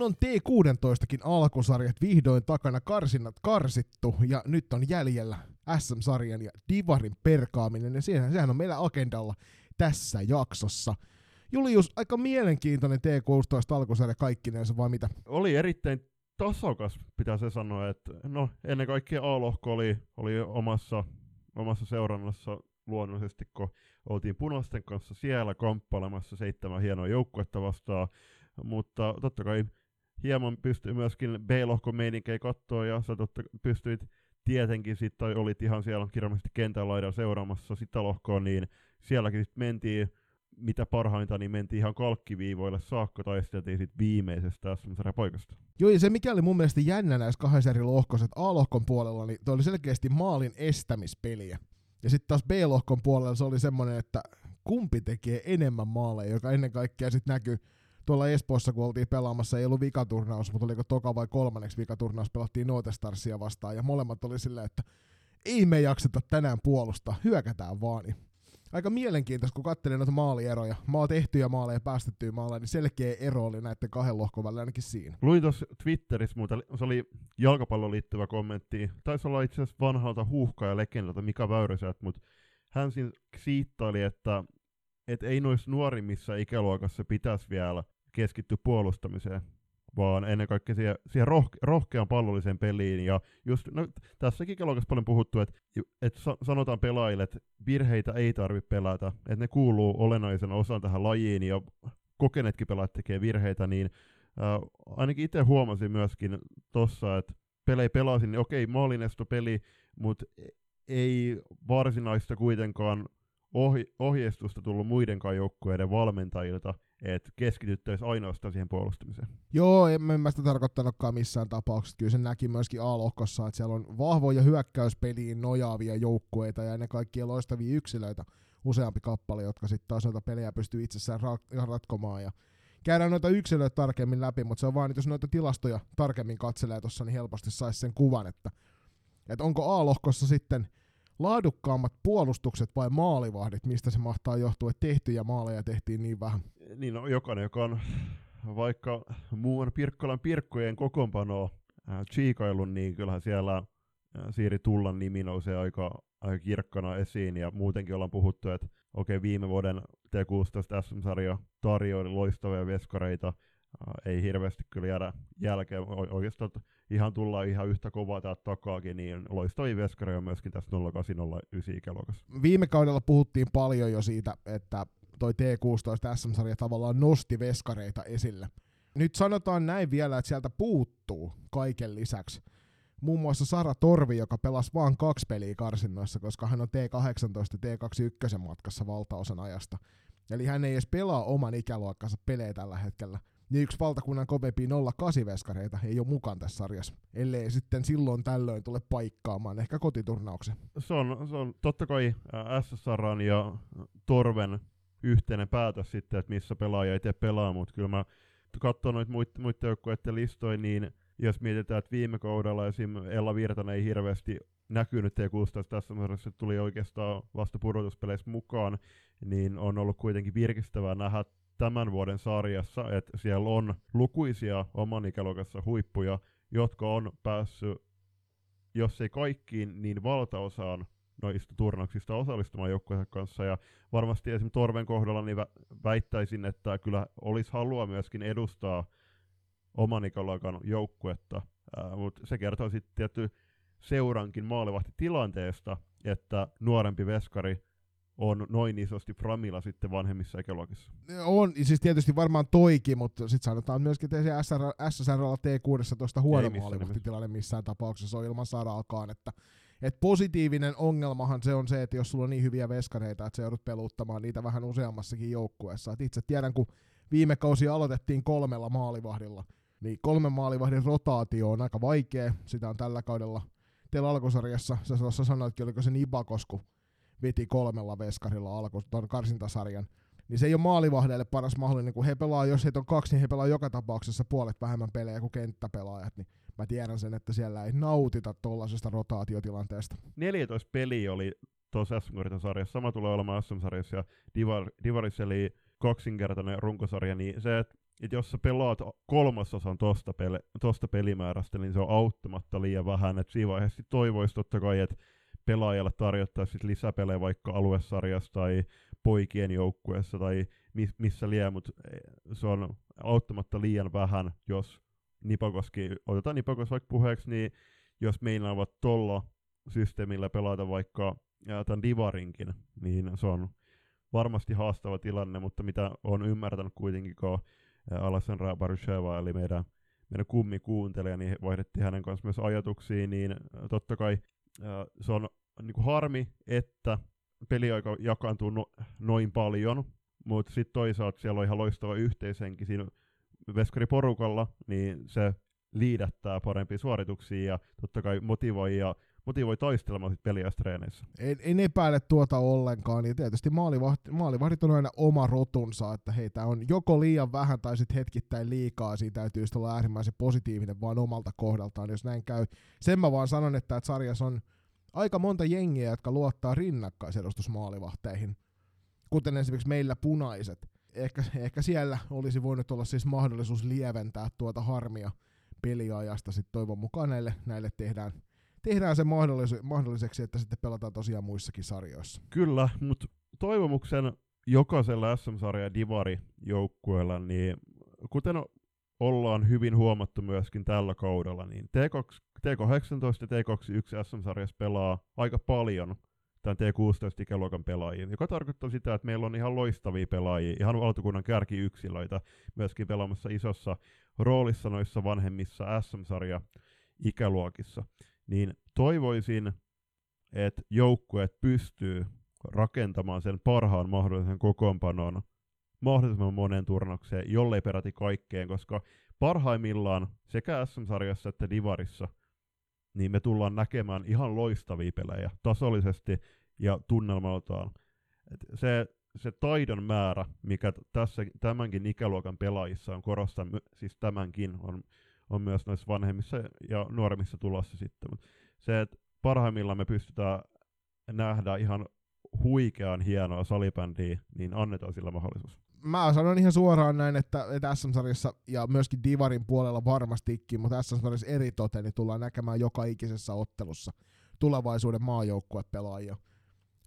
Näin on T16kin alkusarjat vihdoin takana karsinnat karsittu ja nyt on jäljellä SM-sarjan ja Divarin perkaaminen ja sehän, sehän on meillä agendalla tässä jaksossa. Julius, aika mielenkiintoinen T16 alkusarja kaikkinensa, vai mitä? Oli erittäin tasokas, pitää se sanoa, että no ennen kaikkea A-lohko oli, oli omassa, omassa seurannassa luonnollisesti, kun oltiin punaisten kanssa siellä kamppailemassa seitsemän hienoa joukkuetta vastaan, mutta totta kai hieman pystyi myöskin B-lohkon meininkejä katsoa, ja sä totta pystyit tietenkin sitten, tai olit ihan siellä kirjallisesti kentän laidalla seuraamassa sitä lohkoa, niin sielläkin sitten mentiin mitä parhainta, niin mentiin ihan kalkkiviivoille saakka, taisteltiin sitten viimeisestä sm poikasta. Joo, ja se mikä oli mun mielestä jännä näissä kahdessa eri lohkossa, että A-lohkon puolella niin toi oli selkeästi maalin estämispeliä. Ja sitten taas B-lohkon puolella se oli semmoinen, että kumpi tekee enemmän maaleja, joka ennen kaikkea sitten näkyy tuolla Espoossa, kun oltiin pelaamassa, ei ollut vikaturnaus, mutta oliko toka vai kolmanneksi vikaturnaus, pelattiin Notestarsia vastaan, ja molemmat oli silleen, että ei me jakseta tänään puolusta, hyökätään vaan. Niin aika mielenkiintoista, kun katselin noita maalieroja, maa tehtyjä maaleja ja päästettyjä maaleja, niin selkeä ero oli näiden kahden lohkon välillä ainakin siinä. Luin tuossa Twitterissä muuta, se oli jalkapallon liittyvä kommentti, taisi olla itse asiassa vanhalta huuhka ja legendalta Mika Väyryseltä, mutta hän siittaili, että et ei noissa nuorimmissa ikäluokassa pitäisi vielä keskittyä puolustamiseen, vaan ennen kaikkea siihen, siihen rohke- rohkean pallolliseen peliin. Ja just, no, tässäkin ikäluokassa paljon puhuttu, että, että sanotaan pelaajille, että virheitä ei tarvitse pelata, että ne kuuluu olennaisena osaan tähän lajiin, ja kokeneetkin pelaajat tekee virheitä, niin äh, ainakin itse huomasin myöskin tossa, että pelejä pelasin, niin okei, maalinesto peli, mutta ei varsinaista kuitenkaan ohi- ohjeistusta tullut muidenkaan joukkueiden valmentajilta, että keskityttäisiin ainoastaan siihen puolustamiseen. Joo, en mä sitä tarkoittanutkaan missään tapauksessa. Kyllä se näki myöskin A-lohkossa, että siellä on vahvoja hyökkäyspeliin nojaavia joukkueita ja ne kaikkia loistavia yksilöitä useampi kappale, jotka sitten taas noita pelejä pystyy itsessään ra- ratkomaan. Ja käydään noita yksilöitä tarkemmin läpi, mutta se on vaan, jos noita tilastoja tarkemmin katselee tuossa, niin helposti saisi sen kuvan, että, että onko A-lohkossa sitten – laadukkaammat puolustukset vai maalivahdit, mistä se mahtaa johtua, että tehtyjä maaleja tehtiin niin vähän? Niin no, jokainen, joka on vaikka muun Pirkkolan Pirkkojen kokoonpanoa äh, chiikailun, niin kyllähän siellä Siiri Tullan nimi nousee aika, aika kirkkana esiin, ja muutenkin ollaan puhuttu, että okei, okay, viime vuoden T16 SM-sarja tarjoili loistavia veskareita, ei hirveästi kyllä jäädä jälkeen, oikeastaan ihan tullaan ihan yhtä kovaa täältä takaakin, niin loistavia veskareja on myöskin tässä 0809 ikäluokassa. Viime kaudella puhuttiin paljon jo siitä, että toi T16 SM-sarja tavallaan nosti veskareita esille. Nyt sanotaan näin vielä, että sieltä puuttuu kaiken lisäksi muun muassa Sara Torvi, joka pelasi vain kaksi peliä karsinnoissa, koska hän on T18 T21 matkassa valtaosan ajasta. Eli hän ei edes pelaa oman ikäluokkansa pelejä tällä hetkellä niin yksi valtakunnan kovempi 08-veskareita ei ole mukaan tässä sarjassa, ellei sitten silloin tällöin tule paikkaamaan ehkä kotiturnauksen. Se on, se on totta kai SSRan ja Torven yhteinen päätös sitten, että missä pelaaja ei tee pelaa, mutta kyllä mä katson noita muiden muit joukkueiden listoja, niin jos mietitään, että viime kaudella esim. Ella Virtanen ei hirveästi näkynyt T16 tässä muodossa, tuli oikeastaan vasta pudotuspeleissä mukaan, niin on ollut kuitenkin virkistävää nähdä tämän vuoden sarjassa, että siellä on lukuisia oman ikäluokassa huippuja, jotka on päässyt, jos ei kaikkiin, niin valtaosaan noista turnauksista osallistumaan joukkueen kanssa. Ja varmasti esimerkiksi Torven kohdalla niin väittäisin, että kyllä olisi halua myöskin edustaa oman ikäluokan joukkuetta, mutta se kertoo sitten tietty seurankin maalivahtitilanteesta, että nuorempi veskari on noin isosti Framilla sitten vanhemmissa ikäluokissa. On, siis tietysti varmaan toikin, mutta sitten sanotaan myöskin, että se SSR, SSRlla T16 huono maalivahtitilanne missään tapauksessa on ilman saraakaan, että et positiivinen ongelmahan se on se, että jos sulla on niin hyviä veskareita, että sä joudut peluttamaan niitä vähän useammassakin joukkueessa. Et itse tiedän, kun viime kausi aloitettiin kolmella maalivahdilla, niin kolmen maalivahdin rotaatio on aika vaikea. Sitä on tällä kaudella teillä alkusarjassa, sä sanoitkin, oliko se Nibakosku, veti kolmella veskarilla alku tuon karsintasarjan, niin se ei ole maalivahdeille paras mahdollinen, kun he pelaa, jos heitä on kaksi, niin he pelaa joka tapauksessa puolet vähemmän pelejä kuin kenttäpelaajat, niin mä tiedän sen, että siellä ei nautita tuollaisesta rotaatiotilanteesta. 14 peli oli tuossa sm sarjassa, sama tulee olemaan SM-sarjassa ja Divar, Divaris eli kaksinkertainen runkosarja, niin se, että että jos sä pelaat kolmasosan tosta, pele, tosta pelimäärästä, niin se on auttamatta liian vähän. Et siinä vaiheessa toivoisi totta kai, että pelaajalle tarjottaisiin lisäpelejä vaikka aluesarjassa tai poikien joukkueessa tai missä liian, mutta eh, se on auttamatta liian vähän, jos Nipokoski, otetaan Nipokos vaikka puheeksi, niin jos meillä ovat tuolla systeemillä pelata vaikka tämän Divarinkin, niin se on varmasti haastava tilanne, mutta mitä on ymmärtänyt kuitenkin, kun Alessandra Barusheva, eli meidän, meidän kummi kuuntelija, niin vaihdettiin hänen kanssa myös ajatuksia, niin totta kai se on niin kuin harmi, että peliaika jakaantuu no, noin paljon, mutta sitten toisaalta siellä on ihan loistava yhteishenki siinä veskariporukalla, niin se liidättää parempia suorituksia ja totta kai motivoi ja motivoi taistelemaan sit peliästreeneissä. En, en epäile tuota ollenkaan, ja tietysti maalivahdit, maalivahdit on aina oma rotunsa, että heitä on joko liian vähän tai sitten hetkittäin liikaa, siinä täytyy olla äärimmäisen positiivinen vaan omalta kohdaltaan, jos näin käy. Sen mä vaan sanon, että, että sarjassa on aika monta jengiä, jotka luottaa rinnakkaisedustusmaalivahteihin, kuten esimerkiksi meillä punaiset. Ehkä, ehkä siellä olisi voinut olla siis mahdollisuus lieventää tuota harmia peliajasta. Sitten toivon mukaan näille, näille tehdään, tehdään se mahdollis- mahdolliseksi, että sitten pelataan tosiaan muissakin sarjoissa. Kyllä, mutta toivomuksen jokaisella SM-sarja Divari-joukkueella, niin kuten ollaan hyvin huomattu myöskin tällä kaudella, niin T2, T18 ja T21 SM-sarjassa pelaa aika paljon tämän T16-ikäluokan pelaajia, joka tarkoittaa sitä, että meillä on ihan loistavia pelaajia, ihan valtakunnan kärkiyksilöitä myöskin pelaamassa isossa roolissa noissa vanhemmissa SM-sarja ikäluokissa. Niin toivoisin, että joukkueet pystyy rakentamaan sen parhaan mahdollisen kokoonpanon mahdollisimman monen turnaukseen, jollei peräti kaikkeen, koska parhaimmillaan sekä SM-sarjassa että Divarissa niin me tullaan näkemään ihan loistavia pelejä tasollisesti ja tunnelmaltaan. Et se, se taidon määrä, mikä tässä, tämänkin ikäluokan pelaajissa on korostaa, siis tämänkin on, on myös noissa vanhemmissa ja nuoremmissa tulossa sitten. Mut se, että parhaimmillaan me pystytään nähdä ihan huikean hienoa salibändiä, niin annetaan sillä mahdollisuus mä sanon ihan suoraan näin, että, että SM-sarjassa ja myöskin Divarin puolella varmastikin, mutta SM-sarjassa eri toten, niin tullaan näkemään joka ikisessä ottelussa tulevaisuuden maajoukkuepelaajia.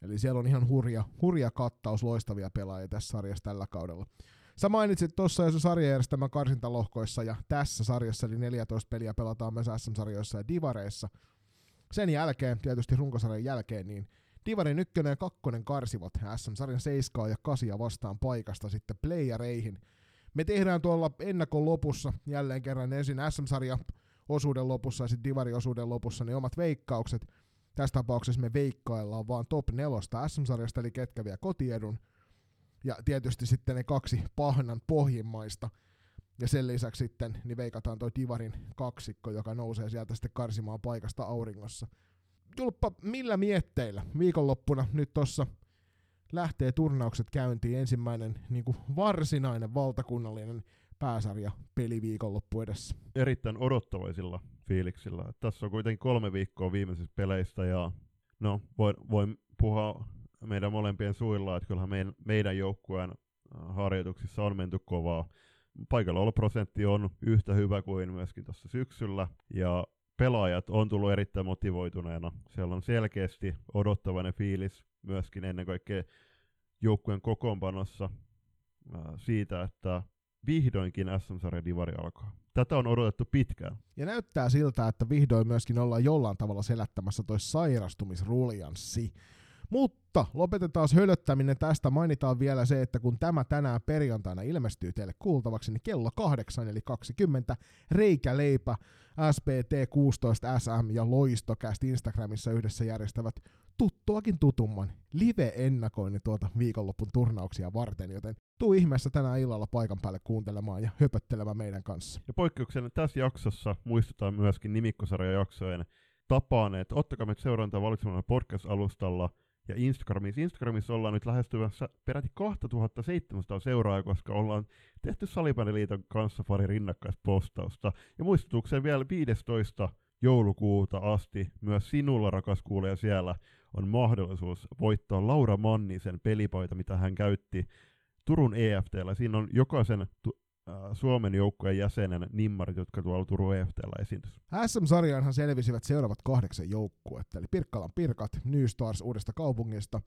Eli siellä on ihan hurja, hurja kattaus loistavia pelaajia tässä sarjassa tällä kaudella. Sä mainitsit tuossa jo se sarjajärjestelmän karsintalohkoissa ja tässä sarjassa, eli 14 peliä pelataan myös SM-sarjoissa ja Divareissa. Sen jälkeen, tietysti runkosarjan jälkeen, niin Divarin ykkönen ja kakkonen karsivat SM-sarjan 7 ja 8 vastaan paikasta sitten playereihin. Me tehdään tuolla ennakon lopussa jälleen kerran ensin SM-sarja osuuden lopussa ja sitten Divari-osuuden lopussa ne omat veikkaukset. Tässä tapauksessa me veikkaillaan vaan top nelosta SM-sarjasta, eli ketkä vie kotiedun. Ja tietysti sitten ne kaksi pahnan pohjimmaista. Ja sen lisäksi sitten niin veikataan toi Divarin kaksikko, joka nousee sieltä sitten karsimaan paikasta auringossa. Julppa, millä mietteillä viikonloppuna nyt tossa lähtee turnaukset käyntiin ensimmäinen niin kuin varsinainen valtakunnallinen pääsarja peliviikonloppu edessä? Erittäin odottavaisilla fiiliksillä. Tässä on kuitenkin kolme viikkoa viimeisistä peleistä ja no, voin, voin puhua meidän molempien suilla, että kyllähän meidän, meidän joukkueen harjoituksissa on menty kovaa. prosentti on yhtä hyvä kuin myöskin tuossa syksyllä, ja pelaajat on tullut erittäin motivoituneena. Siellä on selkeästi odottavainen fiilis myöskin ennen kaikkea joukkueen kokoonpanossa siitä, että vihdoinkin SM-sarja Divari alkaa. Tätä on odotettu pitkään. Ja näyttää siltä, että vihdoin myöskin ollaan jollain tavalla selättämässä toi sairastumisruljanssi. Mutta lopetetaan hölöttäminen tästä. Mainitaan vielä se, että kun tämä tänään perjantaina ilmestyy teille kuultavaksi, niin kello 8 eli 20 reikäleipä SPT16 SM ja Loistokäst Instagramissa yhdessä järjestävät tuttuakin tutumman live-ennakoinnin tuota viikonloppun turnauksia varten, joten tuu ihmeessä tänään illalla paikan päälle kuuntelemaan ja höpöttelemään meidän kanssa. Ja poikkeuksena tässä jaksossa muistutaan myöskin nimikkosarjajaksojen tapaan, että ottakaa meitä seurantaa valitsemalla podcast-alustalla – ja Instagramissa. Instagramissa ollaan nyt lähestyvässä peräti 2700 seuraajaa, koska ollaan tehty Salibändiliiton kanssa pari rinnakkaista postausta. Ja muistutukseen vielä 15. joulukuuta asti myös sinulla, rakas kuulija siellä, on mahdollisuus voittaa Laura Mannisen pelipaita, mitä hän käytti Turun EFTllä. Siinä on jokaisen Suomen joukkueen jäsenen nimmarit, jotka tuolla Turun EFTllä esiintys. SM-sarjaanhan selvisivät seuraavat kahdeksan joukkuetta, eli Pirkkalan Pirkat, New Stars Uudesta kaupungista,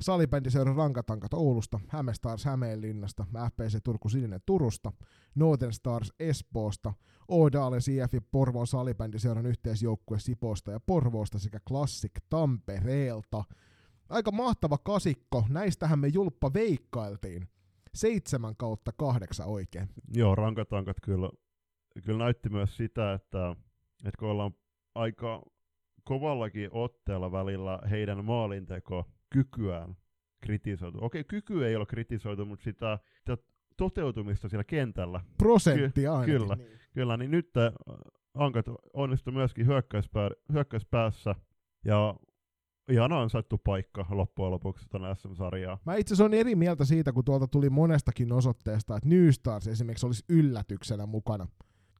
Salibändiseuran Rankatankat Oulusta, Häme Stars Hämeenlinnasta, FPC Turku Sininen Turusta, Northern Stars Espoosta, Oodalen CF ja Porvoon salibändiseuran yhteisjoukkue Sipoosta ja Porvoosta sekä Classic Tampereelta. Aika mahtava kasikko, näistähän me julppa veikkailtiin. Seitsemän kautta kahdeksan oikein. Joo, rankatankat kyllä, kyllä näytti myös sitä, että, että kun ollaan aika kovallakin otteella välillä heidän maalinteko kykyään kritisoitu. Okei, kyky ei ole kritisoitu, mutta sitä, sitä toteutumista siellä kentällä. Prosentti ainakin. Kyllä, niin. kyllä niin nyt äh, Ankat onnistui myöskin hyökkäyspää, hyökkäyspäässä ja ihan ansattu paikka loppujen lopuksi tuonne SM-sarjaan. Mä itse asiassa olen eri mieltä siitä, kun tuolta tuli monestakin osoitteesta, että New Stars esimerkiksi olisi yllätyksenä mukana.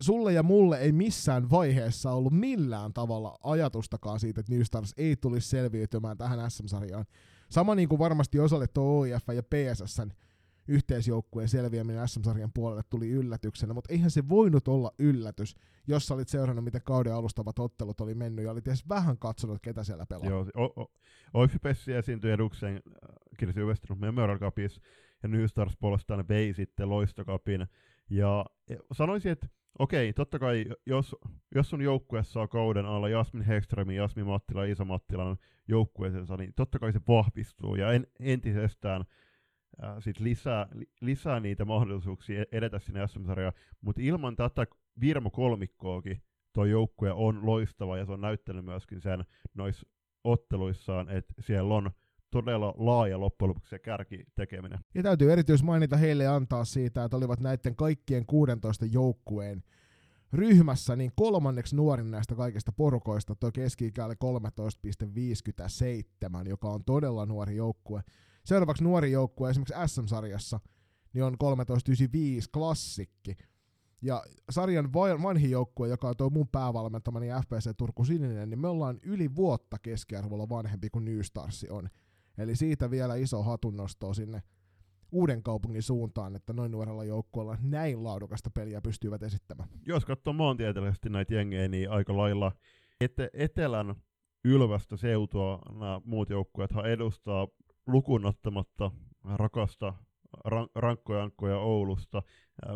Sulle ja mulle ei missään vaiheessa ollut millään tavalla ajatustakaan siitä, että New Stars ei tulisi selviytymään tähän SM-sarjaan. Sama niin kuin varmasti osalle tuo OIF ja PSSn yhteisjoukkueen selviäminen SM-sarjan puolelle tuli yllätyksenä, mutta eihän se voinut olla yllätys, jos sä olit seurannut, miten kauden alustavat ottelut oli mennyt ja olit edes vähän katsonut, ketä siellä pelaa. Joo, Oifi Pessi esiintyi edukseen äh, Kirsi Western Memorial Cupissa ja New Stars puolestaan vei sitten Loistokapin. Ja sanoisin, että okei, totta kai jos, jos sun joukkueessa on kauden alla Jasmin Hekströmin, Jasmin Mattila ja Isa Mattilan joukkueeseensa, niin totta kai se vahvistuu ja en, entisestään – sit lisää, li, lisää niitä mahdollisuuksia e-, edetä sinne SM-sarjaan, mutta ilman tätä Virmo kolmikkoakin tuo joukkue on loistava ja se on näyttänyt myöskin sen noissa otteluissaan, että siellä on todella laaja loppujen lopuksi se kärki tekeminen. Ja täytyy erityisesti mainita heille antaa siitä, että olivat näiden kaikkien 16 joukkueen ryhmässä niin kolmanneksi nuorin näistä kaikista porukoista, tuo keski 13,57, joka on todella nuori joukkue. Seuraavaksi nuori joukkue esimerkiksi SM-sarjassa niin on 1395 klassikki. Ja sarjan vanhin joukkue, joka on tuo mun päävalmentamani FPC Turku Sininen, niin me ollaan yli vuotta keskiarvolla vanhempi kuin New Stars on. Eli siitä vielä iso hatunnosto sinne uuden kaupungin suuntaan, että noin nuorella joukkueella näin laadukasta peliä pystyvät esittämään. Jos katsoo maantieteellisesti näitä jengejä, niin aika lailla ete- etelän ylvästä seutua nämä muut joukkueethan edustaa lukunottamatta rakasta ran- rankkoja ankkoja Oulusta.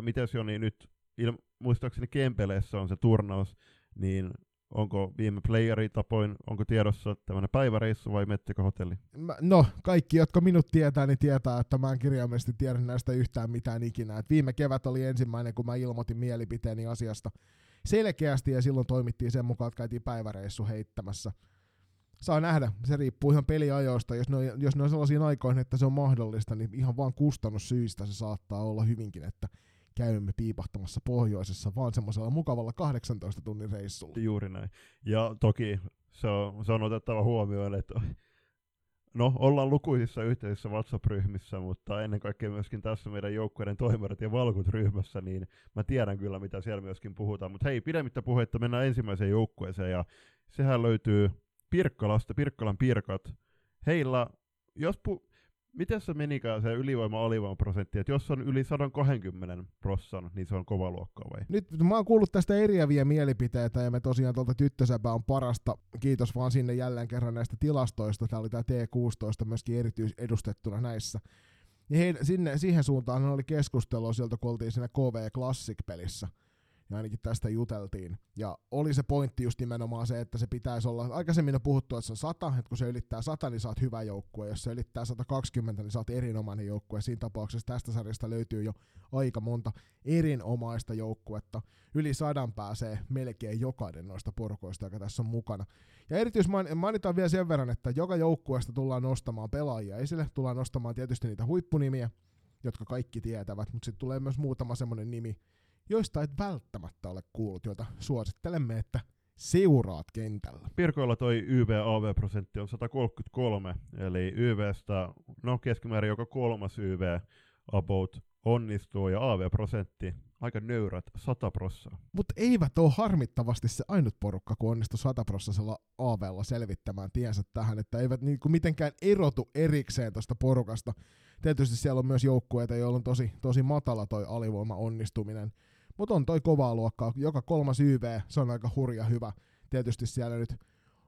Miten se on niin nyt, il- muistaakseni Kempeleessä on se turnaus, niin onko viime playeri tapoin, onko tiedossa tämmöinen päiväreissu vai mettekö hotelli? No, kaikki, jotka minut tietää, niin tietää, että mä en kirjaimellisesti tiedä näistä yhtään mitään ikinä. Et viime kevät oli ensimmäinen, kun mä ilmoitin mielipiteeni asiasta selkeästi, ja silloin toimittiin sen mukaan, että käytiin päiväreissu heittämässä – saa nähdä. Se riippuu ihan peliajoista. Jos ne, on, jos ne on sellaisiin aikoihin, että se on mahdollista, niin ihan vaan kustannussyistä se saattaa olla hyvinkin, että käymme piipahtamassa pohjoisessa vaan semmoisella mukavalla 18 tunnin reissulla. Juuri näin. Ja toki se on, se on otettava huomioon, että no, ollaan lukuisissa yhteisissä WhatsApp-ryhmissä, mutta ennen kaikkea myöskin tässä meidän joukkueiden toimarit ja valkut ryhmässä, niin mä tiedän kyllä, mitä siellä myöskin puhutaan. Mutta hei, pidemmittä puheitta mennään ensimmäiseen joukkueeseen, ja sehän löytyy Pirkkalasta, Pirkkalan Pirkat, heillä, jos pu- miten se menikään se ylivoima prosentti, että jos on yli 120 prossan, niin se on kova luokkaa vai? Nyt mä oon kuullut tästä eriäviä mielipiteitä ja me tosiaan tuolta tyttösäpä on parasta. Kiitos vaan sinne jälleen kerran näistä tilastoista. Tää oli tää T16 myöskin erityisedustettuna näissä. Ja he, sinne, siihen suuntaan oli keskustelua sieltä, kun oltiin siinä KV Classic-pelissä ja ainakin tästä juteltiin. Ja oli se pointti just nimenomaan se, että se pitäisi olla, aikaisemmin on puhuttu, että se on 100, että kun se ylittää 100, niin saat hyvä joukkue, jos se ylittää 120, niin saat erinomainen joukkue. Siinä tapauksessa tästä sarjasta löytyy jo aika monta erinomaista joukkuetta. Yli sadan pääsee melkein jokainen noista porukoista, joka tässä on mukana. Ja erityisesti mainitaan vielä sen verran, että joka joukkueesta tullaan nostamaan pelaajia esille, tullaan nostamaan tietysti niitä huippunimiä, jotka kaikki tietävät, mutta sitten tulee myös muutama semmoinen nimi, joista et välttämättä ole kuullut, joita suosittelemme, että seuraat kentällä. Pirkoilla toi YV-AV-prosentti on 133, eli YVstä, no keskimäärin joka kolmas YV about onnistuu, ja AV-prosentti aika nöyrät 100 prossaa. Mutta eivät ole harmittavasti se ainut porukka, kun onnistui 100 prossasella AVlla selvittämään tiensä tähän, että eivät niinku mitenkään erotu erikseen tuosta porukasta. Tietysti siellä on myös joukkueita, joilla on tosi, tosi matala toi alivoima onnistuminen. Mutta on toi kovaa luokkaa. Joka kolmas YV, se on aika hurja hyvä. Tietysti siellä nyt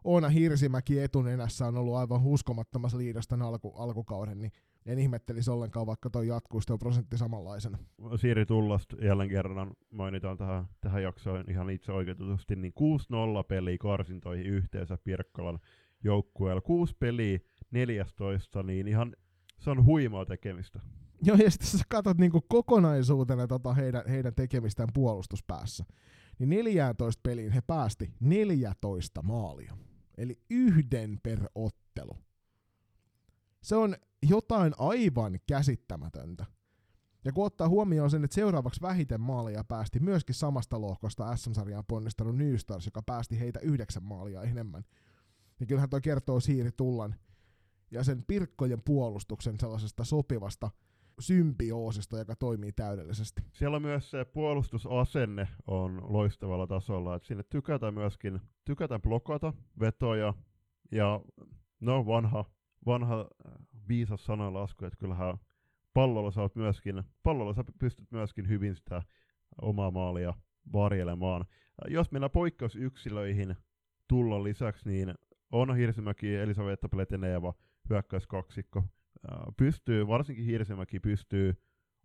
Oona Hirsimäki etunenässä on ollut aivan uskomattomassa liidasta alku, alkukauden, niin en ihmettelisi ollenkaan, vaikka toi jatkuisi tuo prosentti samanlaisena. Siiri Tullast jälleen kerran mainitaan tähän, tähän jaksoon ihan itse oikeutetusti, niin 6-0 peli karsintoihin yhteensä Pirkkalan joukkueella. 6 peliä 14, niin ihan se on huimaa tekemistä. Joo, ja sitten sä katsot niinku kokonaisuutena tota heidän, heidän tekemistään puolustuspäässä, niin 14 peliin he päästi 14 maalia. Eli yhden per ottelu. Se on jotain aivan käsittämätöntä. Ja kun ottaa huomioon sen, että seuraavaksi vähiten maalia päästi myöskin samasta lohkosta SM-sarjaan ponnistanut Nystars, joka päästi heitä yhdeksän maalia enemmän, niin kyllähän toi kertoo Siiri Tullan ja sen Pirkkojen puolustuksen sellaisesta sopivasta symbioosista, joka toimii täydellisesti. Siellä on myös se puolustusasenne on loistavalla tasolla, että sinne tykätään myöskin, tykätään blokata vetoja, ja no vanha, vanha äh, viisas sanalasku, että kyllähän pallolla sä, myöskin, pallolla sä pystyt myöskin hyvin sitä omaa maalia varjelemaan. Jos mennään poikkeusyksilöihin tullon lisäksi, niin on Hirsimäki, Elisaveta Pleteneva, hyökkäyskaksikko, pystyy, varsinkin Hirsimäki pystyy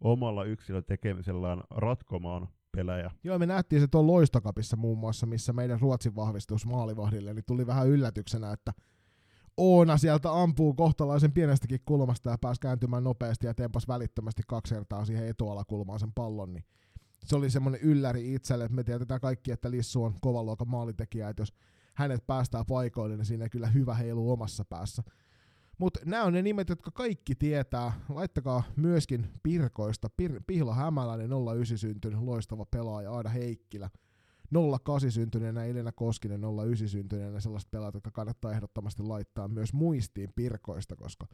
omalla yksilön tekemisellään ratkomaan pelejä. Joo, me nähtiin se tuon loistokapissa muun muassa, missä meidän Ruotsin vahvistus maalivahdille, niin tuli vähän yllätyksenä, että Oona sieltä ampuu kohtalaisen pienestäkin kulmasta ja pääsi kääntymään nopeasti ja tempas välittömästi kaksi kertaa siihen etualakulmaan sen pallon, niin se oli semmoinen ylläri itselle, että me tiedetään kaikki, että Lissu on kovan luokan maalitekijä, että jos hänet päästään paikoille, niin siinä kyllä hyvä heilu omassa päässä. Mutta nämä on ne nimet, jotka kaikki tietää. Laittakaa myöskin Pirkoista. Pir- Pihla Hämäläinen 09 syntynyt loistava pelaaja, Aida Heikkilä. 08 syntyneenä, Elina Koskinen 09 syntyneenä, sellaiset pelaajat, jotka kannattaa ehdottomasti laittaa myös muistiin Pirkoista, koska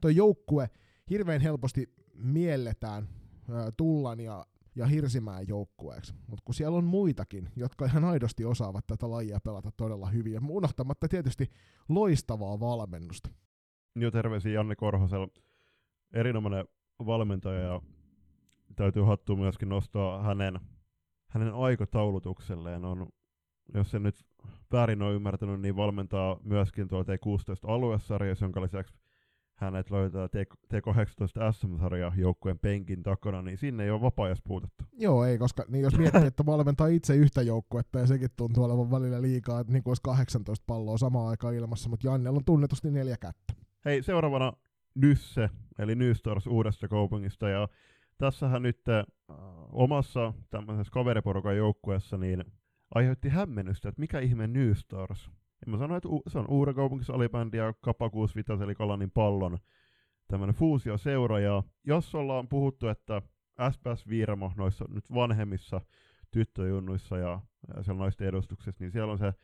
tuo joukkue hirveän helposti mielletään Tullan ja, ja Hirsimään joukkueeksi, mutta kun siellä on muitakin, jotka ihan aidosti osaavat tätä lajia pelata todella hyvin, ja unohtamatta tietysti loistavaa valmennusta. Joo, terveisiä Janne Korhosel. Erinomainen valmentaja ja täytyy hattua myöskin nostaa hänen, hänen aikataulutukselleen. On, jos en nyt väärin ole ymmärtänyt, niin valmentaa myöskin tuolla T16 aluesarjassa, jonka lisäksi hänet löytää T18 SM-sarja joukkueen penkin takana, niin sinne ei ole vapaa puutetta. Joo, ei, koska niin jos miettii, että valmentaa itse yhtä joukkuetta ja sekin tuntuu olevan välillä liikaa, että niin kuin olisi 18 palloa samaan aikaan ilmassa, mutta Jannella on tunnetusti neljä kättä. Hei, seuraavana Nysse, eli Nystars uudesta kaupungista, ja tässähän nyt äh, omassa tämmöisessä kaveriporukan joukkueessa niin aiheutti hämmennystä, että mikä ihme Nystars. Ja mä sanoin, että u- se on uuden kaupungissa alibändi ja Kappa 65 eli Kalanin pallon tämmöinen fuusioseura, ja jos ollaan puhuttu, että SPS Virmo noissa nyt vanhemmissa tyttöjunnuissa ja, ja siellä naisten edustuksessa, niin siellä on se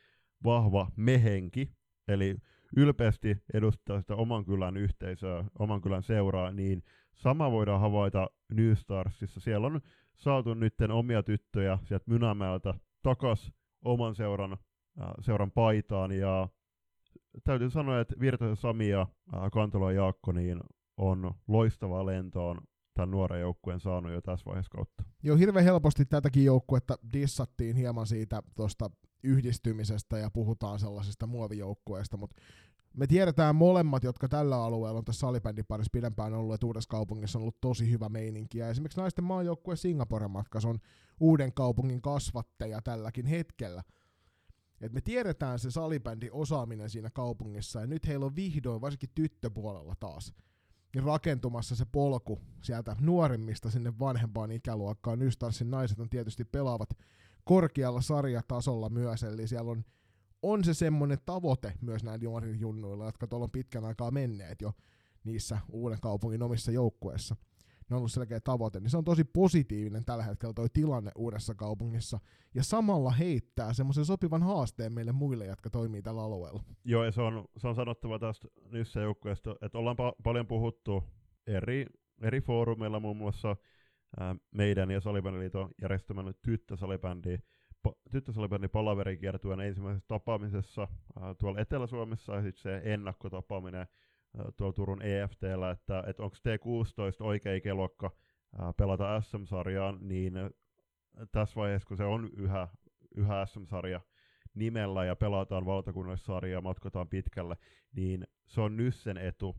vahva mehenki, eli ylpeästi edustaa sitä oman kylän yhteisöä, oman kylän seuraa, niin sama voidaan havaita New Starsissa. Siellä on saatu nytten omia tyttöjä sieltä Mynämäeltä takas oman seuran, äh, seuran paitaan, ja täytyy sanoa, että Virtasen Sami ja äh, Kantola Jaakko niin on loistavaa lentoon tämän nuoren joukkueen saanut jo tässä vaiheessa kautta. Joo, hirveän helposti tätäkin joukkuetta dissattiin hieman siitä tuosta yhdistymisestä ja puhutaan sellaisesta muovijoukkueesta, mutta me tiedetään molemmat, jotka tällä alueella on tässä salibändin parissa pidempään ollut, että uudessa kaupungissa on ollut tosi hyvä meininki. Ja esimerkiksi naisten maajoukkue Singaporen matkassa on uuden kaupungin kasvatteja tälläkin hetkellä. Et me tiedetään se salibändi osaaminen siinä kaupungissa, ja nyt heillä on vihdoin, varsinkin tyttöpuolella taas, niin rakentumassa se polku sieltä nuorimmista sinne vanhempaan ikäluokkaan. Nystarsin naiset on tietysti pelaavat korkealla sarjatasolla myös, eli siellä on, on se semmoinen tavoite myös näillä junnuilla, jotka tuolla on pitkän aikaa menneet jo niissä uuden kaupungin omissa joukkueissa. Ne on ollut selkeä tavoite, niin se on tosi positiivinen tällä hetkellä toi tilanne uudessa kaupungissa, ja samalla heittää semmoisen sopivan haasteen meille muille, jotka toimii tällä alueella. Joo, ja se on, se on sanottava tästä niissä joukkueesta, että ollaan pa- paljon puhuttu eri, eri foorumeilla, muun muassa meidän ja Salibändiliiton järjestämän tyttösalibändi, tyttösalibändi palaverikiertueen ensimmäisessä tapaamisessa tuolla Etelä-Suomessa ja sitten se ennakkotapaaminen tuolla Turun EFTllä, että, että onko T16 oikea ikäluokka pelata SM-sarjaan, niin tässä vaiheessa, kun se on yhä, yhä SM-sarja nimellä ja pelataan valtakunnallisarjaa ja matkotaan pitkälle, niin se on Nyssen etu,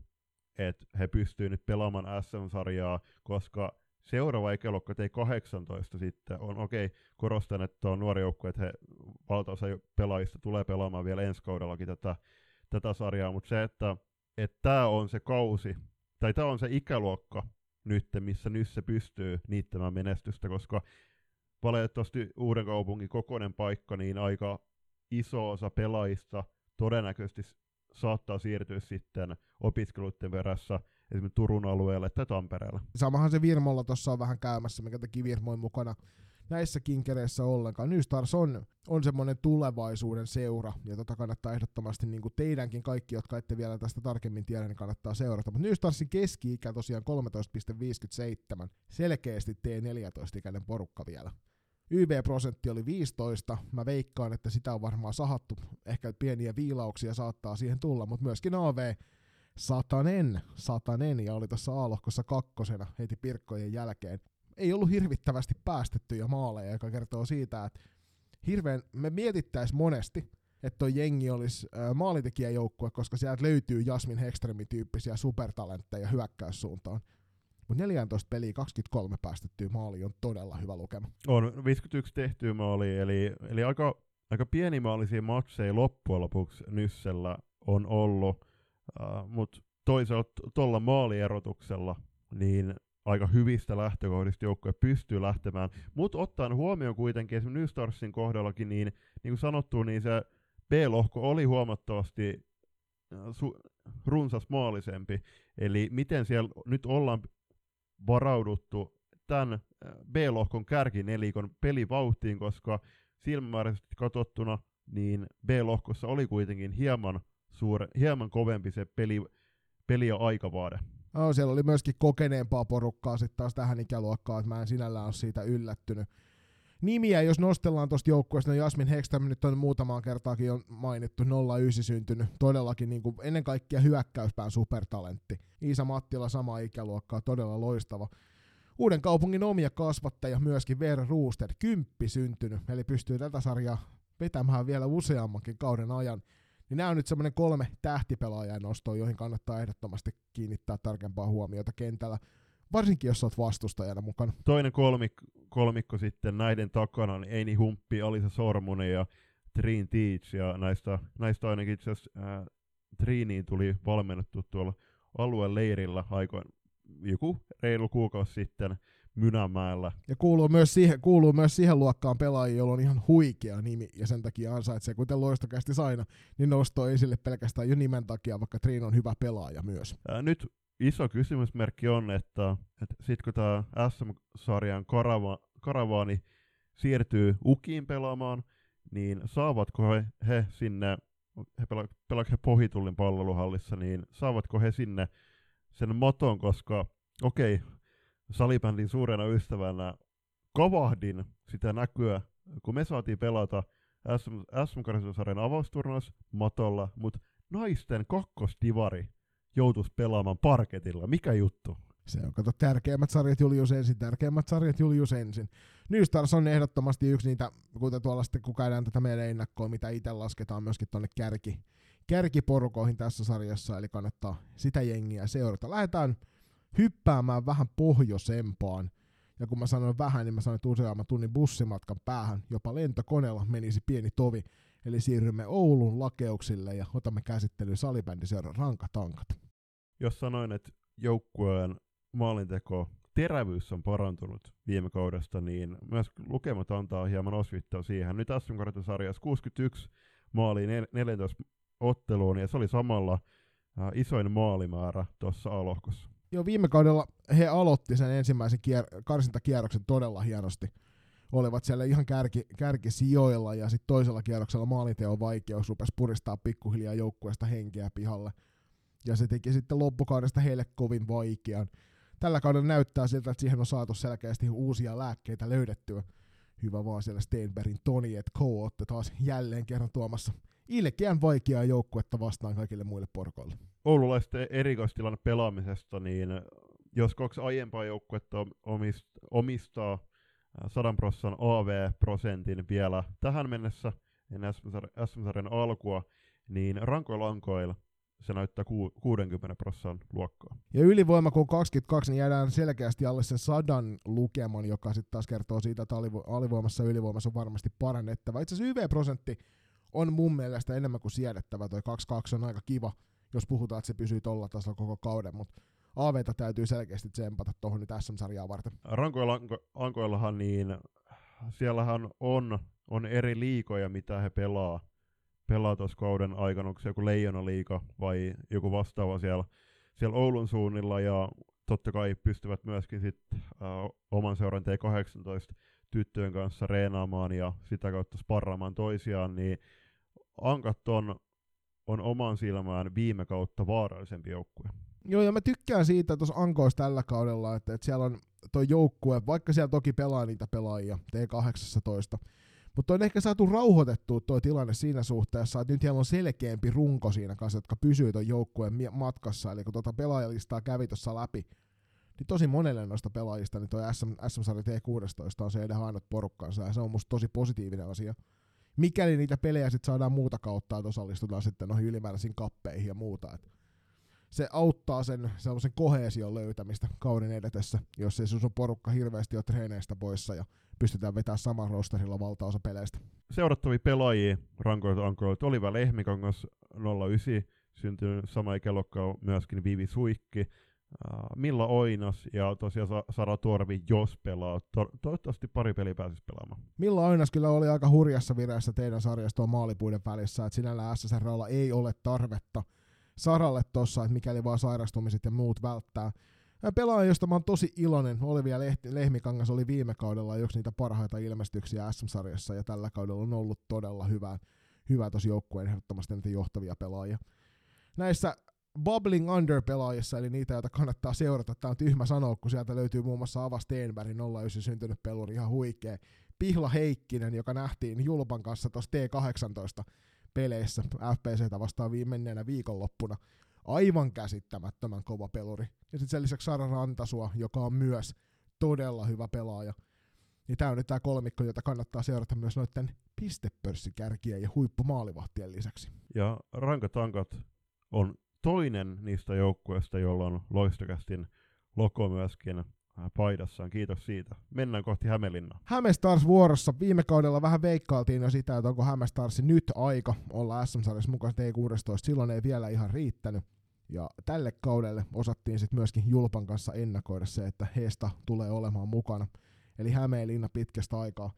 että he pystyvät nyt pelaamaan SM-sarjaa, koska seuraava ikäluokka T18 sitten. On, okei, okay, korostan, että on nuori joukko, että he, valtaosa pelaajista tulee pelaamaan vielä ensi kaudellakin tätä, tätä sarjaa, mutta se, että tämä on se kausi, tai tämä on se ikäluokka nyt, missä nyt se pystyy niittämään menestystä, koska valitettavasti uuden kaupungin kokoinen paikka, niin aika iso osa pelaajista todennäköisesti saattaa siirtyä sitten opiskeluiden verässä esimerkiksi Turun alueelle tai Tampereelle. Samahan se Virmolla tuossa on vähän käymässä, mikä teki Virmoin mukana näissä kinkereissä ollenkaan. New Stars on, on semmoinen tulevaisuuden seura, ja tota kannattaa ehdottomasti niin kuin teidänkin kaikki, jotka ette vielä tästä tarkemmin tiedä, niin kannattaa seurata. Mutta New Starsin keski-ikä tosiaan 13,57, selkeästi T14-ikäinen porukka vielä. YV-prosentti oli 15. Mä veikkaan, että sitä on varmaan sahattu. Ehkä pieniä viilauksia saattaa siihen tulla, mutta myöskin AV satanen, satanen ja oli tuossa A-lohkossa kakkosena heti Pirkkojen jälkeen. Ei ollut hirvittävästi päästettyjä maaleja, joka kertoo siitä, että hirveän, me mietittäis monesti, että toi jengi olisi maalintekijäjoukkue, koska sieltä löytyy Jasmin Hekströmin tyyppisiä supertalentteja hyökkäyssuuntaan. Mutta 14 peliä 23 päästettyä maali on todella hyvä lukema. On 51 tehtyä maali, eli, eli aika, aika pienimaalisia matseja loppujen lopuksi Nyssellä on ollut, uh, mutta toisaalta tuolla maalierotuksella niin aika hyvistä lähtökohdista joukkue pystyy lähtemään, mutta ottaen huomioon kuitenkin esimerkiksi New Starsin kohdallakin, niin, niin kuin sanottu, niin se B-lohko oli huomattavasti su- runsas maalisempi, eli miten siellä nyt ollaan varauduttu tämän äh, B-lohkon kärkinelikon pelivauhtiin, koska silmämääräisesti katsottuna niin B-lohkossa oli kuitenkin hieman, suure, hieman kovempi se peli, peli ja aikavaade. No, siellä oli myöskin kokeneempaa porukkaa sitten taas tähän ikäluokkaan, että mä en sinällään ole siitä yllättynyt. Nimiä, jos nostellaan tuosta joukkueesta, niin Jasmin Hekström nyt on muutamaan kertaakin on mainittu, 09 syntynyt, todellakin niin kuin ennen kaikkea hyökkäyspään supertalentti. Iisa Mattila sama ikäluokkaa, todella loistava. Uuden kaupungin omia kasvattaja myöskin Veera Rooster, kymppi syntynyt, eli pystyy tätä sarjaa vetämään vielä useammankin kauden ajan. Niin nämä on nyt semmoinen kolme tähtipelaajan nostoa, joihin kannattaa ehdottomasti kiinnittää tarkempaa huomiota kentällä varsinkin jos olet vastustajana mukana. Toinen kolmikko, kolmikko sitten näiden takana on Eini Humppi, Alisa Sormunen ja Trin Teach, ja näistä, näistä ainakin itse asiassa äh, Triniin tuli valmennettu tuolla alueen leirillä aikoin joku reilu kuukausi sitten Mynämäellä. Ja kuuluu myös, siihen, kuuluu myös siihen luokkaan pelaajia, jolla on ihan huikea nimi, ja sen takia ansaitsee, kuten loistokästi saina, niin nostoi esille pelkästään jo nimen takia, vaikka Trin on hyvä pelaaja myös. Ää, nyt iso kysymysmerkki on, että, että sitten kun tämä SM-sarjan karava, karavaani siirtyy Ukiin pelaamaan, niin saavatko he, he sinne, he pela, pelaavat he Pohitullin palveluhallissa, niin saavatko he sinne sen moton, koska okei, okay, salibändin suurena ystävänä kavahdin sitä näkyä, kun me saatiin pelata SM, SM-sarjan avausturnaus matolla, mutta naisten kakkosdivari joutuisi pelaamaan parketilla. Mikä juttu? Se on, kato, tärkeimmät sarjat Julius ensin, tärkeimmät sarjat Julius ensin. New Stars on ehdottomasti yksi niitä, kuten tuolla sitten kun käydään tätä meidän ennakkoa, mitä itse lasketaan myöskin tuonne kärki, kärkiporukoihin tässä sarjassa, eli kannattaa sitä jengiä seurata. Lähdetään hyppäämään vähän pohjoisempaan. Ja kun mä sanoin vähän, niin mä sanoin, että useamman tunnin bussimatkan päähän, jopa lentokoneella menisi pieni tovi. Eli siirrymme Oulun lakeuksille ja otamme käsittelyyn salibändiseuran rankatankat. Jos sanoin, että joukkueen maalinteko terävyys on parantunut viime kaudesta, niin myös lukemat antaa hieman osvittaa siihen. Nyt sm sarjassa 61 maaliin 14 otteluun, ja se oli samalla äh, isoin maalimäärä tuossa alohkossa. Joo, viime kaudella he aloitti sen ensimmäisen kier- karsintakierroksen todella hienosti olivat siellä ihan kärki, kärkisijoilla ja sitten toisella kierroksella maalinteon vaikeus rupesi puristaa pikkuhiljaa joukkueesta henkeä pihalle. Ja se teki sitten loppukaudesta heille kovin vaikean. Tällä kaudella näyttää siltä, että siihen on saatu selkeästi uusia lääkkeitä löydettyä. Hyvä vaan siellä Steinbergin Toni, että K taas jälleen kerran tuomassa ilkeän vaikeaa joukkuetta vastaan kaikille muille porkoille. Oululaisten erikoistilanne pelaamisesta, niin jos kaksi aiempaa joukkuetta omistaa 100 prosentin AV-prosentin vielä tähän mennessä ennen SM-sarjan alkua, niin rankoilla lankoilla se näyttää ku, 60 prosentin luokkaa. Ja ylivoima kun 22, niin jäädään selkeästi alle sen sadan lukeman, joka sitten taas kertoo siitä, että alivoimassa ja ylivoimassa on varmasti parannettava. Itse asiassa YV-prosentti on mun mielestä enemmän kuin siedettävä. Toi 22 on aika kiva, jos puhutaan, että se pysyy tuolla tasolla koko kauden, mutta AVta täytyy selkeästi tsempata tuohon nyt SM-sarjaa varten. Rankoilla, ankoillahan niin, siellähän on, on eri liikoja, mitä he pelaa pelaa tuossa kauden aikana, onko se joku Leijona liika vai joku vastaava siellä, siellä Oulun suunnilla? Ja totta kai pystyvät myöskin sit, äh, oman seuran T18 tyttöjen kanssa reenaamaan ja sitä kautta sparraamaan toisiaan, niin Ankat on, on oman silmään viime kautta vaarallisempi joukkue. Joo, ja mä tykkään siitä tuossa Ankoissa tällä kaudella, että, että siellä on tuo joukkue, vaikka siellä toki pelaa niitä pelaajia T18, mutta on ehkä saatu rauhoitettua tuo tilanne siinä suhteessa, että nyt heillä on selkeämpi runko siinä kanssa, jotka pysyy tuon joukkueen matkassa. Eli kun tuota pelaajalistaa kävi tuossa läpi, niin tosi monelle noista pelaajista niin tuo SM, SM-sarja T16 on se edes ainut porukkansa, ja se on musta tosi positiivinen asia. Mikäli niitä pelejä sitten saadaan muuta kautta, että osallistutaan sitten noihin ylimääräisiin kappeihin ja muuta. Et se auttaa sen sellaisen koheesion löytämistä kauden edetessä, jos ei sun porukka hirveästi ole treeneistä poissa ja pystytään vetämään saman rosterilla valtaosa peleistä. Seurattavia pelaajia rankoilta ankoilta Oliva Lehmikangas 09, syntynyt sama ikäluokka myöskin Vivi Suikki, uh, Milla Oinas ja tosiaan Sara Torvi, jos pelaa. To- toivottavasti pari peliä pääsisi pelaamaan. Milla Oinas kyllä oli aika hurjassa vireessä teidän sarjasta maalipuiden välissä, että sinällä SSRlla ei ole tarvetta Saralle tossa, että mikäli vaan sairastumiset ja muut välttää. Pelaaja, josta mä oon tosi iloinen, Olivia Lehti, Lehmikangas oli viime kaudella yksi niitä parhaita ilmestyksiä SM-sarjassa, ja tällä kaudella on ollut todella hyvä, hyvä tosi joukkueen ehdottomasti niitä johtavia pelaajia. Näissä Bubbling Under-pelaajissa, eli niitä, joita kannattaa seurata, tämä on tyhmä sanoa, kun sieltä löytyy muun muassa Ava Steenberg, 09 syntynyt peluri, ihan huikea. Pihla Heikkinen, joka nähtiin Julpan kanssa tuossa T18 peleissä FPCtä vastaan viimeisenä viikonloppuna. Aivan käsittämättömän kova peluri. Ja sitten sen lisäksi Sara Rantasua, joka on myös todella hyvä pelaaja. Niin tämä on nyt tämä kolmikko, jota kannattaa seurata myös noiden pistepörssikärkien ja huippumaalivahtien lisäksi. Ja Rankatankat on toinen niistä joukkueista, jolla on loistokästin loko myöskin Äh, paidassaan. Kiitos siitä. Mennään kohti Hämeenlinnaa. Hämestars vuorossa. Viime kaudella vähän veikkailtiin jo sitä, että onko Hämestarsi nyt aika olla SM-sarjassa mukaan T16. Silloin ei vielä ihan riittänyt. Ja tälle kaudelle osattiin sitten myöskin Julpan kanssa ennakoida se, että heistä tulee olemaan mukana. Eli Hämeenlinna pitkästä aikaa.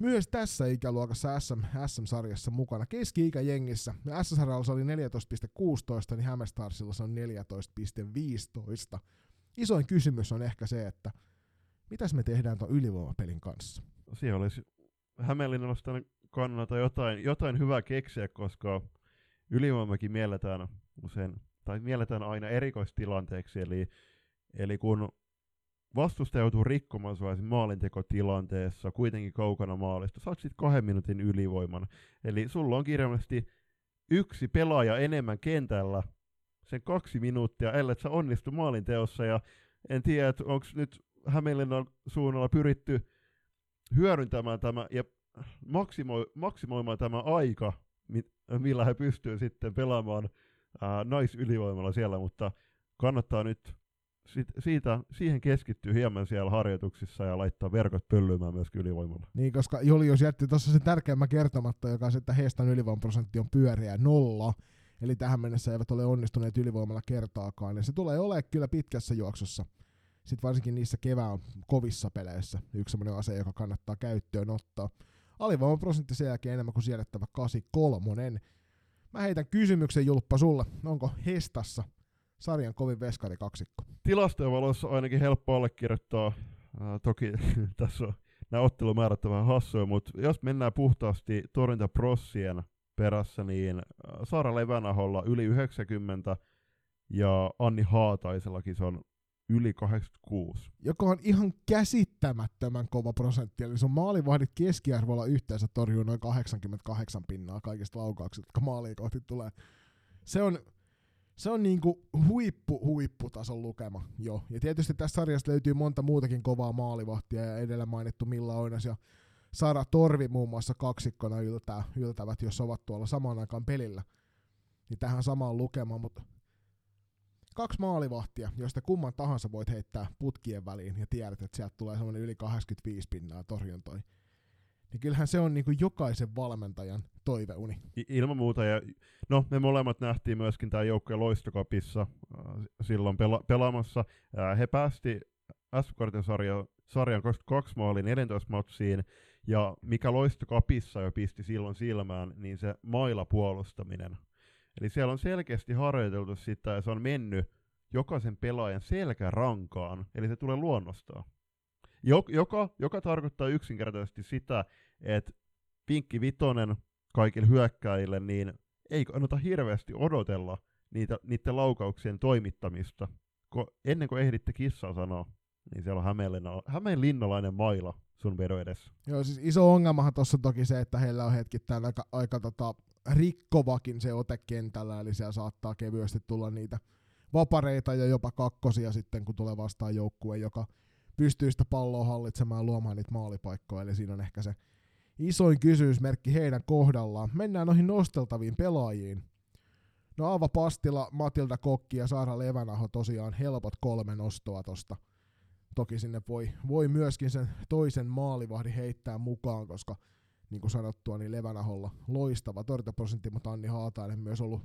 Myös tässä ikäluokassa SM, SM-sarjassa mukana. Keski-ikäjengissä. S-sarjalla oli 14,16, niin Hämestarsilla se on 14,15 isoin kysymys on ehkä se, että mitäs me tehdään tuon ylivoimapelin kanssa? Siellä olisi Hämeenlinnasta kannalta jotain, jotain hyvää keksiä, koska ylivoimakin mielletään usein, tai mielletään aina erikoistilanteeksi, eli, eli kun vastustaja joutuu rikkomaan sua maalintekotilanteessa kuitenkin kaukana maalista, saat sitten kahden minuutin ylivoiman. Eli sulla on kirjallisesti yksi pelaaja enemmän kentällä sen kaksi minuuttia, ellei sä onnistu maalinteossa. Ja en tiedä, että onko nyt Hämeenlinnan suunnalla pyritty hyödyntämään tämä ja maksimoi, maksimoimaan tämä aika, millä he pystyvät sitten pelaamaan ää, naisylivoimalla siellä, mutta kannattaa nyt sit, siitä, siihen keskittyy hieman siellä harjoituksissa ja laittaa verkot pöllymään myös ylivoimalla. Niin, koska Julius jätti tuossa sen tärkeimmän kertomatta, joka on se, että Heestan ylivoimaprosentti on pyöreä nolla, Eli tähän mennessä eivät ole onnistuneet ylivoimalla kertaakaan. Ja se tulee olemaan kyllä pitkässä juoksussa. Sitten varsinkin niissä kevään kovissa peleissä yksi sellainen ase, joka kannattaa käyttöön ottaa. Alivoimaprosentti sen jälkeen enemmän kuin siedettävä 83. Mä heitän kysymyksen Julppa sulle. Onko Hestassa sarjan kovin veskari kaksikko? Tilastojen valossa ainakin helppo allekirjoittaa. Äh, toki tässä on nämä ottelumäärät vähän hassuja, mutta jos mennään puhtaasti torjuntaprossien perässä, niin Saara Levänaholla yli 90 ja Anni Haataisellakin se on yli 86. Joka on ihan käsittämättömän kova prosentti, eli sun maalivahdit keskiarvolla yhteensä torjuu noin 88 pinnaa kaikista laukauksista, jotka maaliin kohti tulee. Se on, se on niinku huippu huipputason lukema jo. Ja tietysti tässä sarjassa löytyy monta muutakin kovaa maalivahtia ja edellä mainittu Milla Oinas ja Sara Torvi muun muassa kaksikkona yltää, yltävät, jos ovat tuolla samaan aikaan pelillä. Niin tähän samaan lukemaan, mutta kaksi maalivahtia, joista kumman tahansa voit heittää putkien väliin ja tiedät, että sieltä tulee semmoinen yli 85 pinnaa torjuntoi. Niin kyllähän se on niin kuin jokaisen valmentajan toiveuni. Ilman muuta. Ja, no, me molemmat nähtiin myöskin tämä joukkojen loistokapissa äh, silloin pela- pelaamassa. Äh, he päästi S-kortin sarja, sarjan 22 maalin 14 matsiin, ja mikä loistokapissa jo pisti silloin silmään, niin se mailapuolustaminen. Eli siellä on selkeästi harjoiteltu sitä, ja se on mennyt jokaisen pelaajan selkärankaan, eli se tulee luonnostaan. Joka, joka tarkoittaa yksinkertaisesti sitä, että vinkki vitonen kaikille hyökkäjille, niin ei kannata hirveästi odotella niitä, niiden laukauksien toimittamista. Ko, ennen kuin ehditte kissaa sanoa, niin siellä on Hämeenlinnalainen maila sun vedon edessä. Joo, siis iso ongelmahan tuossa toki se, että heillä on hetkittäin aika, aika tota, rikkovakin se ote kentällä, eli siellä saattaa kevyesti tulla niitä vapareita ja jopa kakkosia sitten, kun tulee vastaan joukkue, joka pystyy sitä palloa hallitsemaan luomaan niitä maalipaikkoja, eli siinä on ehkä se isoin kysymysmerkki heidän kohdallaan. Mennään noihin nosteltaviin pelaajiin. No Aava Pastila, Matilda Kokki ja Saara Levänaho tosiaan helpot kolme nostoa tosta. Toki sinne voi, voi myöskin sen toisen maalivahdin heittää mukaan, koska niin kuin sanottua, niin Levänaholla loistava torjuntaprosentti, mutta Anni Haatainen myös ollut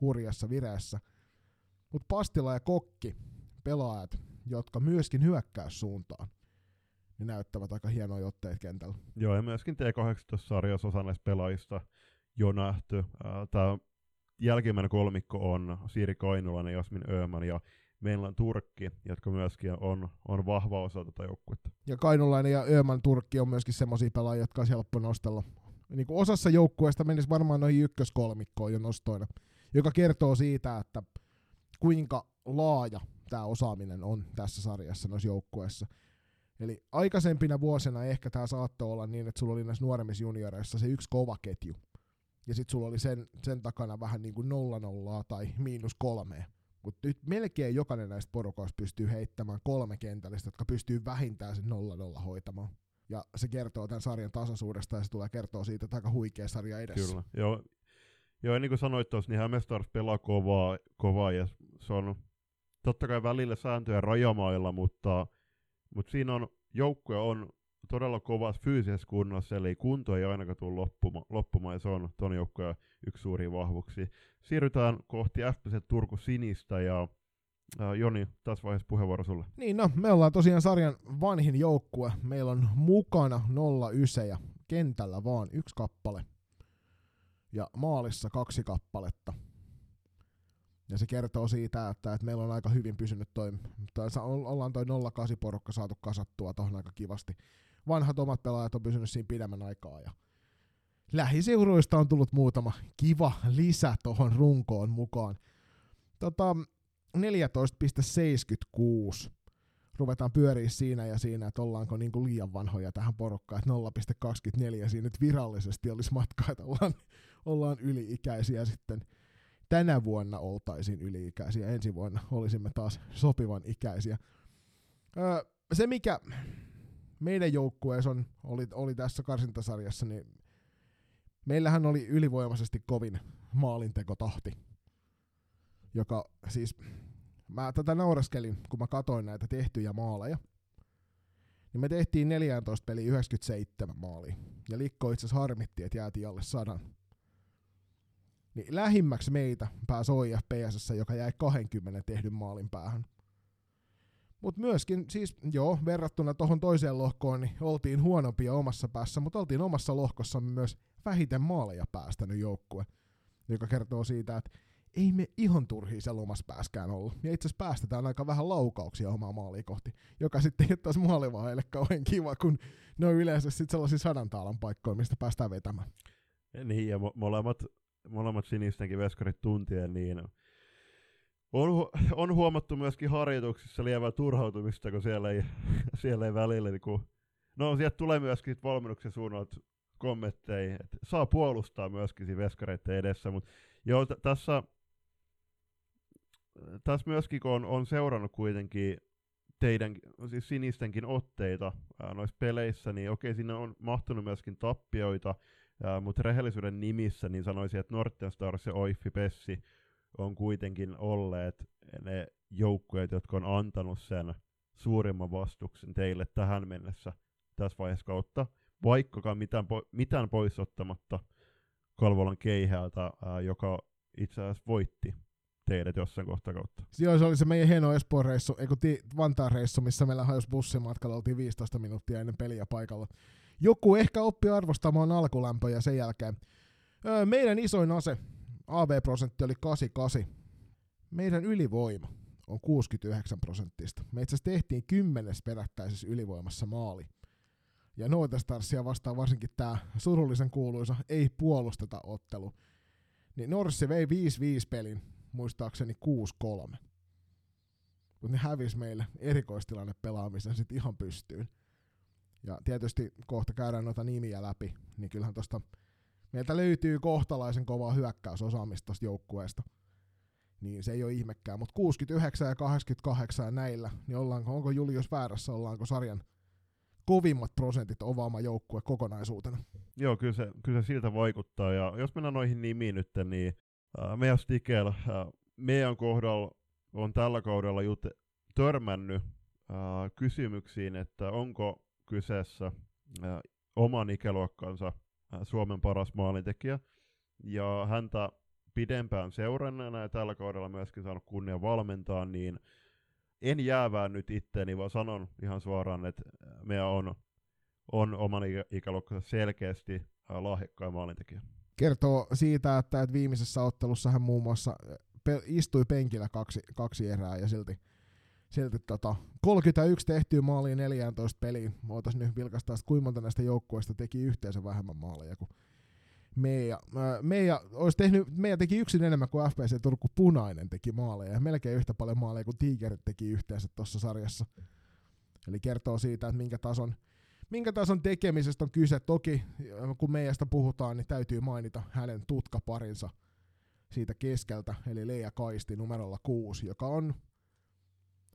hurjassa vireessä. Mutta Pastila ja Kokki, pelaajat, jotka myöskin hyökkäyssuuntaan, niin näyttävät aika hienoja otteet kentällä. Joo, ja myöskin T18-sarjassa osa näistä pelaajista jo nähty. Tämä jälkimmäinen kolmikko on Siiri Kainulainen, Jasmin Ööman ja meillä on Turkki, jotka myöskin on, on vahva osa tätä joukkuetta. Ja Kainulainen ja Ööman Turkki on myöskin semmoisia pelaajia, jotka on helppo nostella. Niin kuin osassa joukkueesta menisi varmaan noihin ykköskolmikkoon jo nostoina, joka kertoo siitä, että kuinka laaja tämä osaaminen on tässä sarjassa noissa joukkueissa. Eli aikaisempina vuosina ehkä tämä saattoi olla niin, että sulla oli näissä nuoremmissa junioreissa se yksi kova ketju. Ja sitten sulla oli sen, sen takana vähän niin kuin nolla nollaa tai miinus kolmea. Mutta nyt melkein jokainen näistä porukoista pystyy heittämään kolme kentällistä, jotka pystyy vähintään sen nolla nolla hoitamaan. Ja se kertoo tämän sarjan tasaisuudesta ja se tulee kertoa siitä, että aika huikea sarja edessä. Kyllä, joo. Joo, niin kuin sanoit tuossa, niin Hämestars pelaa kovaa, kovaa ja se on totta kai välillä sääntöjä rajamailla, mutta, mutta siinä on, joukkue on todella kovassa fyysisessä kunnossa, eli kunto ei ainakaan tule loppuma, loppumaan, ja se on ton joukkueen yksi suuri vahvuksi. Siirrytään kohti FPC Turku Sinistä, ja äh, Joni, tässä vaiheessa puheenvuoro sulle. Niin no, me ollaan tosiaan sarjan vanhin joukkue. Meillä on mukana 09 ja kentällä vaan yksi kappale. Ja maalissa kaksi kappaletta. Ja se kertoo siitä, että, että meillä on aika hyvin pysynyt toi, tai ollaan toi 08 porukka saatu kasattua tuohon aika kivasti. Vanhat omat pelaajat on pysynyt siinä pidemmän aikaa ja lähiseuruista on tullut muutama kiva lisä tuohon runkoon mukaan. Tota, 14,76 ruvetaan pyöriä siinä ja siinä, että ollaanko niinku liian vanhoja tähän porukkaan, että 0,24 siinä nyt virallisesti olisi matka, että ollaan, ollaan yli-ikäisiä sitten tänä vuonna oltaisiin yli-ikäisiä, ensi vuonna olisimme taas sopivan ikäisiä. Öö, se, mikä meidän joukkueessa on, oli, oli tässä karsintasarjassa, niin meillähän oli ylivoimaisesti kovin maalintekotahti, joka siis, mä tätä naureskelin, kun mä katoin näitä tehtyjä maaleja, niin me tehtiin 14 peli 97 maalia, ja Likko itse asiassa harmitti, että jäätiin alle sadan niin lähimmäksi meitä pääsi OIF PSS, joka jäi 20 tehdyn maalin päähän. Mutta myöskin, siis joo, verrattuna tuohon toiseen lohkoon, niin oltiin huonompia omassa päässä, mutta oltiin omassa lohkossamme myös vähiten maaleja päästänyt joukkue, joka kertoo siitä, että ei me ihan turhia siellä omassa pääskään ollut. Ja itse asiassa päästetään aika vähän laukauksia omaa maalia kohti, joka sitten ei taas maalivaheille kauhean kiva, kun ne on yleensä sitten sellaisia sadan taalan paikkoja, mistä päästään vetämään. Niin, ja mo- molemmat molemmat sinistenkin veskarit tuntien, niin on, hu- on huomattu myöskin harjoituksissa lievää turhautumista, kun siellä ei, siellä ei välillä, niin kun, no sieltä tulee myöskin valmennuksen suunnalta kommentteja, että saa puolustaa myöskin siinä veskareiden edessä, mutta joo, t- tässä tässä myöskin kun on, on seurannut kuitenkin teidän, siis sinistenkin otteita ää, noissa peleissä, niin okei, sinne on mahtunut myöskin tappioita, mutta rehellisyyden nimissä niin sanoisin, että Norten Stars ja Oiffi Pessi on kuitenkin olleet ne joukkueet, jotka on antanut sen suurimman vastuksen teille tähän mennessä tässä vaiheessa kautta, vaikkakaan mitään, po- mitään pois ottamatta Kalvolan keihäältä, ää, joka itse asiassa voitti teidät jossain kohta kautta. Joo, se oli se meidän hieno Espoon reissu, eikö ti- Vantaan reissu, missä meillä hajosi bussimatkalla, oltiin 15 minuuttia ennen peliä paikalla. Joku ehkä oppi arvostamaan alkulämpöjä sen jälkeen. Öö, meidän isoin ase, AV-prosentti oli 88. Meidän ylivoima on 69 prosenttista. Me itse tehtiin kymmenes perättäisessä ylivoimassa maali. Ja Noita Starsia vastaan varsinkin tämä surullisen kuuluisa ei puolusteta ottelu. Niin Norssi vei 5-5 pelin, muistaakseni 6-3. Mutta ne hävisi meille erikoistilanne pelaamisen sitten ihan pystyyn. Ja tietysti kohta käydään noita nimiä läpi, niin kyllähän tosta meiltä löytyy kohtalaisen kovaa hyökkäysosaamista tosta joukkueesta. Niin se ei ole ihmekään, mutta 69 ja 88 ja näillä, niin ollaanko, onko Julius väärässä, ollaanko sarjan kovimmat prosentit ovaama joukkue kokonaisuutena? Joo, kyllä se, kyllä se siltä vaikuttaa, ja jos mennään noihin nimiin nyt, niin äh, meidän Stikel, äh, meidän kohdalla on tällä kaudella jut törmännyt äh, kysymyksiin, että onko kyseessä oman ikäluokkansa Suomen paras maalintekijä, ja häntä pidempään seuranneena ja tällä kaudella myöskin saanut kunnia valmentaa, niin en jäävää nyt itteeni, vaan sanon ihan suoraan, että meidän on, on oman ikäluokkansa selkeästi lahjakkain maalintekijä. Kertoo siitä, että, että viimeisessä ottelussa hän muun muassa istui penkillä kaksi, kaksi erää ja silti, silti tota, 31 tehtyä maaliin 14 peliin. Voitaisiin nyt vilkaista, että kuinka monta näistä joukkueista teki yhteensä vähemmän maaleja kuin Meija. Meija, olisi tehnyt, Meija teki yksin enemmän kuin FPC Turku Punainen teki maaleja ja melkein yhtä paljon maaleja kuin Tigerit teki yhteensä tuossa sarjassa. Eli kertoo siitä, että minkä tason, minkä tason tekemisestä on kyse. Toki kun Meijasta puhutaan, niin täytyy mainita hänen tutkaparinsa siitä keskeltä, eli Leija Kaisti numerolla 6, joka on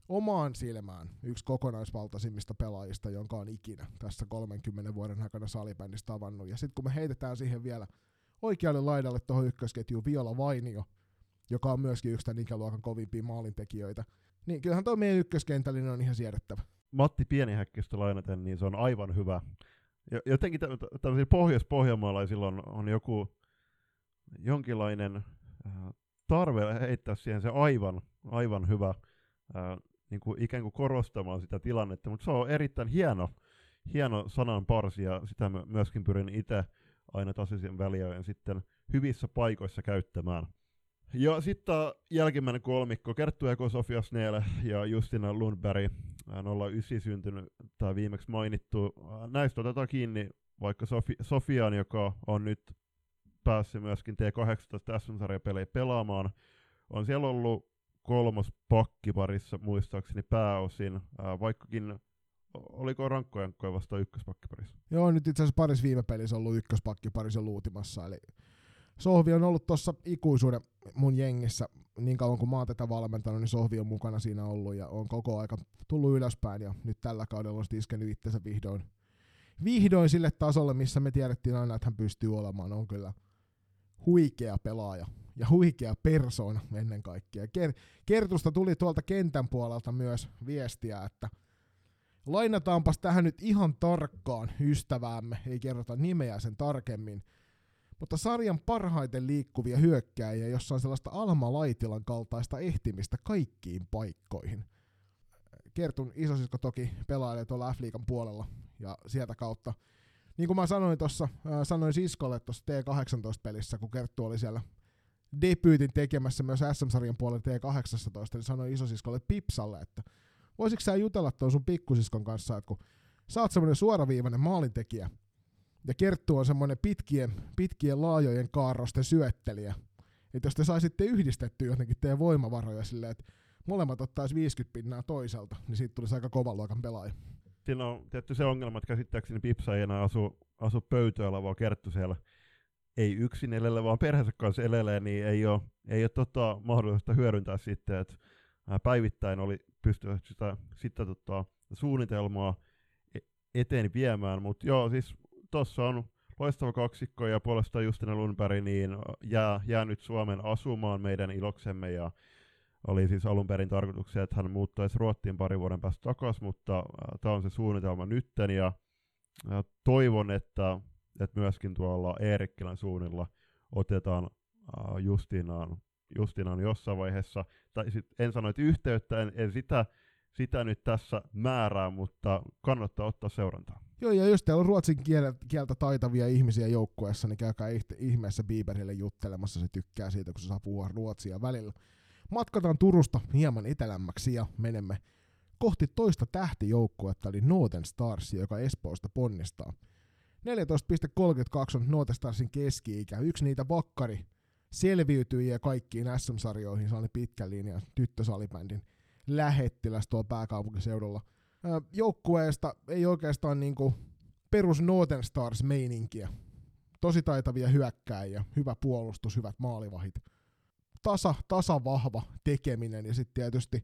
omaan silmään yksi kokonaisvaltaisimmista pelaajista, jonka on ikinä tässä 30 vuoden aikana salibändissä tavannut. Ja sitten kun me heitetään siihen vielä oikealle laidalle tuohon ykkösketjuun Viola Vainio, joka on myöskin yksi tämän ikäluokan kovimpia maalintekijöitä, niin kyllähän tuo meidän ykköskentällinen on ihan siedettävä. Matti Pienihäkkistä lainaten, niin se on aivan hyvä. Jotenkin tämmöisillä pohjois-pohjanmaalaisilla on, on joku jonkinlainen äh, tarve heittää siihen se aivan, aivan hyvä äh, niin kuin ikään kuin korostamaan sitä tilannetta, mutta se on erittäin hieno, hieno sanan parsi ja sitä myöskin pyrin itse aina tasaisin väliajoin sitten hyvissä paikoissa käyttämään. Ja sitten jälkimmäinen kolmikko, Kerttu Eko, Sofia Snell ja Justina Lundberg, 09 syntynyt tai viimeksi mainittu. Näistä otetaan kiinni vaikka Sofi- Sofian, joka on nyt päässyt myöskin T18 SM-sarjapelejä pelaamaan. On siellä ollut kolmos pakkiparissa muistaakseni pääosin, ää, vaikkakin oliko rankkojankkoja vasta ykköspakkiparissa? Joo, nyt itse asiassa parissa viime pelissä ollut ykköspakkiparissa luutimassa, eli Sohvi on ollut tuossa ikuisuuden mun jengissä, niin kauan kuin mä oon tätä valmentanut, niin Sohvi on mukana siinä ollut ja on koko aika tullut ylöspäin ja nyt tällä kaudella on iskenyt itsensä vihdoin, vihdoin sille tasolle, missä me tiedettiin aina, että hän pystyy olemaan, on kyllä huikea pelaaja ja huikea persoona ennen kaikkea. Ker- Kertusta tuli tuolta kentän puolelta myös viestiä, että lainataanpas tähän nyt ihan tarkkaan ystäväämme, ei kerrota nimeä sen tarkemmin, mutta sarjan parhaiten liikkuvia hyökkääjiä, jossa on sellaista Alma Laitilan kaltaista ehtimistä kaikkiin paikkoihin. Kertun isosisko toki pelailee tuolla F-liigan puolella ja sieltä kautta niin kuin mä sanoin tuossa, sanoin siskolle tuossa T18-pelissä, kun Kerttu oli siellä debyytin tekemässä myös SM-sarjan puolella T18, niin sanoin isosiskolle Pipsalle, että voisitko sä jutella tuon sun pikkusiskon kanssa, että kun sä oot semmoinen suoraviivainen maalintekijä, ja Kerttu on semmoinen pitkien, pitkien laajojen kaarrosten syöttelijä, että jos te saisitte yhdistetty jotenkin teidän voimavaroja silleen, että molemmat ottaisi 50 pinnaa toiselta, niin siitä tulisi aika kovan luokan pelaaja. Siinä on tietty se ongelma, että käsittääkseni Pipsa ei enää asu, asu pöytöllä, vaan Kerttu siellä ei yksin elele, vaan perheensä kanssa elelee, niin ei ole, ei ole tota, mahdollista hyödyntää sitten, että päivittäin oli pystyä sitä, sitä tota, suunnitelmaa e-, eteen viemään, mutta joo, siis tuossa on loistava kaksikko ja puolestaan Justina Lundberg niin jää, jää nyt Suomen asumaan meidän iloksemme ja oli siis alun perin tarkoituksia, että hän muuttaisi Ruottiin pari vuoden päästä takaisin, mutta äh, tämä on se suunnitelma nytten ja toivon, että, että myöskin tuolla Eerikkilän suunnilla otetaan äh, Justinaan, Justinaan jossain vaiheessa, tai sit en sano, että yhteyttä, en, en sitä, sitä nyt tässä määrää, mutta kannattaa ottaa seurantaa. Joo, ja jos teillä on ruotsin kieltä, taitavia ihmisiä joukkueessa, niin käykää ihmeessä Bieberille juttelemassa, se tykkää siitä, kun se saa puhua ruotsia välillä. Matkataan Turusta hieman etelämmäksi ja menemme kohti toista tähtijoukkuetta, eli Northern Stars, joka Espoosta ponnistaa. 14,32 on Northern Starsin keski-ikä, yksi niitä vakkari selviytyjiä kaikkiin SM-sarjoihin, sellainen pitkän linjan tyttösalibändin lähettiläs tuolla pääkaupunkiseudulla. Joukkueesta ei oikeastaan niinku perus Northern Stars meininkiä. Tosi taitavia hyökkääjiä, hyvä puolustus, hyvät maalivahit – tasa, tasa vahva tekeminen ja sitten tietysti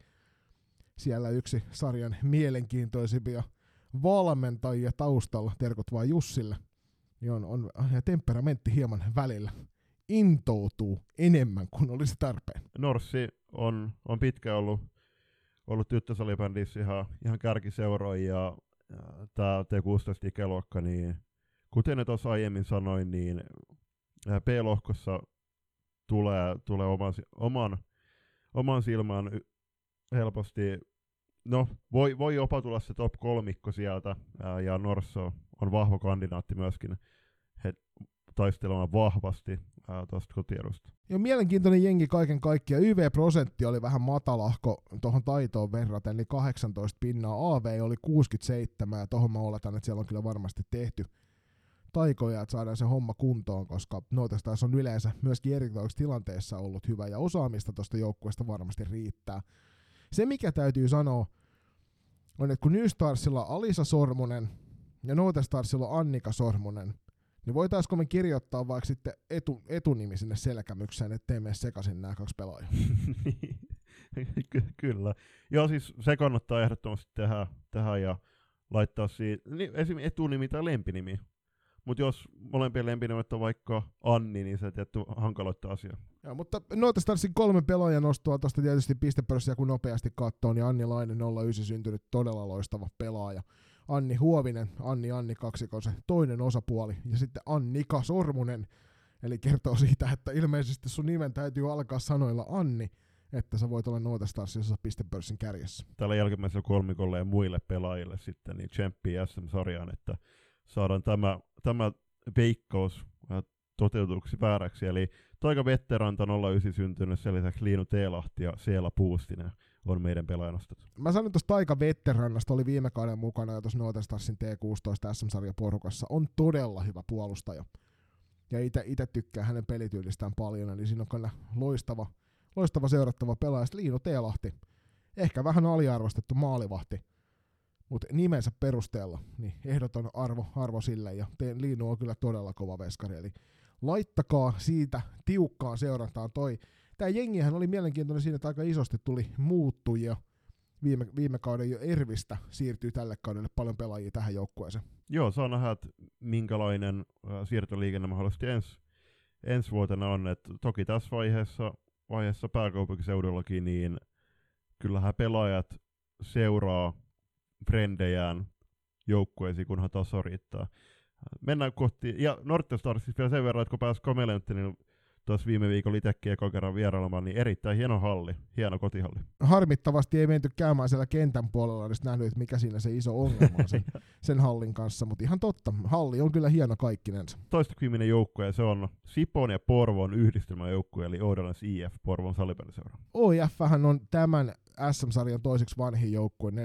siellä yksi sarjan mielenkiintoisimpia valmentajia taustalla, terkot vaan Jussille, niin on, on ja temperamentti hieman välillä intoutuu enemmän kuin olisi tarpeen. Norssi on, on pitkä ollut, ollut tyttösalibändissä ihan, ihan kärkiseuroja ja, tämä T16 ikäluokka, niin kuten tuossa aiemmin sanoin, niin P-lohkossa tulee, tulee oman, oman, oman silmään helposti. No, voi, voi jopa tulla se top kolmikko sieltä, ää, ja Norso on vahva kandidaatti myöskin he taistelemaan vahvasti tuosta kotiedusta. Ja mielenkiintoinen jengi kaiken kaikkiaan. YV-prosentti oli vähän matalahko tuohon taitoon verraten, eli 18 pinnaa. AV oli 67, ja tuohon mä oletan, että siellä on kyllä varmasti tehty taikoja, että saadaan se homma kuntoon, koska Nootestaas on yleensä myöskin erikoisissa tilanteessa ollut hyvä ja osaamista tuosta joukkueesta varmasti riittää. Se mikä täytyy sanoa on, että kun Nystarsilla on Alisa Sormunen ja Nootestarsilla on Annika Sormunen, niin voitaisiko me kirjoittaa vaikka sitten etu, etunimi sinne selkämykseen, ettei mene sekaisin nämä kaksi pelaajaa? Ky- kyllä. Joo, siis se kannattaa ehdottomasti tehdä, tehdä ja laittaa siitä, niin esimerkiksi etunimi tai lempinimi. Mutta jos molempien lempinimet on vaikka Anni, niin se tietty hankaloittaa asiaa. Joo, mutta noita Starsin kolme pelaajan nostoa tuosta tietysti pistepörssiä kun nopeasti katsoo, niin Anni Lainen 09 syntynyt todella loistava pelaaja. Anni Huovinen, Anni Anni kaksikon se toinen osapuoli, ja sitten Annika Sormunen, eli kertoo siitä, että ilmeisesti sun nimen täytyy alkaa sanoilla Anni, että sä voit olla Noita Starsissa pistepörssin kärjessä. Tällä jälkimmäisellä kolmikolle ja muille pelaajille sitten, niin tsemppiä SM-sarjaan, että saadaan tämä, tämä veikkaus toteutuksi vääräksi. Eli Toika Vetteranta 09 syntynyt, sen lisäksi Liinu Teelahti ja Seela Puustinen on meidän pelaajanostot. Mä sanoin tuosta Taika Vetterannasta, oli viime kauden mukana jo tuossa Nuoten Starsin T16 SM-sarjan porukassa. On todella hyvä puolustaja. Ja itse tykkää hänen pelityylistään paljon, eli siinä on kyllä loistava, loistava seurattava pelaaja. Liino Teelahti, ehkä vähän aliarvostettu maalivahti, mutta nimensä perusteella, niin ehdoton arvo, arvo sille, ja teen Liinu on kyllä todella kova veskari, eli laittakaa siitä tiukkaan seurantaan toi. Tämä jengihän oli mielenkiintoinen siinä, että aika isosti tuli muuttujia viime, viime kauden jo Ervistä siirtyy tälle kaudelle paljon pelaajia tähän joukkueeseen. Joo, saa nähdä, että minkälainen siirtoliikenne mahdollisesti ensi, ensi vuotena on. Et toki tässä vaiheessa, vaiheessa pääkaupunkiseudullakin, niin kyllähän pelaajat seuraa frendejään joukkueisiin, kunhan taso riittää. Mennään kohti, ja Northern Stars siis vielä sen verran, että kun pääsi Kamelenttiin, niin tuossa viime viikolla itsekin eka kerran vierailemaan, niin erittäin hieno halli, hieno kotihalli. Harmittavasti ei menty käymään siellä kentän puolella, olisi nähnyt, että mikä siinä se iso ongelma on sen, sen hallin kanssa, mutta ihan totta, halli on kyllä hieno kaikkinensa. Toistakymmeninen joukkue, ja se on Sipon ja Porvon yhdistelmäjoukkue, eli Oudalans IF, Porvon salibändiseura. OIF on tämän SM-sarjan toiseksi vanhin joukkue 14,47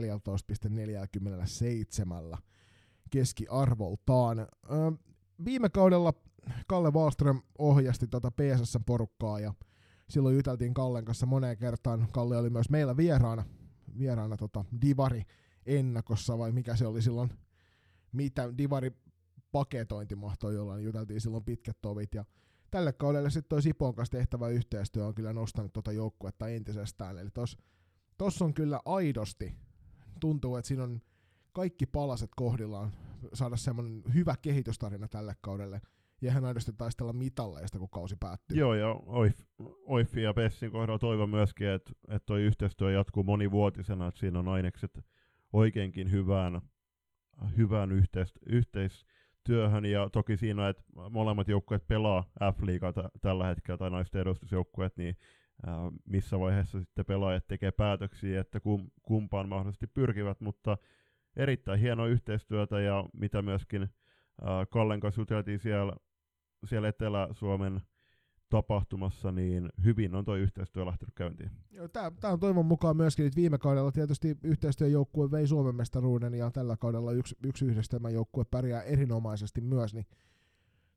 keskiarvoltaan. Viime kaudella Kalle Wallström ohjasti tuota PSS-porukkaa ja silloin juteltiin Kallen kanssa moneen kertaan. Kalle oli myös meillä vieraana, vieraana tota Divari ennakossa vai mikä se oli silloin, mitä Divari paketointi mahtoi jollain, juteltiin silloin pitkät tovit ja tälle kaudelle sitten toi Sipon kanssa tehtävä yhteistyö on kyllä nostanut tuota joukkuetta entisestään, eli tuossa on kyllä aidosti, tuntuu, että siinä on kaikki palaset kohdillaan saada semmoinen hyvä kehitystarina tälle kaudelle, ja ihan aidosti taistella mitalleista, kun kausi päättyy. Joo, ja Oif, Oifi ja Pessin kohdalla toivon myöskin, että, että toi yhteistyö jatkuu monivuotisena, että siinä on ainekset oikeinkin hyvään, hyvään yhteis, yhteistyöhön, ja toki siinä, että molemmat joukkueet pelaa F-liigaa t- tällä hetkellä, tai naisten edustusjoukkueet, niin missä vaiheessa sitten pelaajat tekee päätöksiä, että kum, kumpaan mahdollisesti pyrkivät, mutta erittäin hienoa yhteistyötä, ja mitä myöskin Kallen kanssa juteltiin siellä siellä Etelä-Suomen tapahtumassa, niin hyvin on tuo yhteistyö lähtenyt käyntiin. Tämä on toivon mukaan myöskin, että viime kaudella tietysti yhteistyöjoukkue vei Suomen mestaruuden ja tällä kaudella yksi, yksi yhdistelmäjoukkue pärjää erinomaisesti myös, niin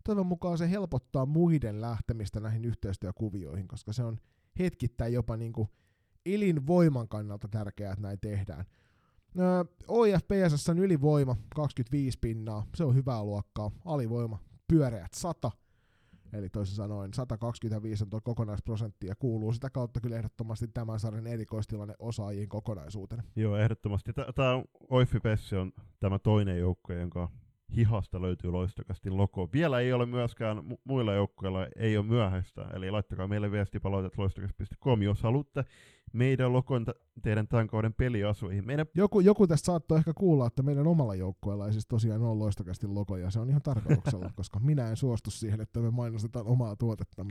toivon mukaan se helpottaa muiden lähtemistä näihin yhteistyökuvioihin, koska se on hetkittäin jopa niin kuin elinvoiman kannalta tärkeää, että näin tehdään. OIF PSS on ylivoima 25 pinnaa, se on hyvää luokkaa, alivoima pyöreät 100, eli toisin sanoen 125 on tuo kokonaisprosentti ja kuuluu sitä kautta kyllä ehdottomasti tämän sarjan erikoistilanne osaajiin kokonaisuutena. Joo, ehdottomasti. Tämä Pessi on tämä toinen joukko, jonka hihasta löytyy loistokasti logo. Vielä ei ole myöskään mu- muilla joukkoilla, ei ole myöhäistä, eli laittakaa meille viestipalautet loistokas.com, jos haluatte meidän lokon t- teidän tämän kauden peliasuihin. Meidän... Joku, joku tästä saattoi ehkä kuulla, että meidän omalla joukkueella ei siis tosiaan ole loistokasti logo, ja se on ihan tarkoituksella, koska minä en suostu siihen, että me mainostetaan omaa tuotetta.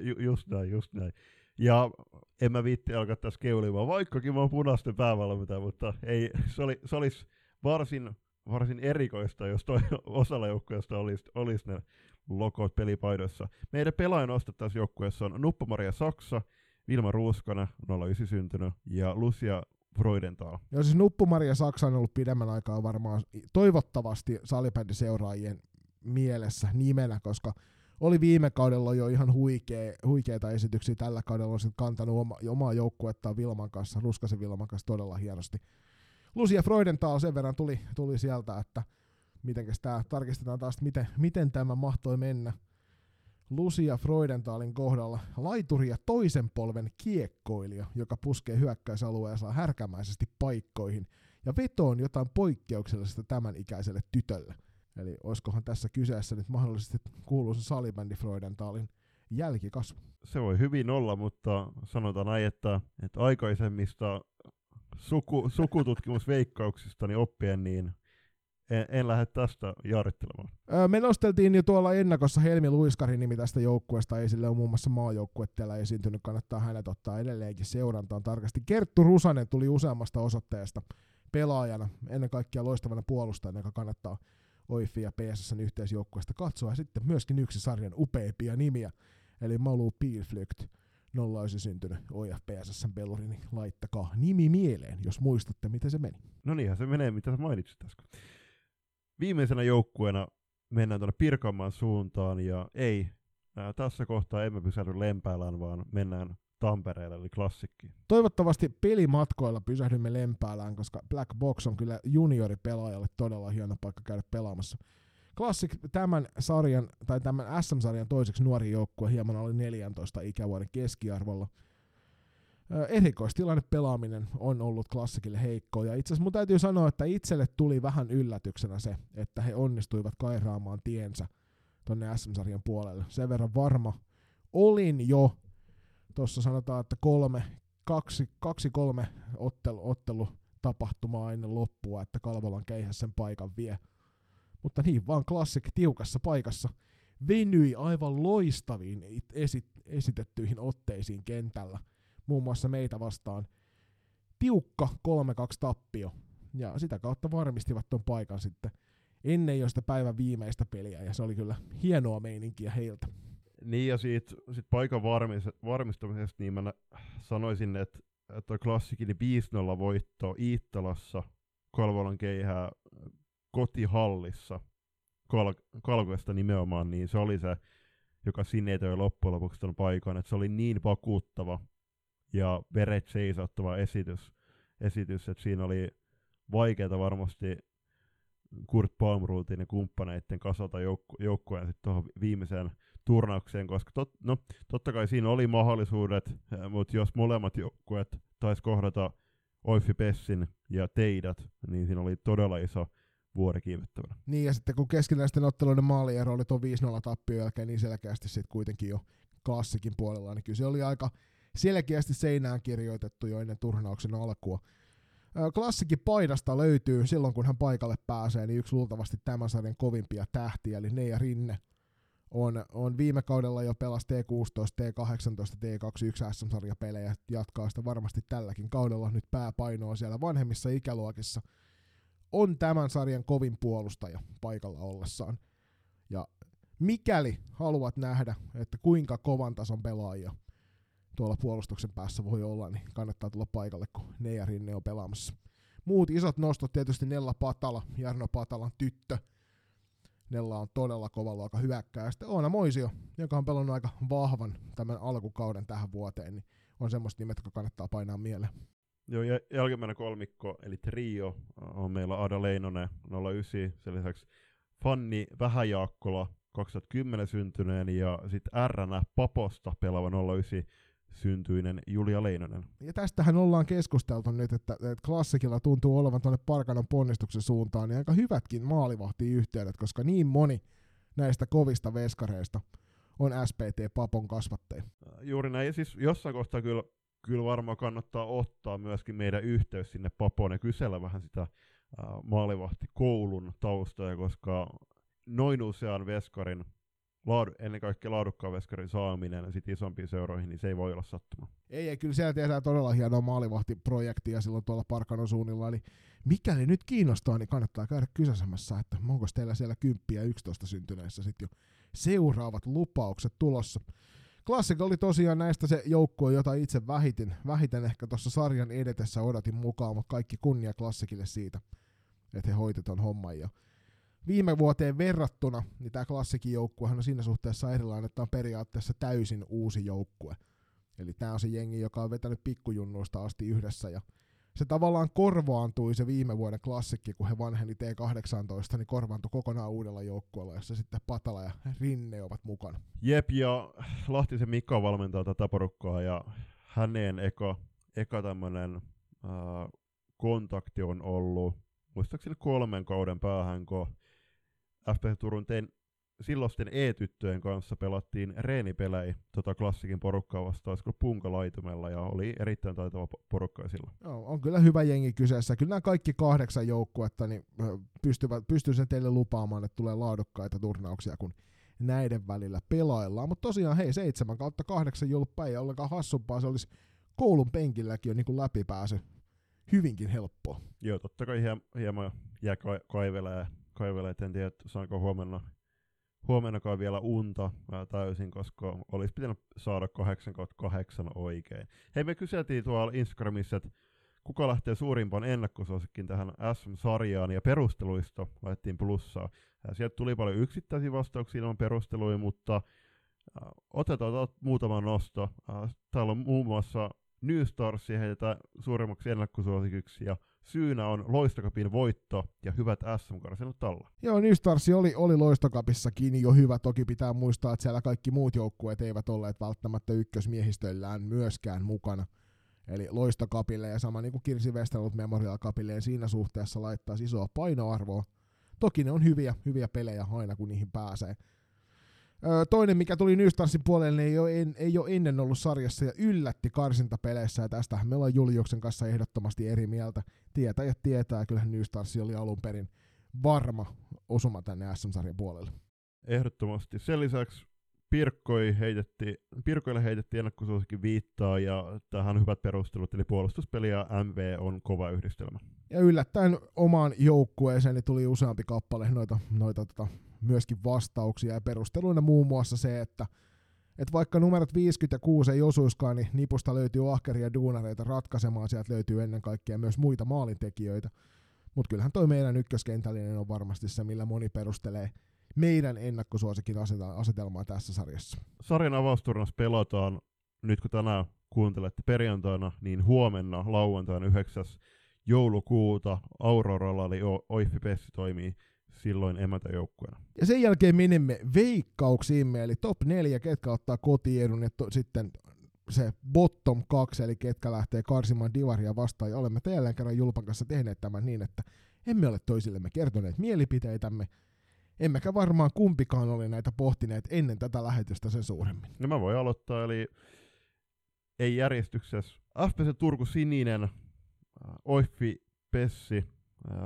Ju- just näin, just näin. Ja en mä viitti alkaa tässä keulimaan, vaikkakin mä oon punaisten päävalmentaja, mutta ei, se, oli, se olisi varsin varsin erikoista, jos toi osalla joukkueesta olisi, olisi ne logot pelipaidoissa. Meidän pelaajan tässä joukkueessa on Nuppa-Maria Saksa, Vilma Ruuskana, 09 syntynyt, ja Lucia Freudenthal. Joo, siis Nuppu-Maria Saksa on ollut pidemmän aikaa varmaan toivottavasti salibändiseuraajien mielessä nimenä, koska oli viime kaudella jo ihan huikea, huikeita esityksiä. Tällä kaudella on sitten kantanut oma, omaa joukkuettaan Vilman kanssa, Ruskasen Vilman kanssa todella hienosti. Lucia Freudenthal sen verran tuli, tuli sieltä, että mitenkäs tää, tarkistetaan taas, miten, miten tämä mahtoi mennä. Lucia Freudenthalin kohdalla laituri ja toisen polven kiekkoilija, joka puskee hyökkäysalueensa härkämäisesti paikkoihin ja vetoon jotain poikkeuksellisesta tämän ikäiselle tytölle. Eli olisikohan tässä kyseessä nyt mahdollisesti kuuluisa salibändi Freudenthalin jälkikasvu? Se voi hyvin olla, mutta sanotaan näin, että, että aikaisemmista suku, sukututkimusveikkauksistani oppien, niin en, en lähde tästä jaarittelemaan. me nosteltiin jo tuolla ennakossa Helmi Luiskarin nimi tästä joukkueesta esille, on muun muassa maajoukkue täällä esiintynyt, kannattaa hänet ottaa edelleenkin seurantaan tarkasti. Kerttu Rusanen tuli useammasta osoitteesta pelaajana, ennen kaikkea loistavana puolustajana, joka kannattaa OIFI ja PSSn yhteisjoukkueesta katsoa, ja sitten myöskin yksi sarjan upeimpia nimiä, eli Malu Pilflykt nolla olisi syntynyt OFPSS peluri, niin laittakaa nimi mieleen, jos muistatte, miten se meni. No niinhän se menee, mitä sä mainitsit äsken. Viimeisenä joukkueena mennään tuonne Pirkanmaan suuntaan, ja ei, ää, tässä kohtaa emme pysähdy Lempäälään, vaan mennään Tampereelle, eli klassikki. Toivottavasti pelimatkoilla pysähdymme Lempäälään, koska Black Box on kyllä junioripelaajalle todella hieno paikka käydä pelaamassa. Classic tämän sarjan, tai tämän SM-sarjan toiseksi nuori joukkue hieman oli 14 ikävuoden keskiarvolla. Erikoistilanne pelaaminen on ollut klassikille heikko, ja itse asiassa mun täytyy sanoa, että itselle tuli vähän yllätyksenä se, että he onnistuivat kairaamaan tiensä tonne SM-sarjan puolelle. Sen verran varma olin jo, tuossa sanotaan, että kolme, kaksi, kaksi kolme ottelu, ottelu tapahtumaa ennen loppua, että Kalvolan keihäs sen paikan vie – mutta niin vaan Classic tiukassa paikassa venyi aivan loistaviin esit- esitettyihin otteisiin kentällä, muun muassa meitä vastaan. Tiukka 3-2 tappio, ja sitä kautta varmistivat ton paikan sitten ennen jo sitä päivän viimeistä peliä, ja se oli kyllä hienoa meininkiä heiltä. Niin, ja siitä sit paikan varmis, varmistamisesta, niin mä sanoisin, että toi klassikin 5-0 voitto Iittalassa Kalvolan keihää kotihallissa. Kal- Kalkoista nimenomaan, niin se oli se, joka sinetöi loppujen lopuksi tuon paikan, että se oli niin vakuuttava ja veret seisottava esitys, esitys että siinä oli vaikeaa varmasti Kurt Palmruutin ja kumppaneiden kasata joukku- joukkueen sitten tuohon viimeiseen turnaukseen, koska tot, no, totta kai siinä oli mahdollisuudet, mutta jos molemmat joukkueet taisi kohdata Oifi Pessin ja teidät, niin siinä oli todella iso vuori kiivettävänä. Niin, ja sitten kun keskinäisten otteluiden maaliero oli tuon 5-0 tappio jälkeen niin selkeästi sitten kuitenkin jo klassikin puolella, niin kyllä se oli aika selkeästi seinään kirjoitettu jo ennen turnauksen alkua. Klassikin paidasta löytyy silloin, kun hän paikalle pääsee, niin yksi luultavasti tämän sarjan kovimpia tähtiä, eli Neija Rinne, on, on viime kaudella jo pelas T16, T18, T21 SM-sarjapelejä, jatkaa sitä varmasti tälläkin kaudella nyt pääpainoa siellä vanhemmissa ikäluokissa. On tämän sarjan kovin puolustaja paikalla ollessaan. Ja mikäli haluat nähdä, että kuinka kovan tason pelaajia tuolla puolustuksen päässä voi olla, niin kannattaa tulla paikalle, kun ne ja Rinne on pelaamassa. Muut isot nostot tietysti Nella Patala, Jarno Patalan tyttö – Nella on todella kova luokka hyökkää. Ja sitten Oona Moisio, joka on pelannut aika vahvan tämän alkukauden tähän vuoteen, niin on semmoista nimet, jotka kannattaa painaa mieleen. Joo, ja jälkimmäinen kolmikko, eli trio, on meillä Ada Leinonen 09, sen lisäksi Fanni Vähäjaakkola 2010 syntyneen ja sitten RN Paposta pelaava 09 syntyinen Julia Leinonen. Ja tästähän ollaan keskusteltu nyt, että, että klassikilla tuntuu olevan tuonne Parkanon ponnistuksen suuntaan niin aika hyvätkin maalivahtiyhteydet, koska niin moni näistä kovista veskareista on SPT Papon kasvatteja. Juuri näin, ja siis jossain kohtaa kyllä, kyllä varmaan kannattaa ottaa myöskin meidän yhteys sinne Papoon ja kysellä vähän sitä äh, maalivahtikoulun taustaa, koska noin usean veskarin laadu, ennen kaikkea laadukkaan veskarin saaminen sit isompiin seuroihin, niin se ei voi olla sattuma. Ei, ei kyllä siellä tehdään todella hienoa maalivahtiprojektia silloin tuolla Parkanon suunnilla, eli mikäli nyt kiinnostaa, niin kannattaa käydä kysäsemässä, että onko teillä siellä 10 ja 11 syntyneissä sitten jo seuraavat lupaukset tulossa. Classic oli tosiaan näistä se joukkue, jota itse vähitin, vähiten ehkä tuossa sarjan edetessä odotin mukaan, mutta kaikki kunnia Klassikille siitä, että he hoitetaan homman. Ja viime vuoteen verrattuna, niin tämä klassikin joukkuehan on siinä suhteessa erilainen, että on periaatteessa täysin uusi joukkue. Eli tämä on se jengi, joka on vetänyt pikkujunnuista asti yhdessä ja se tavallaan korvaantui se viime vuoden klassikki, kun he vanheni T18, niin korvaantui kokonaan uudella joukkueella, jossa sitten Patala ja Rinne ovat mukana. Jep, ja Lahtisen Mikko valmentaa tätä porukkaa, ja hänen eka, eka tämmöinen äh, kontakti on ollut, muistaakseni kolmen kauden päähän, kun FPC Turun silloisten E-tyttöjen kanssa pelattiin reenipelejä tota klassikin porukkaa vastaan, olisiko punkalaitumella, ja oli erittäin taitava porukka silloin. Joo, on kyllä hyvä jengi kyseessä. Kyllä nämä kaikki kahdeksan joukkuetta niin pystyvät, pystyy sen teille lupaamaan, että tulee laadukkaita turnauksia, kun näiden välillä pelaillaan. Mutta tosiaan, hei, 7 kautta 8 julppa ei ollenkaan hassumpaa. Se olisi koulun penkilläkin jo niin kuin läpipääsy hyvinkin helppoa. Joo, totta kai hieman jää kaivelee kaivella, et en tiedä, saanko huomenna, huomennakaan vielä unta täysin, koska olisi pitänyt saada 8 8 oikein. Hei, me kyseltiin tuolla Instagramissa, että kuka lähtee suurimpaan ennakkosuosikkiin tähän SM-sarjaan, ja perusteluista laitettiin plussaa. Sieltä tuli paljon yksittäisiä vastauksia ilman perusteluja, mutta otetaan muutama nosto. Äh, täällä on muun muassa New Starsia heitetään suurimmaksi ennakkosuosikiksi, ja syynä on Loistokapin voitto ja hyvät SM-karsinut alla. Joo, New Stars oli, oli Loistokapissakin jo hyvä. Toki pitää muistaa, että siellä kaikki muut joukkueet eivät olleet välttämättä ykkösmiehistöillään myöskään mukana. Eli Loistokapille ja sama niin kuin Kirsi Westerlund Memorial Cupille siinä suhteessa laittaa isoa painoarvoa. Toki ne on hyviä, hyviä pelejä aina kun niihin pääsee. Toinen, mikä tuli Nystarsin puolelle, niin ei ole, en, ei ole ennen ollut sarjassa ja yllätti karsintapeleissä, ja tästä me ollaan Juliuksen kanssa ehdottomasti eri mieltä. Tietäjät tietää, kyllä Nystarsi oli alun perin varma osuma tänne SM-sarjan puolelle. Ehdottomasti. Sen lisäksi Pirkkoi heitettiin, Pirkoille heitettiin ennakkosuosikin viittaa ja tähän hyvät perustelut, eli puolustuspeli ja MV on kova yhdistelmä. Ja yllättäen omaan joukkueeseen niin tuli useampi kappale noita, noita tota, myöskin vastauksia ja perusteluina muun muassa se, että et vaikka numerot 56 ei osuiskaan, niin nipusta löytyy ahkeria duunareita ratkaisemaan, sieltä löytyy ennen kaikkea myös muita maalintekijöitä. Mutta kyllähän toi meidän ykköskentällinen on varmasti se, millä moni perustelee meidän ennakkosuosikin asetelmaa tässä sarjassa. Sarjan avausturnas pelataan nyt kun tänään kuuntelette perjantaina, niin huomenna lauantaina 9. joulukuuta Auroralla, eli Oiffi toimii silloin emäntäjoukkueena. Ja sen jälkeen menemme veikkauksiimme, eli top 4, ketkä ottaa kotiedun, ja to, sitten se bottom 2, eli ketkä lähtee karsimaan divaria vastaan, ja olemme jälleen kerran Julpan kanssa tehneet tämän niin, että emme ole toisillemme kertoneet mielipiteitämme, emmekä varmaan kumpikaan ole näitä pohtineet ennen tätä lähetystä sen suuremmin. No mä voin aloittaa, eli ei järjestyksessä. FPC Turku Sininen, äh, Oiffi Pessi,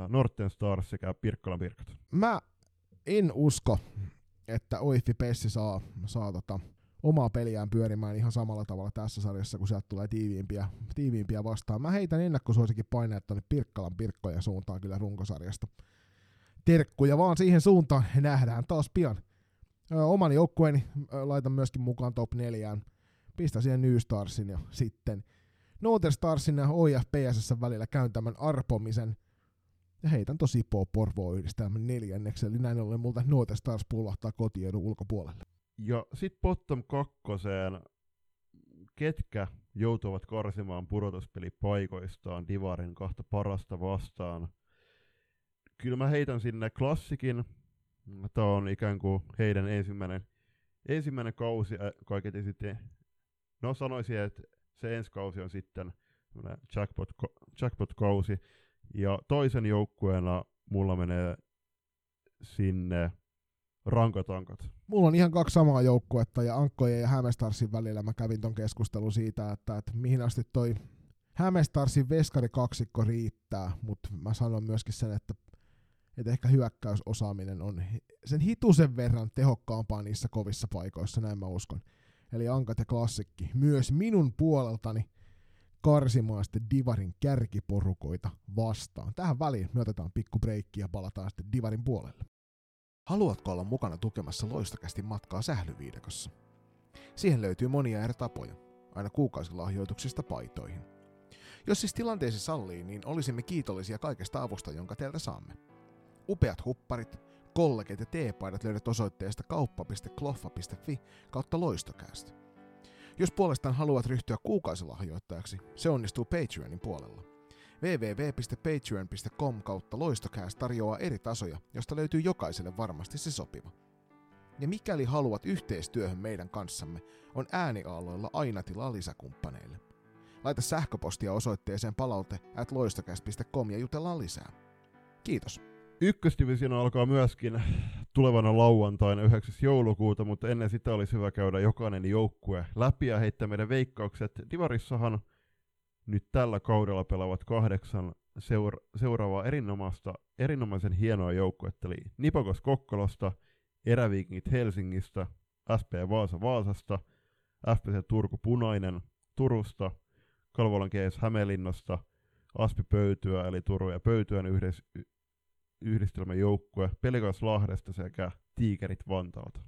Norten Stars sekä Pirkkalan Pirkat. Mä en usko, että Oiffi Pessi saa, saa tota, omaa peliään pyörimään ihan samalla tavalla tässä sarjassa, kun sieltä tulee tiiviimpiä, tiiviimpiä vastaan. Mä heitän ennakkosuosikin paineet tuonne Pirkkalan Pirkkojen suuntaan kyllä runkosarjasta. Terkkuja vaan siihen suuntaan nähdään taas pian. Ö, oman joukkueeni laitan myöskin mukaan top 4. Pistä siihen New Starsin ja sitten Noter Starsin ja OIFPSS välillä käyn tämän arpomisen. Ja heitän tosi Porvoa yhdistelmän neljänneksi, eli näin ollen multa Noter Stars pullahtaa kotiedun ulkopuolelle. Ja sitten bottom kakkoseen, ketkä joutuvat karsimaan pudotuspelipaikoistaan Divarin kahta parasta vastaan. Kyllä mä heitän sinne klassikin. Tämä on ikään kuin heidän ensimmäinen, ensimmäinen kausi kaiketi sitten. No sanoisin, että se ensi kausi on sitten jackpot, jackpot-kausi. Ja toisen joukkueena mulla menee sinne rankatankat. Mulla on ihan kaksi samaa joukkuetta ja Ankkojen ja Hämestarsin välillä mä kävin ton keskustelun siitä, että, että mihin asti toi Hämestarsin veskari kaksikko riittää, mutta mä sanon myöskin sen, että, että ehkä hyökkäysosaaminen on sen hitusen verran tehokkaampaa niissä kovissa paikoissa, näin mä uskon. Eli Ankat ja Klassikki myös minun puoleltani karsimaan sitten Divarin kärkiporukoita vastaan. Tähän väliin me otetaan pikku breikki ja palataan sitten Divarin puolelle. Haluatko olla mukana tukemassa loistakästi matkaa sählyviidakossa? Siihen löytyy monia eri tapoja, aina kuukausilahjoituksista paitoihin. Jos siis tilanteesi sallii, niin olisimme kiitollisia kaikesta avusta, jonka teiltä saamme. Upeat hupparit, kollegit ja teepaidat löydät osoitteesta kauppa.kloffa.fi kautta loistokäästä. Jos puolestaan haluat ryhtyä kuukausilahjoittajaksi, se onnistuu Patreonin puolella www.patreon.com kautta loistokääs tarjoaa eri tasoja, josta löytyy jokaiselle varmasti se sopiva. Ja mikäli haluat yhteistyöhön meidän kanssamme, on ääniaaloilla aina tilaa lisäkumppaneille. Laita sähköpostia osoitteeseen palaute at ja jutellaan lisää. Kiitos. Ykkösdivision alkaa myöskin tulevana lauantaina 9. joulukuuta, mutta ennen sitä olisi hyvä käydä jokainen joukkue läpi ja heittää meidän veikkaukset. Divarissahan nyt tällä kaudella pelaavat kahdeksan seura- seuraavaa erinomaista, erinomaisen hienoa joukkuetta, eli Nipokos Kokkolosta, Eräviikingit Helsingistä, SP Vaasa Vaasasta, FPC Turku Punainen Turusta, Kalvolan GS Hämeenlinnasta, Aspi Pöytyä eli Turun ja Pöytyän yhdis- yhdistelmäjoukkue, Pelikas Lahdesta sekä Tiikerit Vantaalta.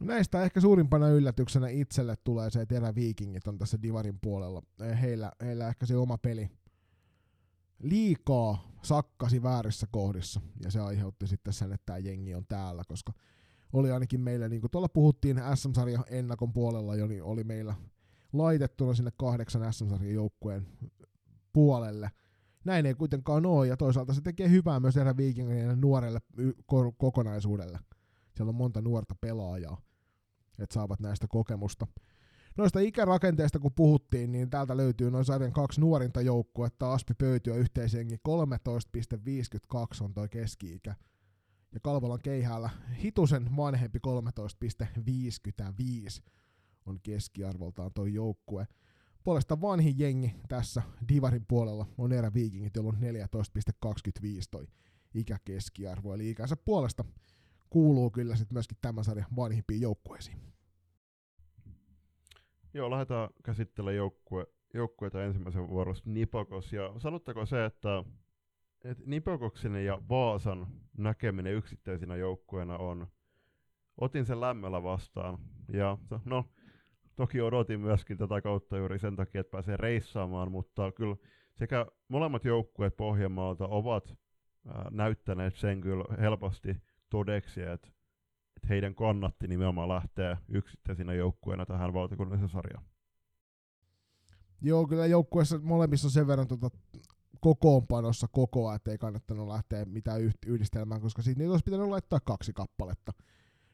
Näistä ehkä suurimpana yllätyksenä itselle tulee se, että eräviikingit on tässä Divarin puolella. Heillä, heillä ehkä se oma peli liikaa sakkasi väärissä kohdissa, ja se aiheutti sitten sen, että tämä jengi on täällä, koska oli ainakin meillä, niin kuin tuolla puhuttiin SM-sarjan ennakon puolella jo, niin oli meillä laitettuna sinne kahdeksan SM-sarjan joukkueen puolelle. Näin ei kuitenkaan ole, ja toisaalta se tekee hyvää myös eräviikingien nuorelle kokonaisuudelle. Siellä on monta nuorta pelaajaa että saavat näistä kokemusta. Noista ikärakenteista kun puhuttiin, niin täältä löytyy noin sarjan kaksi nuorinta joukkuetta, Aspi Pöytyä yhteisenkin 13,52 on toi keski-ikä. Ja Kalvolan keihäällä hitusen vanhempi 13,55 on keskiarvoltaan toi joukkue. Puolesta vanhin jengi tässä Divarin puolella on erä Vikingit, jolla on 14,25 toi ikäkeskiarvo, eli ikänsä puolesta kuuluu kyllä sitten myöskin tämän sarjan vanhimpiin joukkueisiin. Joo, lähdetään käsittelemään joukkue, joukkueita ensimmäisen vuorossa Nipokos. Ja sanottako se, että, että Nipokoksen ja Vaasan näkeminen yksittäisinä joukkueena on, otin sen lämmöllä vastaan. Ja no, toki odotin myöskin tätä kautta juuri sen takia, että pääsee reissaamaan, mutta kyllä sekä molemmat joukkueet Pohjanmaalta ovat ää, näyttäneet sen kyllä helposti todeksi, että, että heidän kannatti nimenomaan lähteä yksittäisinä joukkueena tähän valtakunnalliseen sarjaan. Joo, kyllä joukkueessa molemmissa on sen verran tota kokoonpanossa kokoa, ettei kannattanut lähteä mitään yhdistelmään, koska siitä niitä olisi pitänyt laittaa kaksi kappaletta.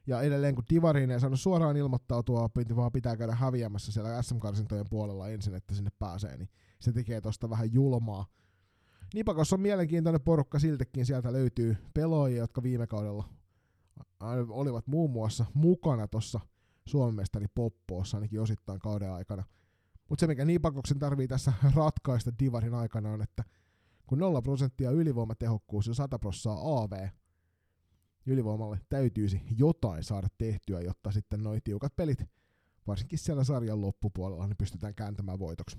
Ja edelleen kun Divariin ei saanut suoraan ilmoittautua, piti vaan pitää käydä häviämässä siellä SM-karsintojen puolella ensin, että sinne pääsee, niin se tekee tosta vähän julmaa. Nipakos on mielenkiintoinen porukka siltikin, sieltä löytyy pelaajia, jotka viime kaudella olivat muun muassa mukana tuossa Suomen mestari Poppoossa ainakin osittain kauden aikana. Mutta se, mikä Nipakoksen tarvii tässä ratkaista Divarin aikana on, että kun 0 prosenttia ylivoimatehokkuus ja 100 prosenttia AV, ylivoimalle täytyisi jotain saada tehtyä, jotta sitten noin tiukat pelit, varsinkin siellä sarjan loppupuolella, niin pystytään kääntämään voitoksi.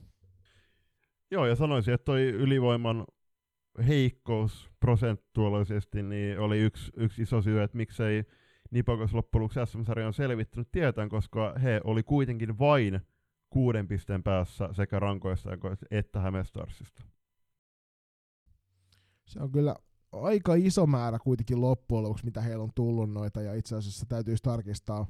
Joo, ja sanoisin, että toi ylivoiman heikkous prosentuaalisesti niin oli yksi, yksi iso syy, että miksei Nipakos loppujen lopuksi SM-sarja on selvittänyt tietään, koska he oli kuitenkin vain kuuden pisteen päässä sekä rankoista että Hämestarsista. Se on kyllä aika iso määrä kuitenkin loppujen lopuksi, mitä heillä on tullut noita, ja itse asiassa täytyisi tarkistaa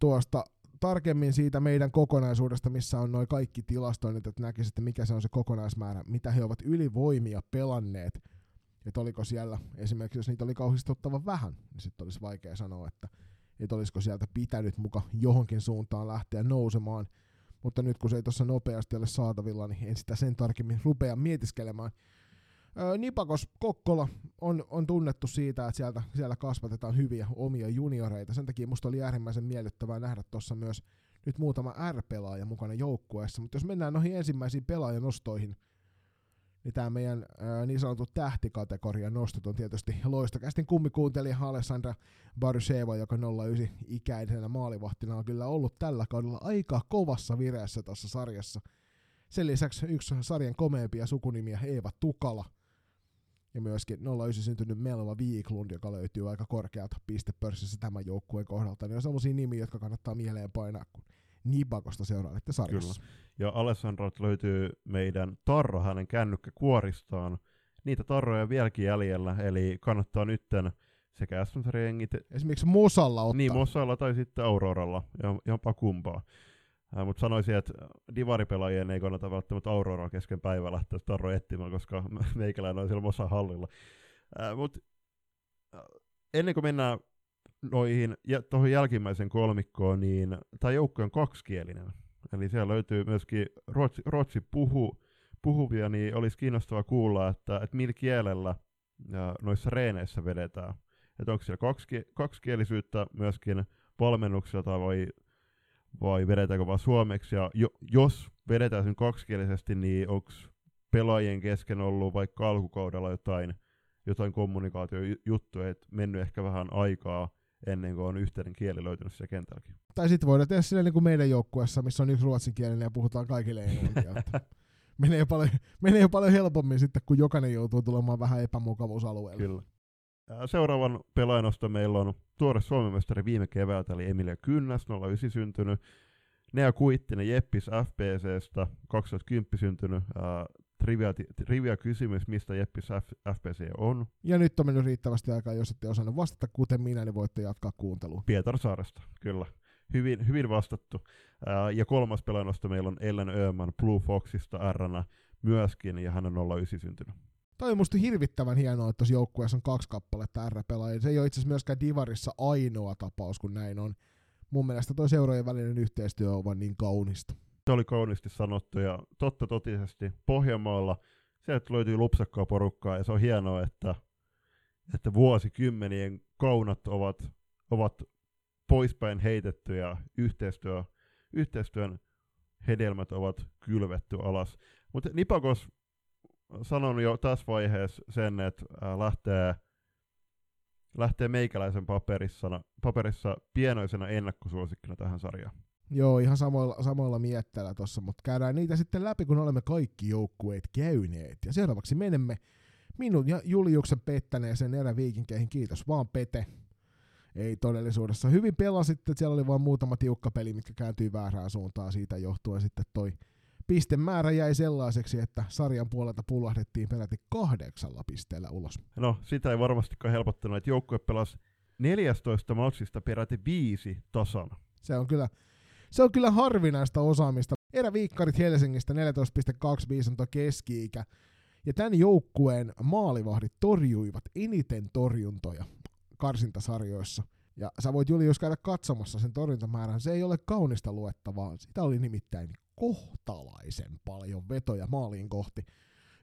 tuosta tarkemmin siitä meidän kokonaisuudesta, missä on noin kaikki tilastoinnit, että näkisi, että mikä se on se kokonaismäärä, mitä he ovat ylivoimia pelanneet. Että oliko siellä, esimerkiksi jos niitä oli kauhistuttavan vähän, niin sitten olisi vaikea sanoa, että, että olisiko sieltä pitänyt muka johonkin suuntaan lähteä nousemaan. Mutta nyt kun se ei tuossa nopeasti ole saatavilla, niin en sitä sen tarkemmin rupea mietiskelemään. Nipakos Kokkola on, on tunnettu siitä, että sieltä, siellä kasvatetaan hyviä omia junioreita. Sen takia musta oli äärimmäisen miellyttävää nähdä tuossa myös nyt muutama R-pelaaja mukana joukkueessa. Mutta jos mennään noihin ensimmäisiin pelaajanostoihin, niin tämä meidän ää, niin sanottu tähtikategoria nostot on tietysti loistokästin kummikuuntelija Alessandra Barysheva, joka 09 ikäisenä maalivahtina on kyllä ollut tällä kaudella aika kovassa vireessä tuossa sarjassa. Sen lisäksi yksi sarjan komeimpia sukunimiä Eeva Tukala – ja myöskin 09 syntynyt Melva Viiklund, joka löytyy aika korkealta pistepörssissä tämän joukkueen kohdalta, niin on sellaisia nimiä, jotka kannattaa mieleen painaa, kun Nibakosta seurailette sarjassa. Kyllä. Ja Alessandrot löytyy meidän tarra hänen kännykkäkuoristaan. Niitä tarroja vieläkin jäljellä, eli kannattaa nytten sekä sm Esimerkiksi Mosalla ottaa. Niin, Mosalla tai sitten Auroralla, jopa kumpaa. Mutta sanoisin, että divaripelaajien ei kannata välttämättä Auroraa kesken päivää lähteä Tarro etsimään, koska meikäläinen on siellä Mosan hallilla. Äh, ennen kuin mennään noihin ja tuohon jälkimmäisen kolmikkoon, niin tämä joukko on kaksikielinen. Eli siellä löytyy myöskin ruotsi, ruotsi puhu, puhuvia, niin olisi kiinnostava kuulla, että, että millä kielellä noissa reeneissä vedetään. Että onko siellä kaksi, kaksikielisyyttä myöskin valmennukselta vai vai vedetäänkö vaan suomeksi, ja jo, jos vedetään sen kaksikielisesti, niin onko pelaajien kesken ollut vaikka alkukaudella jotain, jotain kommunikaatiojuttuja, että mennyt ehkä vähän aikaa ennen kuin on yhteinen kieli löytynyt siellä kentälläkin. Tai sitten voidaan tehdä silleen niin kuin meidän joukkueessa, missä on yksi ruotsinkielinen ja puhutaan kaikille englantia. menee, paljon, menee paljon helpommin sitten, kun jokainen joutuu tulemaan vähän epämukavuusalueelle. Kyllä. Seuraavan pelaajanosto meillä on tuore Suomen mestari viime keväältä, eli Emilia Kynnäs, 09 syntynyt. Nea Kuittinen Jeppis FPCstä, 2010 syntynyt. Ää, trivia, trivia kysymys, mistä Jeppis F, FPC on. Ja nyt on mennyt riittävästi aikaa, jos ette osannut vastata kuten minä, niin voitte jatkaa kuuntelua. Pietarsaaresta, kyllä. Hyvin, hyvin vastattu. Ää, ja kolmas pelaajanosto meillä on Ellen Öhman Blue Foxista r myöskin, ja hän on 09 syntynyt. Toi on musta hirvittävän hienoa, että tuossa joukkueessa on kaksi kappaletta R-pelaajia. Se ei ole itse asiassa myöskään Divarissa ainoa tapaus, kun näin on. Mun mielestä toi seurojen välinen yhteistyö on vaan niin kaunista. Se oli kauniisti sanottu ja totta totisesti Pohjanmaalla sieltä löytyy lupsakkaa porukkaa ja se on hienoa, että, että vuosikymmenien kaunat ovat, ovat poispäin heitetty ja yhteistyö, yhteistyön hedelmät ovat kylvetty alas. Mutta Nipakos sanon jo tässä vaiheessa sen, että lähtee, lähtee meikäläisen paperissa, paperissa pienoisena ennakkosuosikkina tähän sarjaan. Joo, ihan samoilla, samoilla mietteillä tuossa, mutta käydään niitä sitten läpi, kun olemme kaikki joukkueet käyneet. Ja seuraavaksi menemme minun ja Juliuksen pettäneeseen eräviikinkeihin. Kiitos vaan Pete. Ei todellisuudessa. Hyvin pelasitte, siellä oli vain muutama tiukka peli, mitkä kääntyi väärään suuntaan. Siitä johtuen sitten toi pistemäärä jäi sellaiseksi, että sarjan puolelta pullahdettiin peräti kahdeksalla pisteellä ulos. No, sitä ei varmastikaan helpottanut, että joukkue pelasi 14 matsista peräti viisi tasana. Se on kyllä, se on kyllä harvinaista osaamista. Eräviikkarit Helsingistä 14,25 on keski-ikä. Ja tämän joukkueen maalivahdit torjuivat eniten torjuntoja karsintasarjoissa. Ja sä voit Juli, jos käydä katsomassa sen torjuntamäärän, se ei ole kaunista luettavaa. Sitä oli nimittäin kohtalaisen paljon vetoja maaliin kohti.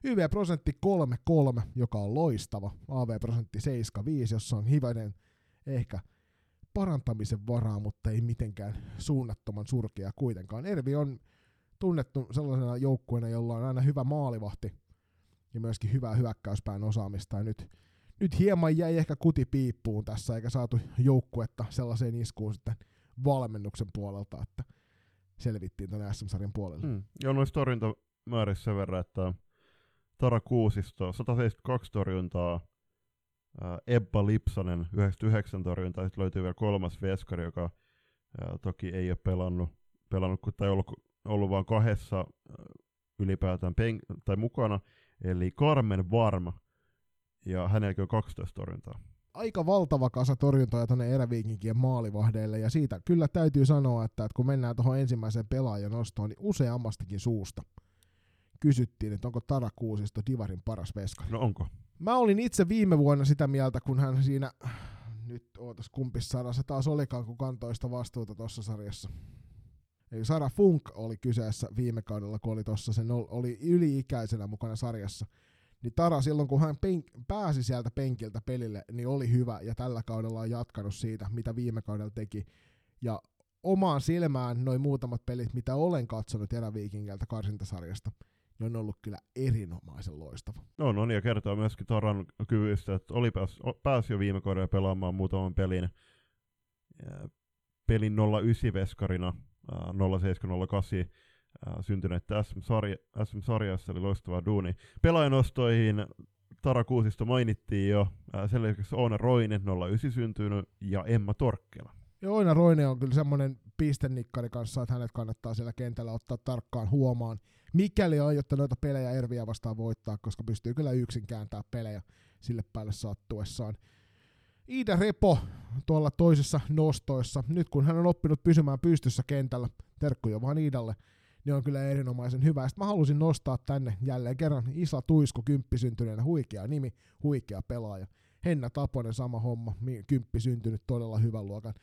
YV-prosentti 3,3, joka on loistava. AV-prosentti 7,5, jossa on hivainen ehkä parantamisen varaa, mutta ei mitenkään suunnattoman surkea kuitenkaan. Ervi on tunnettu sellaisena joukkueena, jolla on aina hyvä maalivahti ja myöskin hyvää hyökkäyspään osaamista. Ja nyt, nyt hieman jäi ehkä kuti piippuun tässä, eikä saatu joukkuetta sellaiseen iskuun sitten valmennuksen puolelta, että selvittiin tuonne SM-sarjan puolelle. Hmm. Joo, noissa torjuntamäärissä sen verran, että Tara Kuusisto, 172 torjuntaa, Ebba Lipsanen, 99 torjuntaa, sitten löytyy vielä kolmas veskari, joka toki ei ole pelannut, pelannut tai ollut, ollut vain kahdessa ylipäätään pen- tai mukana, eli Carmen Varma, ja hänelläkin on 12 torjuntaa. Aika valtava kasa torjuntoja tuonne eräviikinkien maalivahdeille, ja siitä kyllä täytyy sanoa, että, että kun mennään tuohon ensimmäiseen pelaajan nostoon, niin useammastikin suusta kysyttiin, että onko Tara Kuusisto Divarin paras veskari. No onko? Mä olin itse viime vuonna sitä mieltä, kun hän siinä, nyt ootas kumpis Sara, se taas olikaan, kun kantoi sitä vastuuta tuossa sarjassa. Eli Sara Funk oli kyseessä viime kaudella, kun oli tuossa, sen oli yli-ikäisenä mukana sarjassa. Niin Tara silloin, kun hän penk- pääsi sieltä penkiltä pelille, niin oli hyvä, ja tällä kaudella on jatkanut siitä, mitä viime kaudella teki. Ja omaan silmään noin muutamat pelit, mitä olen katsonut eräviikingiltä karsintasarjasta, ne on ollut kyllä erinomaisen loistava. No, no ja kertoo myöskin Taran kyvyistä, että oli pääs, pääsi jo viime kaudella pelaamaan muutaman pelin pelin 09-veskarina 0708 syntyneet SM-sarja, SM-sarjassa, eli loistava duuni. Pelaajanostoihin Tara Kuusisto mainittiin jo, sen lisäksi Oona Roinen 09 syntynyt ja Emma Torkkela. Ja Oina Roine on kyllä semmoinen pistennikkari kanssa, että hänet kannattaa siellä kentällä ottaa tarkkaan huomaan mikäli aiotte noita pelejä Erviä vastaan voittaa, koska pystyy kyllä yksin kääntämään pelejä sille päälle sattuessaan. Iida Repo tuolla toisessa nostoissa, nyt kun hän on oppinut pysymään pystyssä kentällä, terkkuja vaan Iidalle, niin on kyllä erinomaisen hyvä. Sitten mä halusin nostaa tänne jälleen kerran Isla Tuisku, kymppisyntyneenä, huikea nimi, huikea pelaaja. Henna Taponen, sama homma, kymppi syntynyt, todella hyvän luokan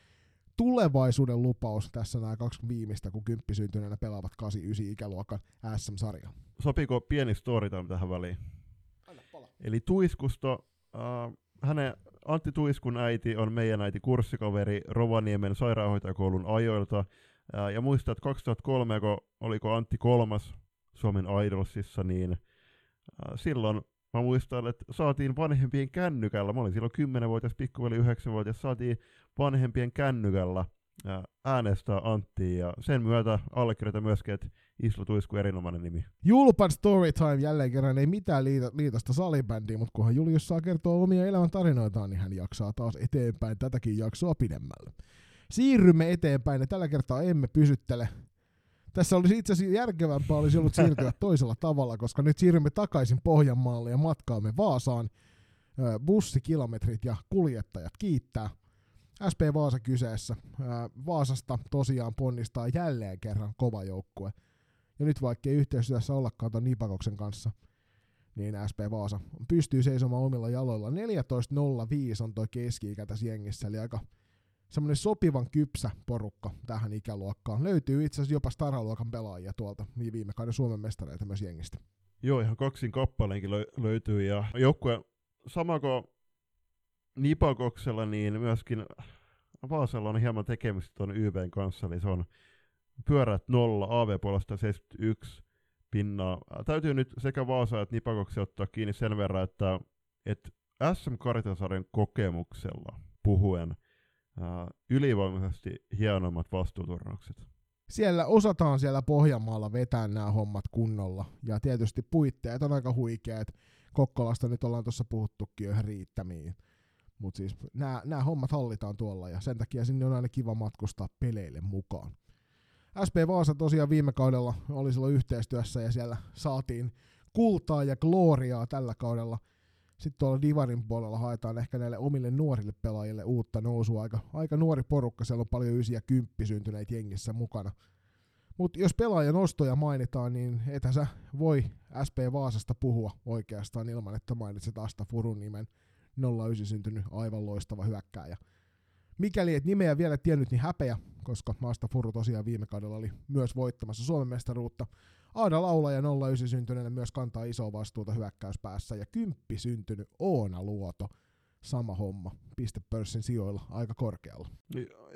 tulevaisuuden lupaus tässä nämä kaksi viimeistä, kun kymppisyntyneenä pelaavat 89 ikäluokan SM-sarjaa. Sopiiko pieni story tähän väliin? Eli Tuiskusto, äh, hänen Antti Tuiskun äiti on meidän äiti kurssikaveri Rovaniemen sairaanhoitajakoulun ajoilta. Ja muistat, että 2003, kun oliko Antti kolmas Suomen Idolsissa, niin silloin Mä muistan, että saatiin vanhempien kännykällä, mä olin silloin 10-vuotias, pikkuveli 9-vuotias, saatiin vanhempien kännykällä äänestää Antti ja sen myötä allekirjoita myöskin, että Isla Tuisku erinomainen nimi. Julpan Storytime jälleen kerran ei mitään liito, liitosta salibändiin, mutta kunhan Julius saa kertoa omia elämän tarinoitaan, niin hän jaksaa taas eteenpäin tätäkin jaksoa pidemmälle. Siirrymme eteenpäin ja tällä kertaa emme pysyttele tässä olisi itse asiassa järkevämpää olisi ollut siirtyä toisella tavalla, koska nyt siirrymme takaisin Pohjanmaalle ja matkaamme Vaasaan. Bussikilometrit ja kuljettajat kiittää. SP Vaasa kyseessä. Vaasasta tosiaan ponnistaa jälleen kerran kova joukkue. Ja nyt vaikkei yhteistyössä ollakaan tuon Nipakoksen kanssa, niin SP Vaasa pystyy seisomaan omilla jaloilla. 14.05 on tuo keski-ikä tässä jengissä, eli aika semmoinen sopivan kypsä porukka tähän ikäluokkaan. Löytyy itse asiassa jopa Staraluokan pelaajia tuolta niin viime kauden Suomen mestareita myös jengistä. Joo, ihan kaksin kappaleenkin lö- löytyy. Ja joukkue, sama kuin Nipakoksella, niin myöskin Vaasalla on hieman tekemistä tuon YVn kanssa, eli se on pyörät nolla, AV-puolesta 71 pinnaa. Täytyy nyt sekä Vaasa että Nipakoksi ottaa kiinni sen verran, että, että SM Karitasarjan kokemuksella puhuen – ylivoimaisesti hienommat vastuuturnaukset. Siellä osataan siellä Pohjanmaalla vetää nämä hommat kunnolla. Ja tietysti puitteet on aika huikeat. Kokkolasta nyt ollaan tuossa puhuttukin jo ihan riittämiin. Mutta siis nämä hommat hallitaan tuolla ja sen takia sinne on aina kiva matkustaa peleille mukaan. SP Vaasa tosiaan viime kaudella oli silloin yhteistyössä ja siellä saatiin kultaa ja gloriaa tällä kaudella – sitten tuolla Divarin puolella haetaan ehkä näille omille nuorille pelaajille uutta nousua. Aika, aika nuori porukka, siellä on paljon ysiä kymppi syntyneitä jengissä mukana. Mutta jos pelaajan ostoja mainitaan, niin ethän sä voi SP Vaasasta puhua oikeastaan ilman, että mainitset Asta Furun nimen 09 syntynyt aivan loistava hyökkääjä. Mikäli et nimeä vielä tiennyt, niin häpeä, koska Asta Furu tosiaan viime kaudella oli myös voittamassa Suomen mestaruutta. Aada Laulaja 09 syntyneenä myös kantaa isoa vastuuta hyökkäyspäässä ja kymppi syntynyt Oona Luoto. Sama homma, pistepörssin sijoilla aika korkealla.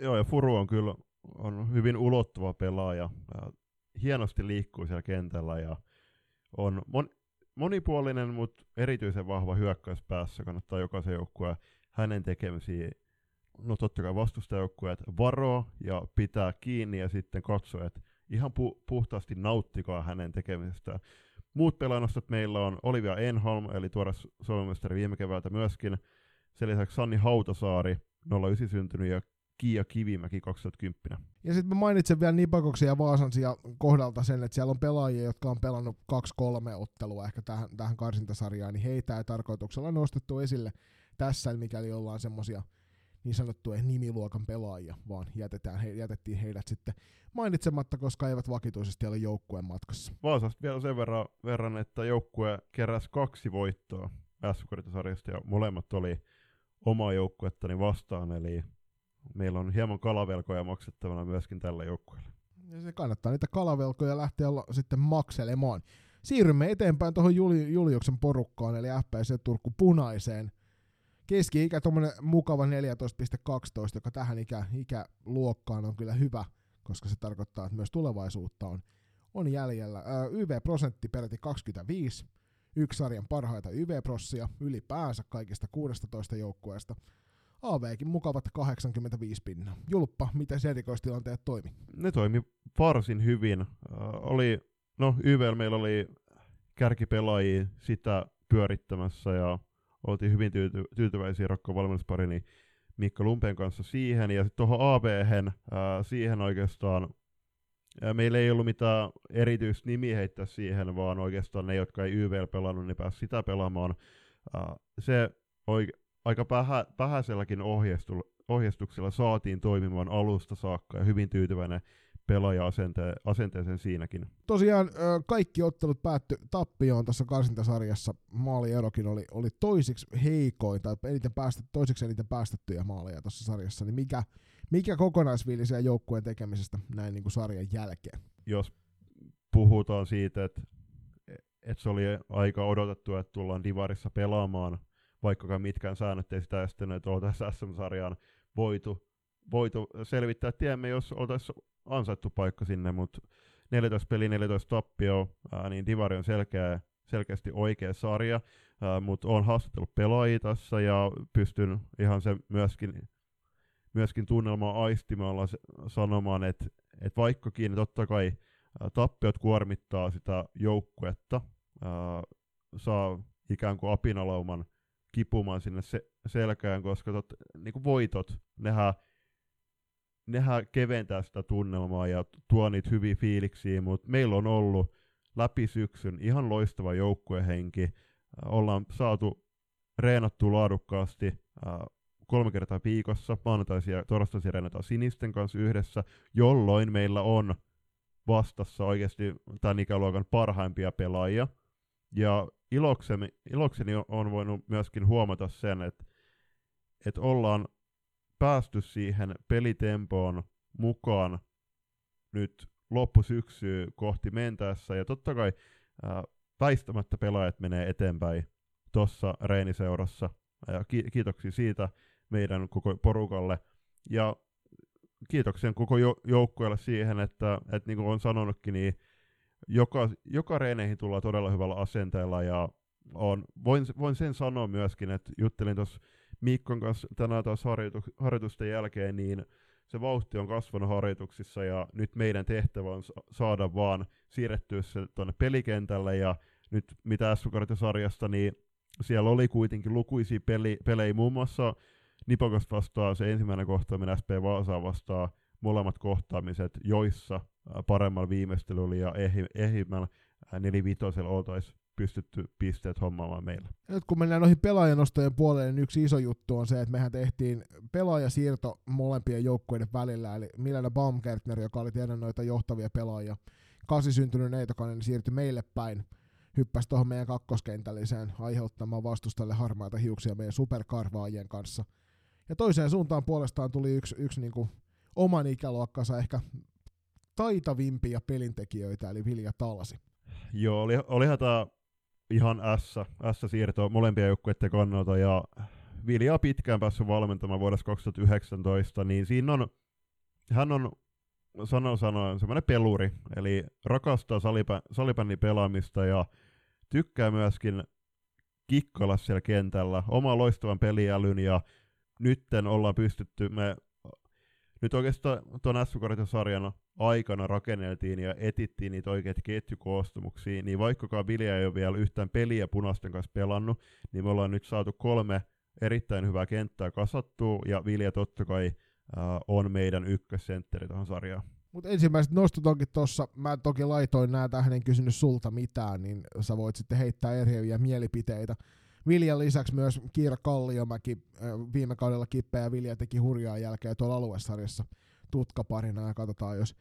Joo, ja Furu on kyllä on hyvin ulottuva pelaaja. Hienosti liikkuu siellä kentällä ja on mon, monipuolinen, mutta erityisen vahva hyökkäyspäässä. Kannattaa jokaisen joukkueen hänen tekemisiä no totta kai vastustajoukkueet varoo ja pitää kiinni ja sitten katsoo, että ihan pu- puhtaasti nauttikaa hänen tekemisestään. Muut pelaanostot meillä on Olivia Enholm, eli tuoras Suomen viime keväältä myöskin. Sen lisäksi Sanni Hautasaari, 09 syntynyt, ja Kiia Kivimäki 2010. Ja sitten mä mainitsen vielä Nipakoksen ja Vaasansia kohdalta sen, että siellä on pelaajia, jotka on pelannut kaksi-kolme ottelua ehkä tähän, tähän karsintasarjaan, niin heitä ei tarkoituksella nostettu esille tässä, mikäli ollaan semmoisia niin sanottuja nimiluokan pelaajia, vaan jätetään he, jätettiin heidät sitten mainitsematta, koska eivät vakituisesti ole joukkueen matkassa. Vaasasta vielä sen verran, verran että joukkue keräsi kaksi voittoa s ja molemmat oli omaa joukkuettani vastaan, eli meillä on hieman kalavelkoja maksettavana myöskin tällä joukkueella. Ja se kannattaa niitä kalavelkoja lähteä sitten makselemaan. Siirrymme eteenpäin tuohon Juli, Juliuksen porukkaan, eli FPC Turku punaiseen. Keski-ikä tuommoinen mukava 14,12, joka tähän ikä, ikäluokkaan on kyllä hyvä, koska se tarkoittaa, että myös tulevaisuutta on, on jäljellä. YV-prosentti peräti 25, yksi sarjan parhaita YV-prossia ylipäänsä kaikista 16 joukkueesta. AVkin mukavat 85 pinnaa. Julppa, miten se erikoistilanteet toimi? Ne toimi varsin hyvin. Uh, oli, no YVL meillä oli kärkipelaajia sitä pyörittämässä ja oltiin hyvin tyyty- tyytyväisiä Rokko valmennusparini Mikko Lumpen kanssa siihen. Ja sitten tuohon ab siihen oikeastaan ää, meillä ei ollut mitään erityistä nimiä heittää siihen, vaan oikeastaan ne, jotka ei YVL pelannut, niin pääsi sitä pelaamaan. Se oike- aika vähä, vähäiselläkin ohjeistuksella saatiin toimimaan alusta saakka ja hyvin tyytyväinen pelaaja asente- asenteeseen siinäkin. Tosiaan kaikki ottelut päättyi tappioon tässä karsintasarjassa. Maalierokin oli, oli toisiksi heikoin, tai eniten päästä, toiseksi eniten päästettyjä maaleja tässä sarjassa. Niin mikä, mikä kokonaisviilisiä joukkueen tekemisestä näin niin kuin sarjan jälkeen? Jos puhutaan siitä, että, että se oli aika odotettu, että tullaan Divarissa pelaamaan – vaikkakaan mitkään säännöt ei sitä estänyt, että oltaisiin SM-sarjaan voitu, voitu selvittää tiemme, jos oltaisiin ansaittu paikka sinne, mutta 14 peli, 14 tappio, ää, niin Divari on selkeä, selkeästi oikea sarja, mutta on haastatellut pelaajia tässä ja pystyn ihan se myöskin, myöskin tunnelmaa aistimalla sanomaan, että et vaikkakin totta kai ää, tappiot kuormittaa sitä joukkuetta, ää, saa ikään kuin apinalauman kipumaan sinne se, selkään, koska tot, niin kuin voitot, nehän, nehän keventää sitä tunnelmaa ja tuo niitä hyviä fiiliksiä, mutta meillä on ollut läpi syksyn ihan loistava joukkuehenki. Ollaan saatu reenattu laadukkaasti kolme kertaa viikossa, maanantaisia ja torstaisia reenataan sinisten kanssa yhdessä, jolloin meillä on vastassa oikeasti tämän ikäluokan parhaimpia pelaajia. Ja ilokseni, ilokseni on voinut myöskin huomata sen, että, että ollaan päästy siihen pelitempoon mukaan nyt loppusyksyä kohti mentäessä, ja totta kai ää, väistämättä pelaajat menee eteenpäin tuossa reeniseurassa, ja ki- kiitoksia siitä meidän koko porukalle, ja kiitoksia koko jo- joukkueelle siihen, että, että niin kuin on sanonutkin, niin joka, joka reeneihin tullaan todella hyvällä asenteella. Ja on, voin, voin sen sanoa myöskin, että juttelin tuossa Mikkon kanssa tänään taas harjoitu, harjoitusten jälkeen, niin se vauhti on kasvanut harjoituksissa ja nyt meidän tehtävä on saada vaan siirrettyä se tuonne pelikentälle ja nyt mitä s sarjasta niin siellä oli kuitenkin lukuisia peli, pelejä, muun muassa Nipokosta vastaan se ensimmäinen kohtaaminen SP Vaasaa vastaan, molemmat kohtaamiset, joissa paremmalla viimeistelyllä ja ehimmällä nelivitosella oltaisiin pystytty pisteet hommaamaan meillä. Nyt kun mennään noihin pelaajanostojen puolelle, niin yksi iso juttu on se, että mehän tehtiin pelaajasiirto molempien joukkueiden välillä, eli Milena Baumgärtner, joka oli tiedän noita johtavia pelaajia, kasi syntynyt Neitokainen, niin siirtyi meille päin, hyppäsi tuohon meidän kakkoskentälliseen aiheuttamaan vastustalle harmaita hiuksia meidän superkarvaajien kanssa. Ja toiseen suuntaan puolestaan tuli yksi, yksi niinku oman ikäluokkansa ehkä taitavimpia pelintekijöitä, eli Vilja Talasi. Joo, oli, olihan tämä ihan S, S-siirto molempien joukkueiden kannalta, ja Vilja pitkään päässyt valmentamaan vuodessa 2019, niin siinä on, hän on sanon sanoen semmoinen peluri, eli rakastaa salipä, salibändin pelaamista ja tykkää myöskin kikkala siellä kentällä, oma loistavan peliälyn ja nytten ollaan pystytty, me nyt oikeastaan tuon s sarjan aikana rakenneltiin ja etittiin niitä oikeita ketjukoostumuksia, niin vaikkakaan Vilja ei ole vielä yhtään peliä punaisten kanssa pelannut, niin me ollaan nyt saatu kolme erittäin hyvää kenttää kasattua, ja Vilja totta kai äh, on meidän ykkössentteri tuohon sarjaan. Mutta ensimmäiset nostot onkin tossa, mä toki laitoin nää tähän, en kysynyt sulta mitään, niin sä voit sitten heittää eriäviä mielipiteitä. Viljan lisäksi myös Kiira Kalliomäki viime kaudella kippeä ja Vilja teki hurjaa jälkeä tuolla aluesarjassa tutkaparina ja katsotaan, jos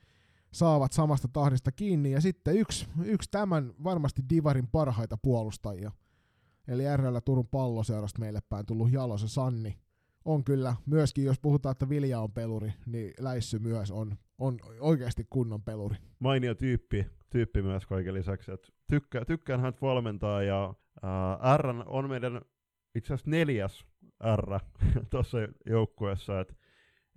saavat samasta tahdista kiinni. Ja sitten yksi, yksi tämän varmasti Divarin parhaita puolustajia, eli RL Turun palloseurasta meille päin tullut Jalosen Sanni, on kyllä myöskin, jos puhutaan, että Vilja on peluri, niin Läissy myös on, on oikeasti kunnon peluri. Mainio tyyppi, tyyppi myös kaiken lisäksi. Että tykkää, tykkään hän valmentaa ja ää, R on meidän itse asiassa neljäs R tuossa joukkueessa. Että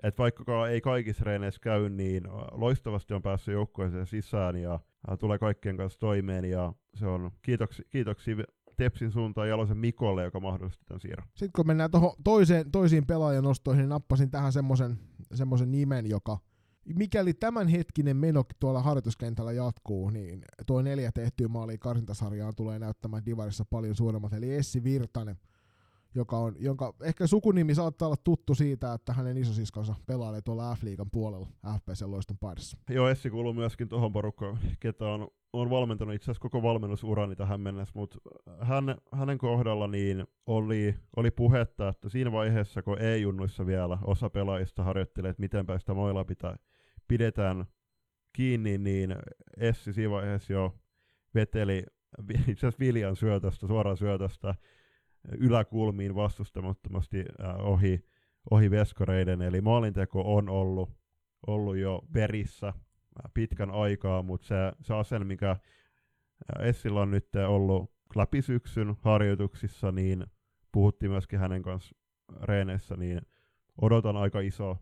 et vaikka ei kaikissa reeneissä käy, niin loistavasti on päässyt joukkueeseen sisään ja tulee kaikkien kanssa toimeen ja se on kiitoksi, kiitoksia Tepsin suuntaan Jalosen Mikolle, joka mahdollisti tämän siirron. Sitten kun mennään tuohon toiseen, toisiin pelaajanostoihin, niin nappasin tähän semmoisen nimen, joka mikäli tämänhetkinen meno tuolla harjoituskentällä jatkuu, niin tuo neljä tehtyä maaliin karsintasarjaan tulee näyttämään Divarissa paljon suuremmat, eli Essi Virtanen – joka on, jonka ehkä sukunimi saattaa olla tuttu siitä, että hänen isosiskonsa pelailee tuolla F-liigan puolella FPC Loiston paidassa. Joo, Essi kuuluu myöskin tuohon porukkaan, ketä on, on valmentanut itse asiassa koko valmennusurani tähän mennessä, mutta hän, hänen kohdalla niin oli, oli puhetta, että siinä vaiheessa, kun E-junnuissa vielä osa pelaajista harjoittelee, että miten sitä moilla pitää, pidetään kiinni, niin Essi siinä vaiheessa jo veteli itse asiassa Viljan syötöstä, suoraan syötöstä, yläkulmiin vastustamattomasti äh, ohi, ohi veskoreiden, eli maalinteko on ollut, ollut jo verissä äh, pitkän aikaa, mutta se, se asenne, mikä äh, Essillä on nyt ollut läpi syksyn harjoituksissa, niin puhuttiin myöskin hänen kanssa reeneissä, niin odotan aika iso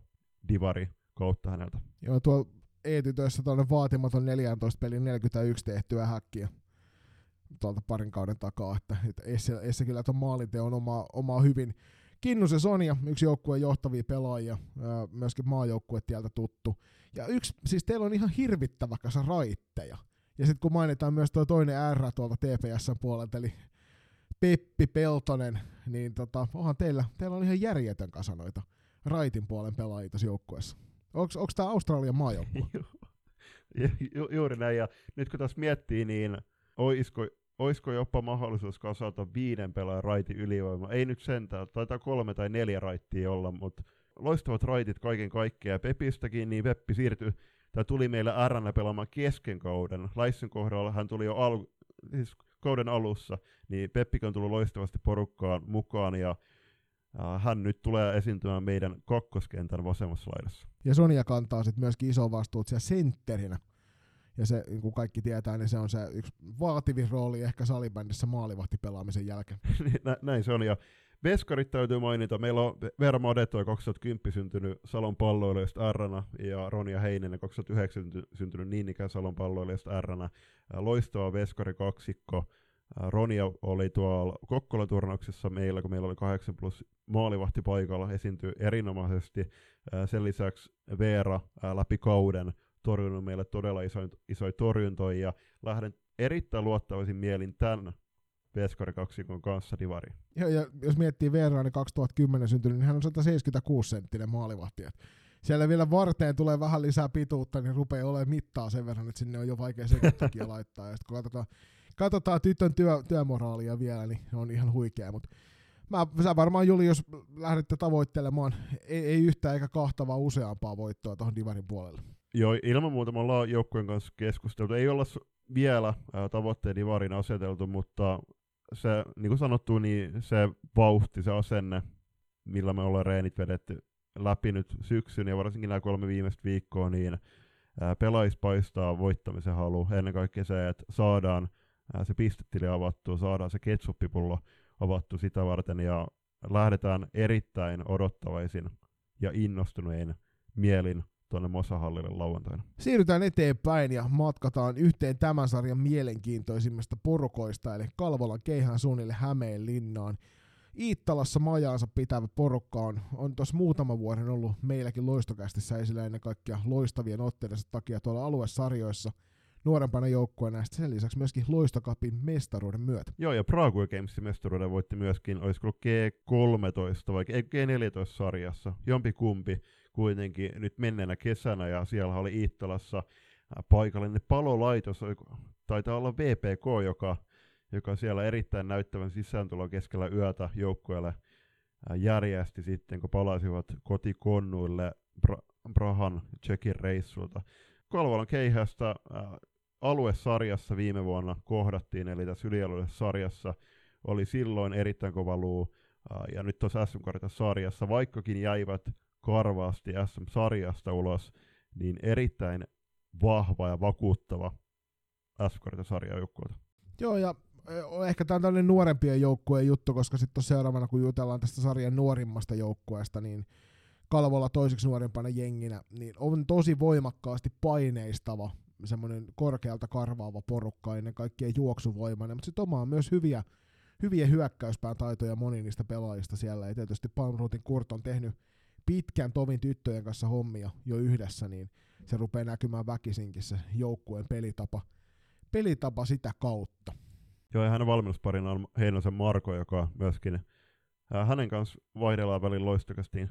divari kautta häneltä. Joo, tuo E-tytöissä tuonne vaatimaton 14 pelin 41 tehtyä häkkiä tuolta parin kauden takaa, että, että Esse, Esse kyllä tuon maalinteon oma, oma hyvin. Kinnus ja Sonia, yksi joukkueen johtavia pelaajia, myöskin maajoukkue tieltä tuttu. Ja yksi, siis teillä on ihan hirvittävä kasa raitteja. Ja sitten kun mainitaan myös tuo toinen R tuolta TPSn puolelta, eli Peppi Peltonen, niin tota, onhan teillä, teillä on ihan järjetön kasa noita raitin puolen pelaajia tässä joukkueessa. Onko tämä Australian maajoukkue? Ju, juuri näin, ja nyt kun tässä miettii, niin oisko, oisko jopa mahdollisuus kasata viiden pelaajan raiti ylivoima? Ei nyt sentään, taitaa kolme tai neljä raittia olla, mutta loistavat raitit kaiken kaikkiaan. Pepistäkin, niin Peppi siirtyi, tai tuli meille RN pelaamaan kesken kauden. Laissin kohdalla hän tuli jo al- siis kauden alussa, niin Peppi on tullut loistavasti porukkaan mukaan, ja hän nyt tulee esiintymään meidän kakkoskentän vasemmassa laidassa. Ja Sonia kantaa sitten myöskin iso vastuut siellä sentterinä ja se, niin kuin kaikki tietää, niin se on se yksi vaativin rooli ehkä salibändissä maalivahtipelaamisen jälkeen. Niin, nä, näin se on, ja Veskarit täytyy mainita. Meillä on Veera Madetoi 2010 syntynyt Salon palloilijasta Rna ja Ronja Heininen 2009 syntynyt niin ikään Salon palloilijasta Rna. Loistava Veskari kaksikko. Ronja oli tuolla Kokkola-turnauksessa meillä, kun meillä oli 8 plus maalivahti paikalla, esiintyi erinomaisesti. Sen lisäksi Veera läpi kauden torjunut meille todella isoin, isoin torjuntoja, ja lähden erittäin luottavaisin mielin tämän Veskari kaksikon kanssa divari. Ja, ja jos miettii Veeraani niin 2010 syntynyt, niin hän on 176 senttinen maalivahti. Siellä vielä varteen tulee vähän lisää pituutta, niin rupeaa olemaan mittaa sen verran, että sinne on jo vaikea sekin laittaa. Ja sitten kun katsotaan katsotaan tytön työ, työmoraalia vielä, niin on ihan huikea, mutta mä, sä varmaan Juli, jos lähdette tavoittelemaan, ei, ei yhtä eikä kahta, vaan useampaa voittoa tuohon Divarin puolelle. Joo, ilman muuta me ollaan joukkueen kanssa keskusteltu. Ei olla vielä ää, tavoitteen Divarin aseteltu, mutta se, niin kuin sanottu, niin se vauhti, se asenne, millä me ollaan reenit vedetty läpi nyt syksyn ja varsinkin nämä kolme viimeistä viikkoa, niin pelaajista paistaa voittamisen halu. Ennen kaikkea se, että saadaan se pistetili avattua, saadaan se ketsuppipullo avattu sitä varten ja lähdetään erittäin odottavaisin ja innostunein mielin tuonne Mosahallille lauantaina. Siirrytään eteenpäin ja matkataan yhteen tämän sarjan mielenkiintoisimmista porukoista, eli Kalvolan keihän suunnille Hämeenlinnaan. Iittalassa majaansa pitävä porukka on, on tuossa muutama vuoden ollut meilläkin loistokästissä esillä ennen kaikkea loistavien otteiden takia tuolla aluesarjoissa nuorempana joukkueena ja sen lisäksi myöskin loistokapin mestaruuden myötä. Joo, ja Prague Gamesin mestaruuden voitti myöskin, olisiko G13 vai G14-sarjassa, jompi kumpi kuitenkin nyt menneenä kesänä, ja siellä oli Iittalassa paikallinen palolaitos, taitaa olla VPK, joka joka siellä erittäin näyttävän sisääntulon keskellä yötä joukkueelle järjesti sitten, kun palasivat kotikonnuille Bra- Brahan Tsekin reissulta. Kalvolan keihästä äh, aluesarjassa viime vuonna kohdattiin, eli tässä ylialueessa oli silloin erittäin kova luu, ja nyt tuossa sm sarjassa, vaikkakin jäivät karvaasti SM-sarjasta ulos, niin erittäin vahva ja vakuuttava sm sarja joukkueelta. Joo, ja ehkä tämä on tällainen nuorempien joukkueen juttu, koska sitten seuraavana, kun jutellaan tästä sarjan nuorimmasta joukkueesta, niin Kalvolla toiseksi nuorimpana jenginä, niin on tosi voimakkaasti paineistava, semmoinen korkealta karvaava porukka, ennen kaikkea juoksuvoimainen, mutta sitten omaa myös hyviä, hyviä hyökkäyspään taitoja moni niistä pelaajista siellä, ja tietysti Palmruutin Kurt on tehnyt pitkän tovin tyttöjen kanssa hommia jo yhdessä, niin se rupeaa näkymään väkisinkin se joukkueen pelitapa, pelitapa sitä kautta. Joo, ja hänen valmennusparina on Heinosen Marko, joka myöskin, ää, hänen kanssa vaihdellaan välin loistokasti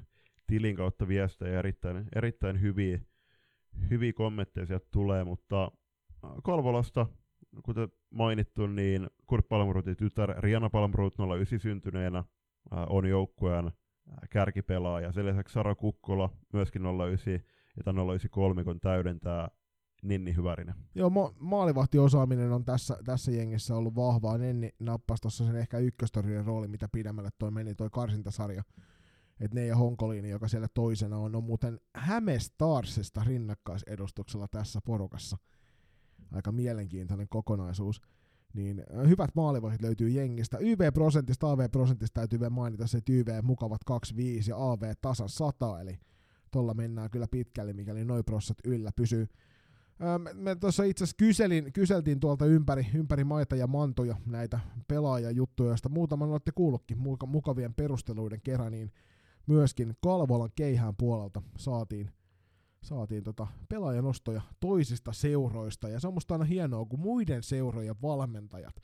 tilin kautta viestejä, erittäin, erittäin hyviä, hyviä kommentteja sieltä tulee, mutta Kalvolasta, kuten mainittu, niin Kurt Palmruutin tytär Riana Palmruut 09 syntyneenä ää, on joukkueen kärkipelaaja. Sen lisäksi Sara Kukkola myöskin 09, ja 093 kun täydentää Ninni Hyvärinen. Joo, ma- maalivahtiosaaminen on tässä, tässä jengissä ollut vahvaa. Ninni nappasi tuossa sen ehkä ykköstorien rooli, mitä pidemmälle toi meni toi karsintasarja. Et ne ja Honkoliini, joka siellä toisena on, on muuten Häme Starsista rinnakkaisedustuksella tässä porukassa. Aika mielenkiintoinen kokonaisuus. Niin hyvät maalivahdit löytyy jengistä. YV-prosentista, AV-prosentista täytyy vielä mainita se, että YV mukavat 25 ja AV tasan 100, eli tuolla mennään kyllä pitkälle, mikäli noin prossat yllä pysyy. Me, me tuossa itse asiassa kyselin, kyseltiin tuolta ympäri, ympäri maita ja mantoja näitä pelaajajuttuja, joista muutaman olette kuullutkin mukavien perusteluiden kerran, niin myöskin Kalvolan keihään puolelta saatiin, saatiin tota pelaajanostoja toisista seuroista, ja se on musta aina hienoa, kun muiden seurojen valmentajat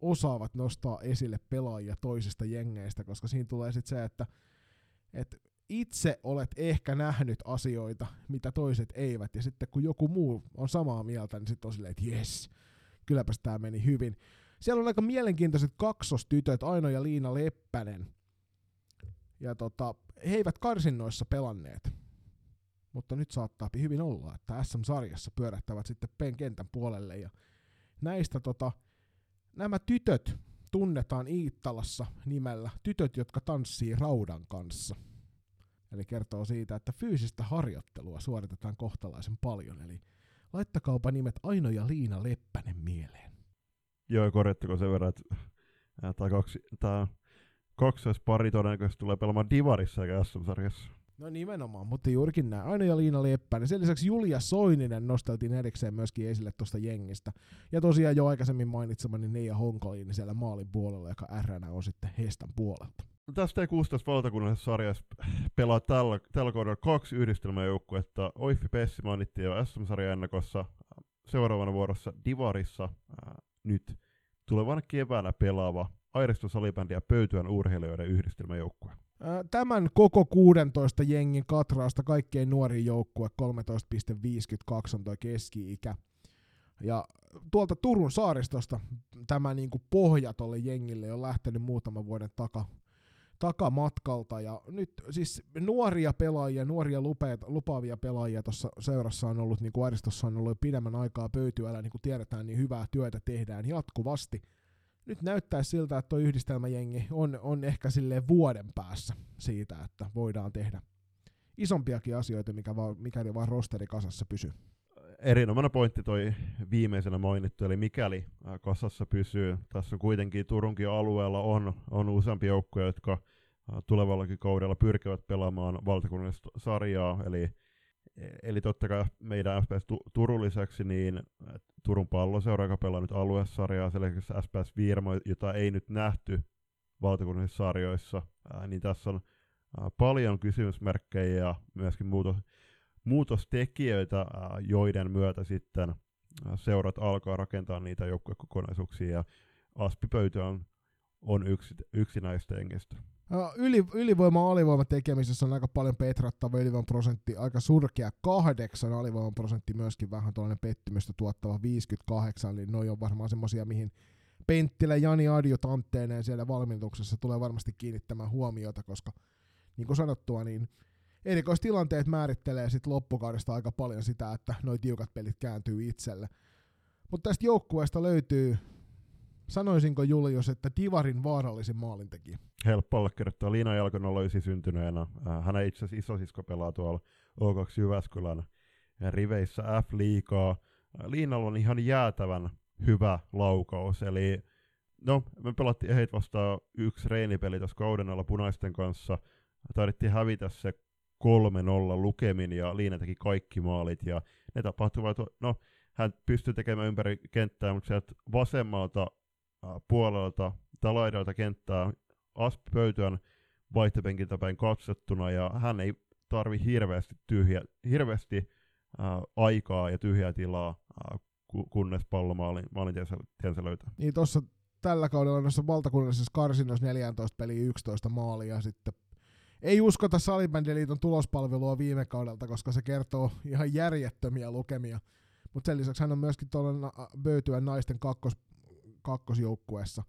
osaavat nostaa esille pelaajia toisista jengeistä, koska siinä tulee sitten se, että, että itse olet ehkä nähnyt asioita, mitä toiset eivät, ja sitten kun joku muu on samaa mieltä, niin sitten on silleen, että jes, kylläpäs tämä meni hyvin. Siellä on aika mielenkiintoiset kaksostytöt, Aino ja Liina Leppänen. Ja tota, he eivät karsinnoissa pelanneet. Mutta nyt saattaa hyvin olla, että SM-sarjassa pyörähtävät sitten penkentän puolelle. Ja näistä tota, nämä tytöt tunnetaan Iittalassa nimellä tytöt, jotka tanssii raudan kanssa – Eli kertoo siitä, että fyysistä harjoittelua suoritetaan kohtalaisen paljon. Eli laittakaapa nimet Aino ja Liina Leppänen mieleen. Joo, korjattako sen verran, että tämä pari todennäköisesti tulee pelaamaan Divarissa eikä SM-sarjassa. No nimenomaan, mutta juurikin näin. Aino ja Liina Leppänen. Sen lisäksi Julia Soininen nosteltiin erikseen myöskin esille tuosta jengistä. Ja tosiaan jo aikaisemmin mainitsemani Neija Honkoliin siellä maalin puolella, joka RNä on sitten Hestan puolelta. Tästä T16 valtakunnallisessa sarjassa pelaa tällä, tällä kaudella kaksi yhdistelmäjoukkuetta. Oiffi Pessi mainittiin jo SM-sarjan ennakossa. Seuraavana vuorossa Divarissa ää, nyt tulevana keväänä pelaava Airiston salibändi ja Pöytyän urheilijoiden yhdistelmäjoukkue. Tämän koko 16 jengin katraasta kaikkein nuorin joukkue 13,52 on tuo keski-ikä. Ja tuolta Turun saaristosta tämä niin kuin pohja tolle jengille on lähtenyt muutaman vuoden taka, takamatkalta. Ja nyt siis nuoria pelaajia, nuoria lupeet, lupaavia pelaajia tuossa seurassa on ollut, niin kuin Aristossa on ollut jo pidemmän aikaa pöytyällä, niin kuin tiedetään, niin hyvää työtä tehdään jatkuvasti. Nyt näyttää siltä, että tuo yhdistelmäjengi on, on ehkä sille vuoden päässä siitä, että voidaan tehdä isompiakin asioita, mikä vaan, mikäli vaan rosteri kasassa pysyy. Erinomainen pointti toi viimeisenä mainittu, eli mikäli kasassa pysyy, tässä kuitenkin Turunkin alueella on, on useampi joukkoja, jotka tulevallakin kaudella pyrkivät pelaamaan valtakunnallista sarjaa, eli, eli totta kai meidän FPS Turun lisäksi, niin Turun palloseura, joka pelaa nyt aluesarjaa, selkeästi SPS Viirmo, jota ei nyt nähty valtakunnallisissa sarjoissa, niin tässä on paljon kysymysmerkkejä ja myöskin muutos, muutostekijöitä, joiden myötä sitten seurat alkaa rakentaa niitä joukkuekokonaisuuksia ja Aspipöytä on, on yksi, yksi näistä engistä. Yli, ylivoima alivoima tekemisessä on aika paljon petrattava ylivoiman prosentti, aika surkea kahdeksan, alivoiman prosentti myöskin vähän tuollainen pettymystä tuottava 58, eli noi on varmaan semmosia, mihin Penttilä Jani adjutantteineen siellä valmennuksessa tulee varmasti kiinnittämään huomiota, koska niin kuin sanottua, niin erikoistilanteet määrittelee sitten loppukaudesta aika paljon sitä, että noin tiukat pelit kääntyy itselle. Mutta tästä joukkueesta löytyy, sanoisinko Julius, että Divarin vaarallisin maalintekijä. Helppo allekirjoittaa. Liina Jalko 09 syntyneenä. Äh, Hänen itse asiassa isosisko pelaa tuolla O2 Jyväskylän riveissä F-liigaa. Äh, Liinalla on ihan jäätävän hyvä laukaus, eli no, me pelattiin heitä vastaan yksi reinipeli tuossa kauden alla punaisten kanssa – taidettiin hävitä se 3-0 lukemin ja Liina teki kaikki maalit ja ne tapahtuvat, no hän pystyi tekemään ympäri kenttää, mutta sieltä vasemmalta puolelta tai laidalta kenttää Asp Pöytön vaihtopenkiltä päin katsottuna ja hän ei tarvi hirveästi, tyhjä, hirveästi äh, aikaa ja tyhjää tilaa, äh, kunnes pallo maalin, maalin tiensä löytää. Niin tuossa tällä kaudella noissa valtakunnallisessa karsinnoissa 14 peliä 11 maalia sitten ei uskota Salibändiliiton tulospalvelua viime kaudelta, koska se kertoo ihan järjettömiä lukemia. Mutta sen lisäksi hän on myöskin tuolla Böytyän naisten kakkos, kakkosjoukkueessa.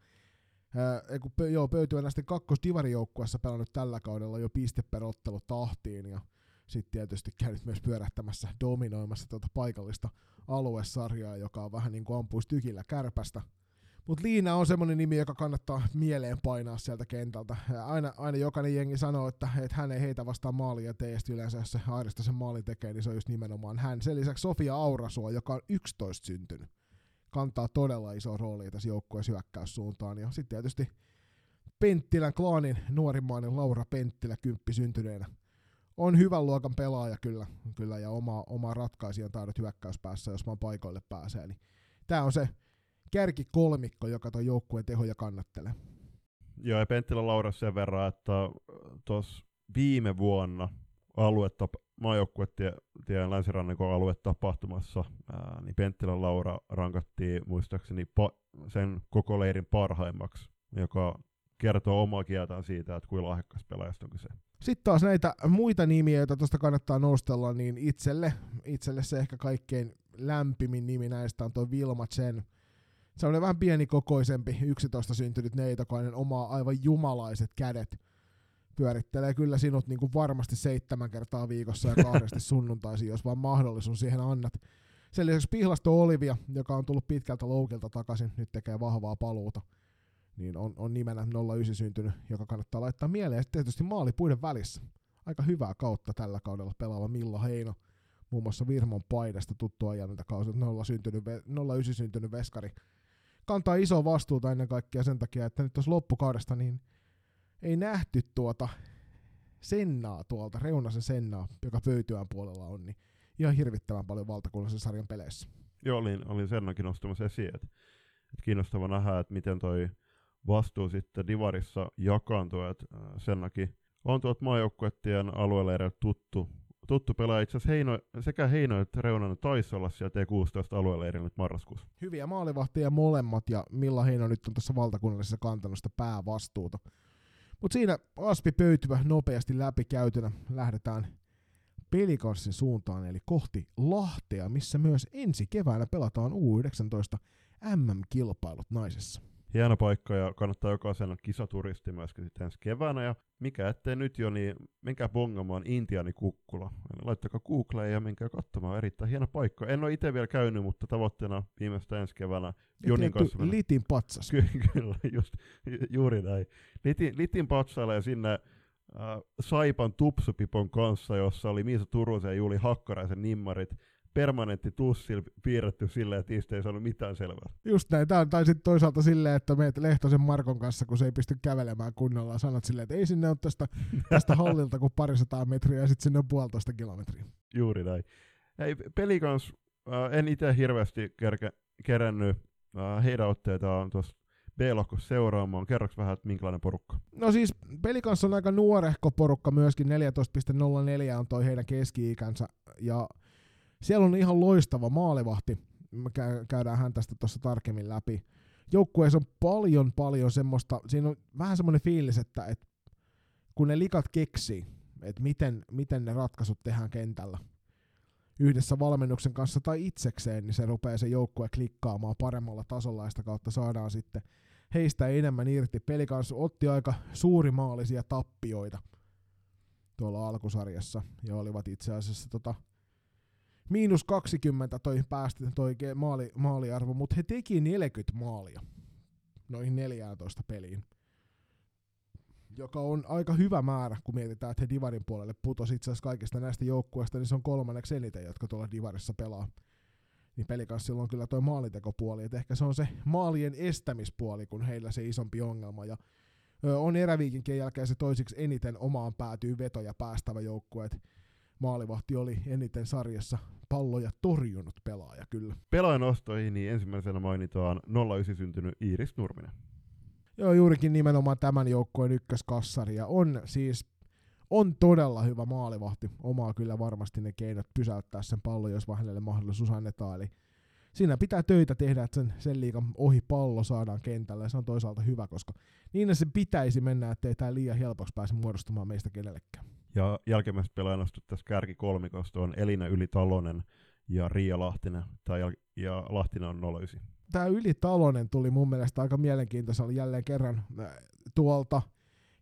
Ää, kun, joo, Böytyän naisten kakkosdivarijoukkueessa pelannut tällä kaudella jo piste per ottelu tahtiin ja sitten tietysti käynyt myös pyörähtämässä, dominoimassa tuota paikallista aluesarjaa, joka on vähän niin kuin ampuisi tykillä kärpästä – mutta Liina on semmoinen nimi, joka kannattaa mieleen painaa sieltä kentältä. Ja aina, aina jokainen jengi sanoo, että, että hän ei heitä vastaan maalia tee, yleensä jos se Airista sen maalin tekee, niin se on just nimenomaan hän. Sen lisäksi Sofia Aurasua, joka on 11 syntynyt, kantaa todella iso rooli tässä joukkueessa hyökkäyssuuntaan. Ja sitten tietysti Penttilän klaanin nuorimmainen Laura Penttilä, kymppi syntyneenä. On hyvän luokan pelaaja kyllä, kyllä ja oma, oma ratkaisijan taidot hyökkäyspäässä, jos vaan paikoille pääsee. Niin tämä on se kärkikolmikko, joka tuon joukkueen tehoja kannattelee. Joo, ja Penttilä Laura sen verran, että tuossa viime vuonna aluetta, maajoukkuetien länsirannikon aluetapahtumassa, ää, niin Penttilän Laura rankattiin muistaakseni pa- sen koko leirin parhaimmaksi, joka kertoo omaa kieltään siitä, että kuinka lahjakkas pelaajasta on kyse. Sitten taas näitä muita nimiä, joita tuosta kannattaa nostella, niin itselle, itselle se ehkä kaikkein lämpimin nimi näistä on tuo Vilma Chen, se on vähän pienikokoisempi, 11 syntynyt neitokainen, omaa aivan jumalaiset kädet. Pyörittelee kyllä sinut niin kuin varmasti seitsemän kertaa viikossa ja kahdesti sunnuntaisin, jos vaan mahdollisuus siihen annat. Sen lisäksi Pihlasto Olivia, joka on tullut pitkältä loukilta takaisin, nyt tekee vahvaa paluuta, niin on, on nimenä 09 syntynyt, joka kannattaa laittaa mieleen. Sitten tietysti maali puiden välissä. Aika hyvää kautta tällä kaudella pelaava Milla Heino, muun muassa Virmon paidasta tuttua ajan kausi, 0 syntynyt, 09 syntynyt veskari kantaa iso vastuuta ennen kaikkea sen takia, että nyt tuossa loppukaudesta niin ei nähty tuota Sennaa tuolta, Reunasen Sennaa, joka pöytyään puolella on, niin ihan hirvittävän paljon valtakunnallisen sarjan peleissä. Joo, olin, olin Sennakin nostamassa esiin, että, että kiinnostava nähdä, että miten toi vastuu sitten Divarissa jakaantuu, että äh, Sennakin on tuolta maajoukkuettien alueelle tuttu tuttu pelaaja. Itse asiassa Heino, sekä Heino että Reunanen taisi olla siellä T16 alueella nyt marraskuussa. Hyviä maalivahtia molemmat ja Milla Heino nyt on tässä valtakunnallisessa kantanut sitä päävastuuta. Mutta siinä Aspi pöytyvä nopeasti läpi käytynä lähdetään pelikanssin suuntaan, eli kohti Lahtea, missä myös ensi keväänä pelataan U19 MM-kilpailut naisessa. Hieno paikka ja kannattaa jokaisen kisaturisti myöskin sitten ensi keväänä. Ja mikä ettei nyt jo, niin menkää bongamaan Intiani Kukkula. Laittakaa Googleen ja menkää katsomaan. Erittäin hieno paikka. En ole itse vielä käynyt, mutta tavoitteena viimeistä ensi keväänä Jonin kanssa. Litin patsas. Kyllä, just, juuri näin. Litin, litin patsailla ja sinne äh, Saipan Tupsupipon kanssa, jossa oli Miisa Turusen ja Juli Hakkaraisen nimmarit permanentti tussi piirretty silleen, että niistä ei saanut mitään selvää. Just näin. Tämä tai sitten toisaalta silleen, että meet Lehtosen Markon kanssa, kun se ei pysty kävelemään kunnolla, sanot silleen, että ei sinne ole tästä, tästä hallilta kuin parisataa metriä ja sitten sinne on puolitoista kilometriä. Juuri näin. Hei, pelikans, äh, en itse hirveästi kerke, kerännyt äh, heidän otteitaan tuossa B-lohkossa seuraamaan. Kerroks vähän, että minkälainen porukka? No siis pelikans on aika nuorehko porukka myöskin, 14.04 on toi heidän keski-ikänsä, ja siellä on ihan loistava maalivahti. Me käydään hän tästä tuossa tarkemmin läpi. Joukkueessa on paljon paljon semmoista, siinä on vähän semmoinen fiilis, että, että kun ne likat keksii, että miten, miten ne ratkaisut tehdään kentällä yhdessä valmennuksen kanssa tai itsekseen, niin se rupeaa se joukkue klikkaamaan paremmalla tasolla ja sitä kautta saadaan sitten heistä enemmän irti. Peli kanssa otti aika suurimaalisia tappioita tuolla alkusarjassa ja olivat itse asiassa tota, miinus 20 toi päästä toi maali, maaliarvo, mutta he teki 40 maalia noihin 14 peliin. Joka on aika hyvä määrä, kun mietitään, että he Divarin puolelle putosi itse asiassa kaikista näistä joukkueista, niin se on kolmanneksi eniten, jotka tuolla Divarissa pelaa. Niin pelikanssilla on kyllä toi maalitekopuoli, että ehkä se on se maalien estämispuoli, kun heillä se isompi ongelma. Ja on eräviikinkien jälkeen se toisiksi eniten omaan päätyy vetoja päästävä joukkue. Et maalivahti oli eniten sarjassa palloja torjunut pelaaja kyllä. Pelaajan ostoihin niin ensimmäisenä mainitaan 09 syntynyt Iiris Nurminen. Joo, juurikin nimenomaan tämän joukkojen ykköskassari ja on siis on todella hyvä maalivahti. Omaa kyllä varmasti ne keinot pysäyttää sen pallon, jos vaan hänelle mahdollisuus annetaan. Eli siinä pitää töitä tehdä, että sen, sen liikan ohi pallo saadaan kentälle, ja se on toisaalta hyvä, koska niin se pitäisi mennä, ettei tämä liian helpoksi pääse muodostumaan meistä kenellekään. Ja jälkimmäiset pelaajat tässä kärki kolmikosta on Elina Ylitalonen ja Riia Lahtinen, tai ja Lahtinen on 09. Tämä Ylitalonen tuli mun mielestä aika mielenkiintoisella jälleen kerran äh, tuolta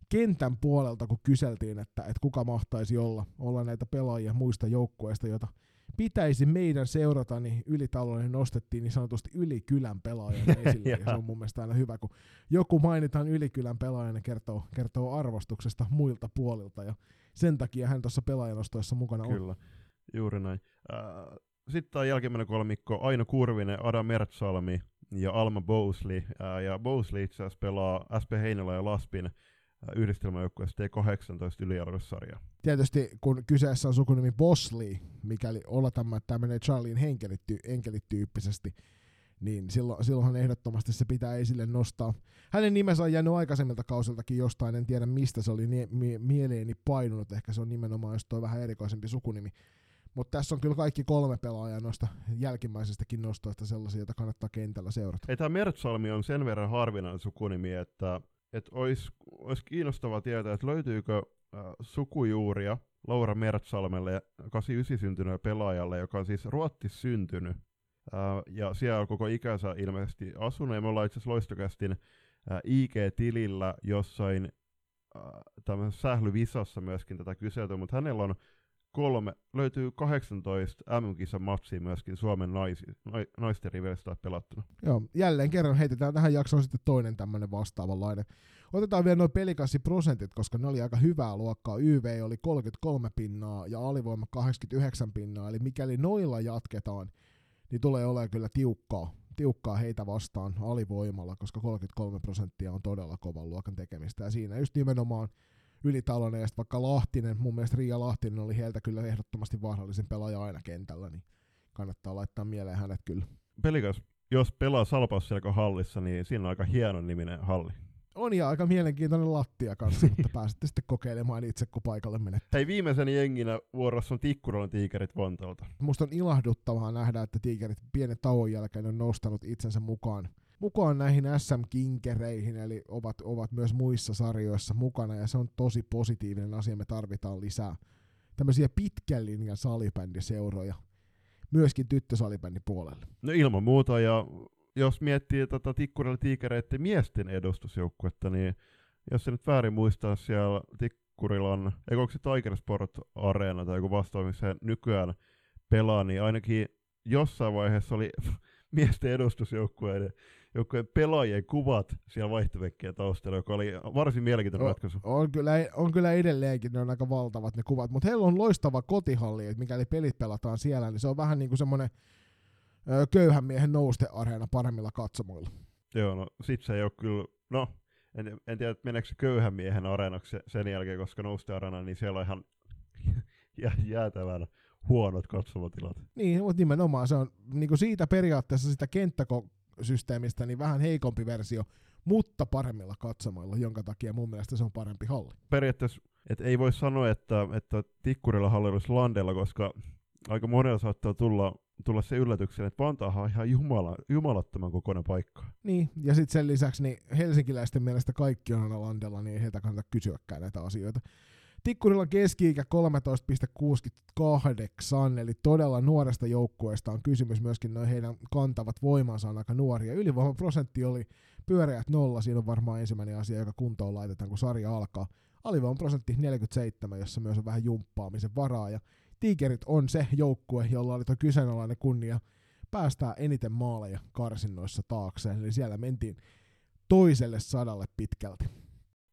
kentän puolelta, kun kyseltiin, että, että kuka mahtaisi olla, olla näitä pelaajia muista joukkueista, joita pitäisi meidän seurata, niin ylitaloinen nostettiin niin sanotusti ylikylän pelaajan esille. ja se on mun mielestä aina hyvä, kun joku mainitaan ylikylän pelaajana, kertoo, kertoo arvostuksesta muilta puolilta. Ja sen takia hän tuossa pelaajanostoissa mukana on. Kyllä, juuri näin. Äh, sitten tämä jälkimmäinen kolmikko, Aino Kurvinen, Adam Mertsalmi ja Alma Bousley. Äh, ja Bousley itse asiassa pelaa SP Heinola ja Laspin yhdistelmäjoukkueesta T18 yliarvossarja. Tietysti kun kyseessä on sukunimi Bosley, mikäli oletamme, että tämä menee Charlien enkelityyppisesti, niin silloin, silloinhan ehdottomasti se pitää esille nostaa. Hänen nimensä on jäänyt aikaisemmilta kausiltakin jostain, en tiedä mistä se oli nie, mie, mieleeni painunut, ehkä se on nimenomaan just toi vähän erikoisempi sukunimi. Mutta tässä on kyllä kaikki kolme pelaajaa noista jälkimmäisestäkin nostoista sellaisia, joita kannattaa kentällä seurata. Ei tämä Mertsalmi on sen verran harvinainen sukunimi, että että olisi olis kiinnostavaa tietää, että löytyykö äh, sukujuuria Laura Mertsalmelle 89 syntyneelle pelaajalle, joka on siis Ruottis syntynyt. Äh, ja siellä on koko ikänsä ilmeisesti asunut, ja me ollaan itse asiassa Loistokästin äh, IG-tilillä jossain äh, tämmöisessä sählyvisassa myöskin tätä kyselty, mutta hänellä on kolme, löytyy 18 MM-kisan matsia myöskin Suomen naisi, naisten riveistä pelattuna. Joo, jälleen kerran heitetään tähän jaksoon sitten toinen tämmöinen vastaavanlainen. Otetaan vielä noin pelikassiprosentit, koska ne oli aika hyvää luokkaa. YV oli 33 pinnaa ja alivoima 89 pinnaa, eli mikäli noilla jatketaan, niin tulee olemaan kyllä tiukkaa, tiukkaa heitä vastaan alivoimalla, koska 33 prosenttia on todella kovan luokan tekemistä. Ja siinä just nimenomaan ylitalonen, ja vaikka Lahtinen, mun mielestä Riia Lahtinen oli heiltä kyllä ehdottomasti vaarallisen pelaaja aina kentällä, niin kannattaa laittaa mieleen hänet kyllä. Pelikas, jos pelaa Salpausselko hallissa, niin siinä on aika hieno niminen halli. On ja aika mielenkiintoinen lattia kanssa, mutta pääsette sitten kokeilemaan itse, kun paikalle menette. Hei, viimeisen jenginä vuorossa on Tikkurolan tiikerit Vantalta. Musta on ilahduttavaa nähdä, että tiikerit pienen tauon jälkeen on nostanut itsensä mukaan mukaan näihin SM-kinkereihin, eli ovat, ovat myös muissa sarjoissa mukana, ja se on tosi positiivinen asia, me tarvitaan lisää tämmöisiä pitkän linjan salibändiseuroja myöskin tyttösalibändin puolelle. No ilman muuta, ja jos miettii tätä Tikkurilla tiikereiden miesten edustusjoukkuetta, niin jos se nyt väärin muistaa siellä Tikkurilan, eikö onko se Tiger Sport Arena tai joku vastaava, missä nykyään pelaa, niin ainakin jossain vaiheessa oli miesten edustusjoukkueiden joukkueen pelaajien kuvat siellä vaihtovekkien taustalla, joka oli varsin mielenkiintoinen on, ratkaisu. On kyllä, on kyllä edelleenkin, ne on aika valtavat ne kuvat, mutta heillä on loistava kotihalli, että mikäli pelit pelataan siellä, niin se on vähän niin kuin semmoinen köyhän miehen nousteareena paremmilla katsomoilla. Joo, no sit se ei ole kyllä, no en, en tiedä, meneekö se köyhän miehen areenaksi sen jälkeen, koska nousteareena, niin siellä on ihan jäätävän huonot katsomotilat. Niin, mutta nimenomaan se on niin kuin siitä periaatteessa sitä kenttäsysteemistä niin vähän heikompi versio, mutta paremmilla katsomoilla, jonka takia mun mielestä se on parempi halli. Periaatteessa et ei voi sanoa, että, että Tikkurilla halli olisi Landella, koska aika monella saattaa tulla, tulla se yllätyksen, että Vantaahan on ihan jumala, jumalattoman kokoinen paikka. Niin, ja sitten sen lisäksi niin helsinkiläisten mielestä kaikki on aina Landella, niin ei heiltä kannata kysyäkään näitä asioita. Tikkurilla keski-ikä 13,68, eli todella nuoresta joukkueesta on kysymys myöskin noin heidän kantavat voimansa on aika nuoria. Ylivoimaprosentti oli pyöreät nolla, siinä on varmaan ensimmäinen asia, joka kuntoon laitetaan, kun sarja alkaa. Alivoimaprosentti 47, jossa myös on vähän jumppaamisen varaa, ja Tigerit on se joukkue, jolla oli tuo kyseenalainen kunnia päästää eniten maaleja karsinnoissa taakse, eli siellä mentiin toiselle sadalle pitkälti.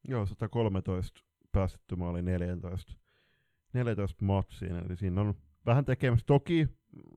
Joo, 113 päästetty maali 14, 14 matsiin, eli siinä on vähän tekemistä. Toki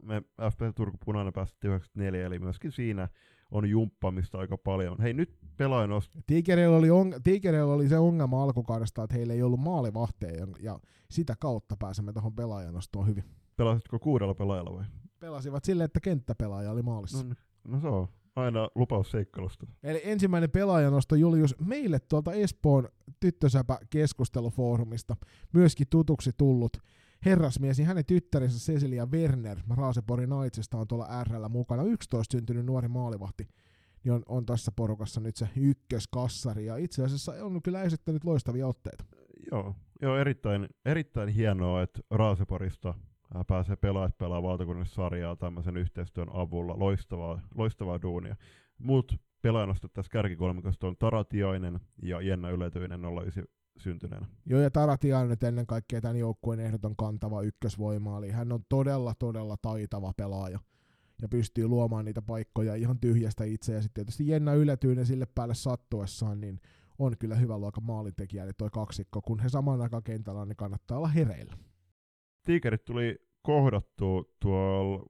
me FP Turku Punainen päästettiin 94, eli myöskin siinä on jumppamista aika paljon. Hei, nyt pelaajan. Tigereillä oli, on, Tigereillä oli se ongelma alkukaudesta, että heillä ei ollut maalivahteja, ja sitä kautta pääsemme tuohon pelaajan nostoon hyvin. Pelasitko kuudella pelaajalla vai? Pelasivat sille, että kenttäpelaaja oli maalissa. No, no se on aina lupaus seikkailusta. Eli ensimmäinen pelaajanosto Julius meille tuolta Espoon tyttösäpä keskustelufoorumista myöskin tutuksi tullut herrasmies, niin hänen tyttärensä Cecilia Werner Raasepori Naitsesta on tuolla RL mukana. 11 syntynyt nuori maalivahti niin on, on tässä porukassa nyt se ykköskassari, ja itse asiassa on kyllä esittänyt loistavia otteita. Joo, joo erittäin, erittäin hienoa, että Raaseporista pääsee pelaajat pelaa valtakunnallista sarjaa tämmöisen yhteistyön avulla. Loistavaa, loistavaa duunia. Muut pelaajanosta tässä kärkikolmikosta on Taratiainen ja Jenna Yletyinen 09 syntyneenä. Joo, ja Taratiainen nyt ennen kaikkea tämän joukkueen ehdoton kantava ykkösvoima, eli hän on todella, todella taitava pelaaja ja pystyy luomaan niitä paikkoja ihan tyhjästä itse, ja sitten tietysti Jenna Yletyinen sille päälle sattuessaan, niin on kyllä hyvä luokan maalintekijä, eli toi kaksikko, kun he samaan aikaan kentällä niin kannattaa olla hereillä. Tiikerit tuli kohdattua tuolla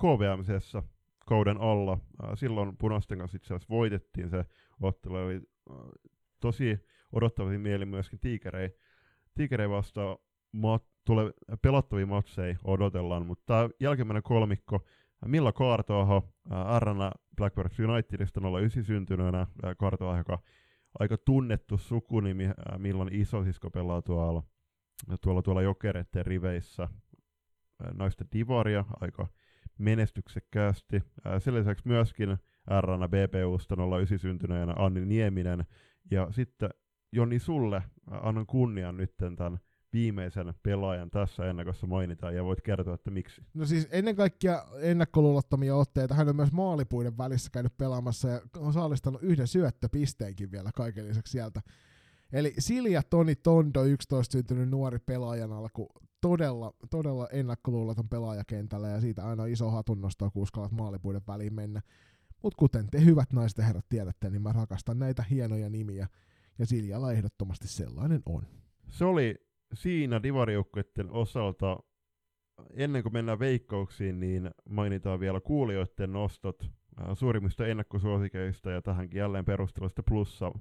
KVMCssä kauden alla. Silloin punaisten kanssa itse asiassa voitettiin se ottelu, oli tosi odottavasti mieli myöskin tiikerei. Tiikerei vasta mat, tule, pelattavia matseja odotellaan, mutta jälkimmäinen kolmikko, Milla Kaartoaho, Arrana Blackbirds Unitedista 09 syntyneenä, Kaartoaho, joka aika tunnettu sukunimi, milloin isosisko pelaa tuolla, tuolla, tuolla jokereiden riveissä, naisten divaria aika menestyksekkäästi. Sen lisäksi myöskin RN BPUsta 09 syntyneenä Anni Nieminen. Ja sitten Joni sulle annan kunnian nyt tämän viimeisen pelaajan tässä ennakossa mainitaan ja voit kertoa, että miksi. No siis ennen kaikkea ennakkoluulottomia otteita. Hän on myös maalipuiden välissä käynyt pelaamassa ja on saalistanut yhden syöttöpisteenkin vielä kaiken lisäksi sieltä. Eli Silja Toni Tondo, 11 syntynyt nuori pelaajan alku, todella, todella ennakkoluuloton pelaajakentällä ja siitä aina iso hatunnosto, kun uskallat maalipuiden väliin mennä. Mutta kuten te hyvät naiset ja herrat tiedätte, niin mä rakastan näitä hienoja nimiä ja Siljalla ehdottomasti sellainen on. Se oli siinä divarijoukkuiden osalta, ennen kuin mennään veikkauksiin, niin mainitaan vielä kuulijoiden nostot äh, suurimmista ennakkosuosikeista ja tähänkin jälleen perustelusta plussa.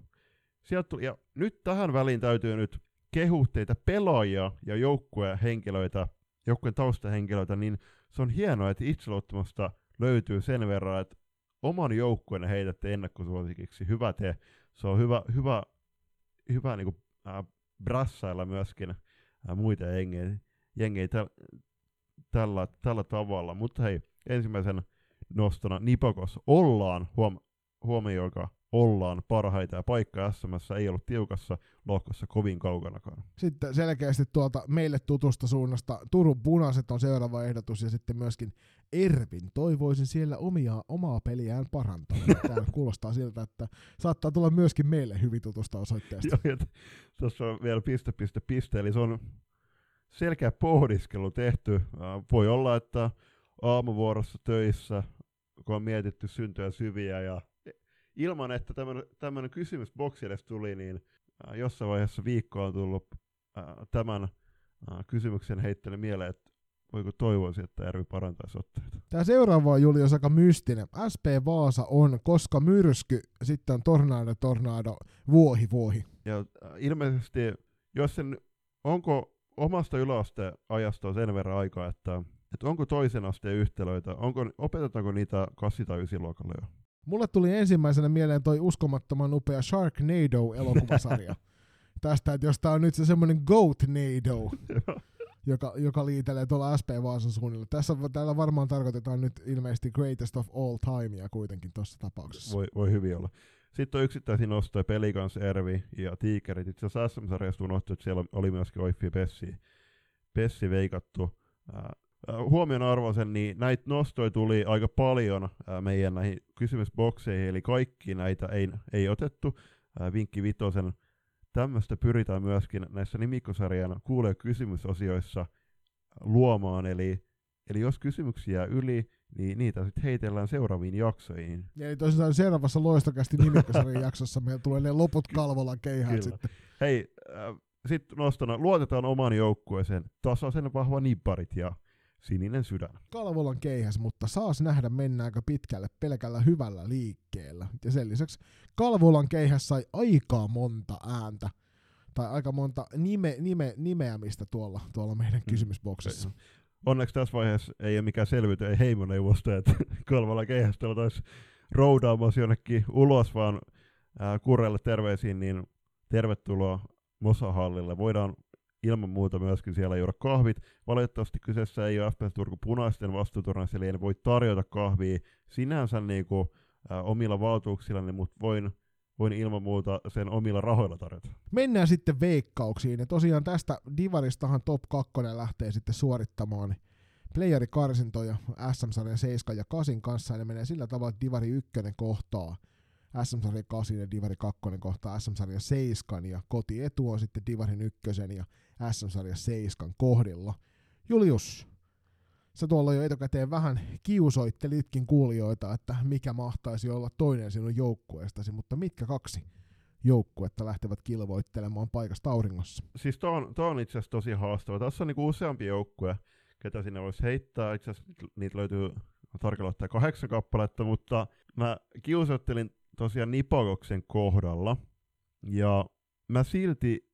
Sieltä tuli, ja nyt tähän väliin täytyy nyt kehuhteita pelaajia ja joukkueen henkilöitä, joukkueen taustahenkilöitä, niin se on hienoa, että itseluottamusta löytyy sen verran, että oman joukkueen heitätte ennakkosuosikiksi. Hyvä te. Se on hyvä, hyvä, hyvä niin kuin, äh, brassailla myöskin äh, muita jengejä, jengejä täl, tällä, tällä tavalla. Mutta hei, ensimmäisen nostona Nipokos ollaan, huom, huomioikaa, ollaan parhaita ja paikka SMS ei ollut tiukassa lohkossa kovin kaukanakaan. Sitten selkeästi tuolta meille tutusta suunnasta Turun punaiset on seuraava ehdotus ja sitten myöskin Ervin. Toivoisin siellä omia, omaa peliään parantaa. Tämä kuulostaa siltä, että saattaa tulla myöskin meille hyvin tutusta osoitteesta. Joo, tuossa on vielä piste, piste, piste, eli se on selkeä pohdiskelu tehty. Voi olla, että aamuvuorossa töissä, kun on mietitty syntyä syviä ja ilman, että tämmöinen kysymys boksi edes tuli, niin äh, jossain vaiheessa viikkoa on tullut äh, tämän äh, kysymyksen heittely mieleen, että voiko toivoisi, että Järvi parantaisi otteita. Tämä seuraava on Julius aika mystinen. SP Vaasa on, koska myrsky, sitten on tornado, tornado, vuohi, vuohi. Ja äh, ilmeisesti, jos sen, onko omasta yläasteen ajasta sen verran aikaa, että, että onko toisen asteen yhtälöitä, onko, opetetaanko niitä 8 tai 9 luokalla jo? Mulle tuli ensimmäisenä mieleen toi uskomattoman upea Sharknado-elokuvasarja. Tästä, että jos tää on nyt se semmoinen Goatnado, joka, joka liitelee tuolla SP Vaasan suunnilla. Tässä täällä varmaan tarkoitetaan nyt ilmeisesti Greatest of All Timea kuitenkin tuossa tapauksessa. Voi, voi hyvin olla. Sitten on yksittäisiä nostoja, Pelikans, Ervi ja Tiikerit. Itse asiassa SM-sarjasta unohtui, että siellä oli myöskin Oiffi Pessi, Pessi veikattu. Äh, huomion arvoisen, niin näitä nostoja tuli aika paljon meidän näihin kysymysbokseihin, eli kaikki näitä ei, ei otettu. Vinkki vitosen, tämmöistä pyritään myöskin näissä nimikosarjan kuulee kysymysosioissa luomaan, eli, eli jos kysymyksiä yli, niin niitä sitten heitellään seuraaviin jaksoihin. Eli tosiaan seuraavassa loistokästi nimikosarjan jaksossa meillä tulee ne loput kalvolan keihät sitten. Hei, äh, sitten nostona, luotetaan oman joukkueeseen, tasaisen vahva nipparit ja sininen sydän. Kalvolan keihäs, mutta saas nähdä mennäänkö pitkälle pelkällä hyvällä liikkeellä. Ja sen lisäksi Kalvolan keihäs sai aikaa monta ääntä, tai aika monta nime, nime, nimeämistä tuolla, tuolla meidän mm. kysymysboksissa. Onneksi tässä vaiheessa ei ole mikään selvyyty, ei heimoneuvosto, että Kalvolan keihästä oltaisiin roudaamassa jonnekin ulos, vaan ää, Kurrelle terveisiin, niin tervetuloa Mosahallille. Voidaan ilman muuta myöskin siellä juoda kahvit. Valitettavasti kyseessä ei ole FPS Turku punaisten vastuuturnaus, eli en voi tarjota kahvia sinänsä niin kuin, äh, omilla valtuuksillani, mutta voin, voin ilman muuta sen omilla rahoilla tarjota. Mennään sitten veikkauksiin, ja tosiaan tästä Divaristahan top 2 lähtee sitten suorittamaan playerikarsintoja SM-sarjan 7 ja 8 kanssa, ja ne menee sillä tavalla, että Divari 1 kohtaa SM-sarja 8 ja Divari 2 kohtaa SM-sarja 7 ja kotietu on sitten Divarin 1 ja SM-sarja 7 kohdilla. Julius, sä tuolla jo etukäteen vähän kiusoittelitkin kuulijoita, että mikä mahtaisi olla toinen sinun joukkueestasi, mutta mitkä kaksi joukkuetta lähtevät kilvoittelemaan paikasta auringossa? Siis tuo on, on itse asiassa tosi haastava. Tässä on niinku useampi joukkue, ketä sinne voisi heittää. Itse asiassa niitä löytyy tarkalleen kahdeksan kappaletta, mutta mä kiusoittelin tosiaan Nipokoksen kohdalla. Ja mä silti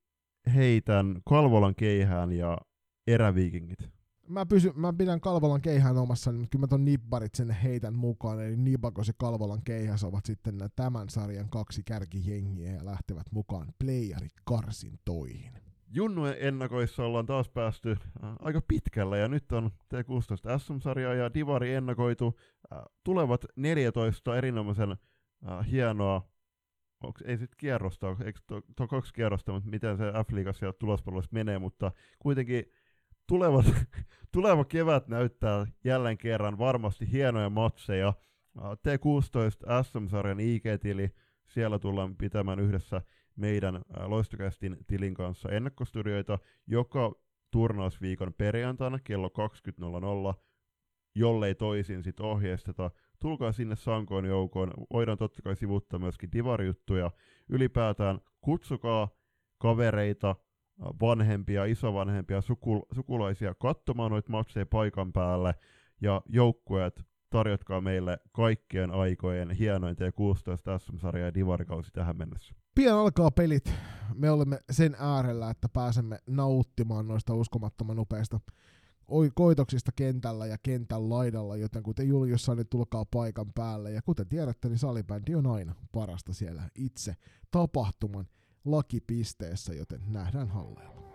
heitän Kalvolan keihään ja eräviikingit. Mä, pysy, mä pidän Kalvolan keihään omassa, mutta kyllä mä ton Nibbarit sinne heitän mukaan. Eli Nibakos ja Kalvolan keihäs ovat sitten tämän sarjan kaksi kärkijengiä ja lähtevät mukaan playerikarsintoihin. Junnujen ennakoissa ollaan taas päästy äh, aika pitkällä ja nyt on T16 SM-sarja ja Divari ennakoitu. Äh, tulevat 14 erinomaisen äh, hienoa, onks, ei sitten kierrosta, eikö to kaksi kierrosta, mutta miten se F-liigassa ja tulospalveluissa menee, mutta kuitenkin tulevat, tuleva kevät näyttää jälleen kerran varmasti hienoja matseja. Äh, T16 SM-sarjan IG-tili, siellä tullaan pitämään yhdessä meidän äh, Loistokästin tilin kanssa ennakkostudioita joka turnausviikon perjantaina kello 20.00, jollei toisin sit ohjeisteta tulkaa sinne sankoon joukoon. Voidaan totta kai sivuttaa myöskin divarijuttuja. Ylipäätään kutsukaa kavereita, vanhempia, isovanhempia, sukul- sukulaisia katsomaan noita matseja paikan päälle. Ja joukkueet tarjotkaa meille kaikkien aikojen hienoin T16 SM-sarja ja divarikausi tähän mennessä. Pian alkaa pelit. Me olemme sen äärellä, että pääsemme nauttimaan noista uskomattoman nopeista koitoksista kentällä ja kentän laidalla, joten kuten Julius sanoi, tulkaa paikan päälle. Ja kuten tiedätte, niin salibändi on aina parasta siellä itse tapahtuman lakipisteessä, joten nähdään halleilla.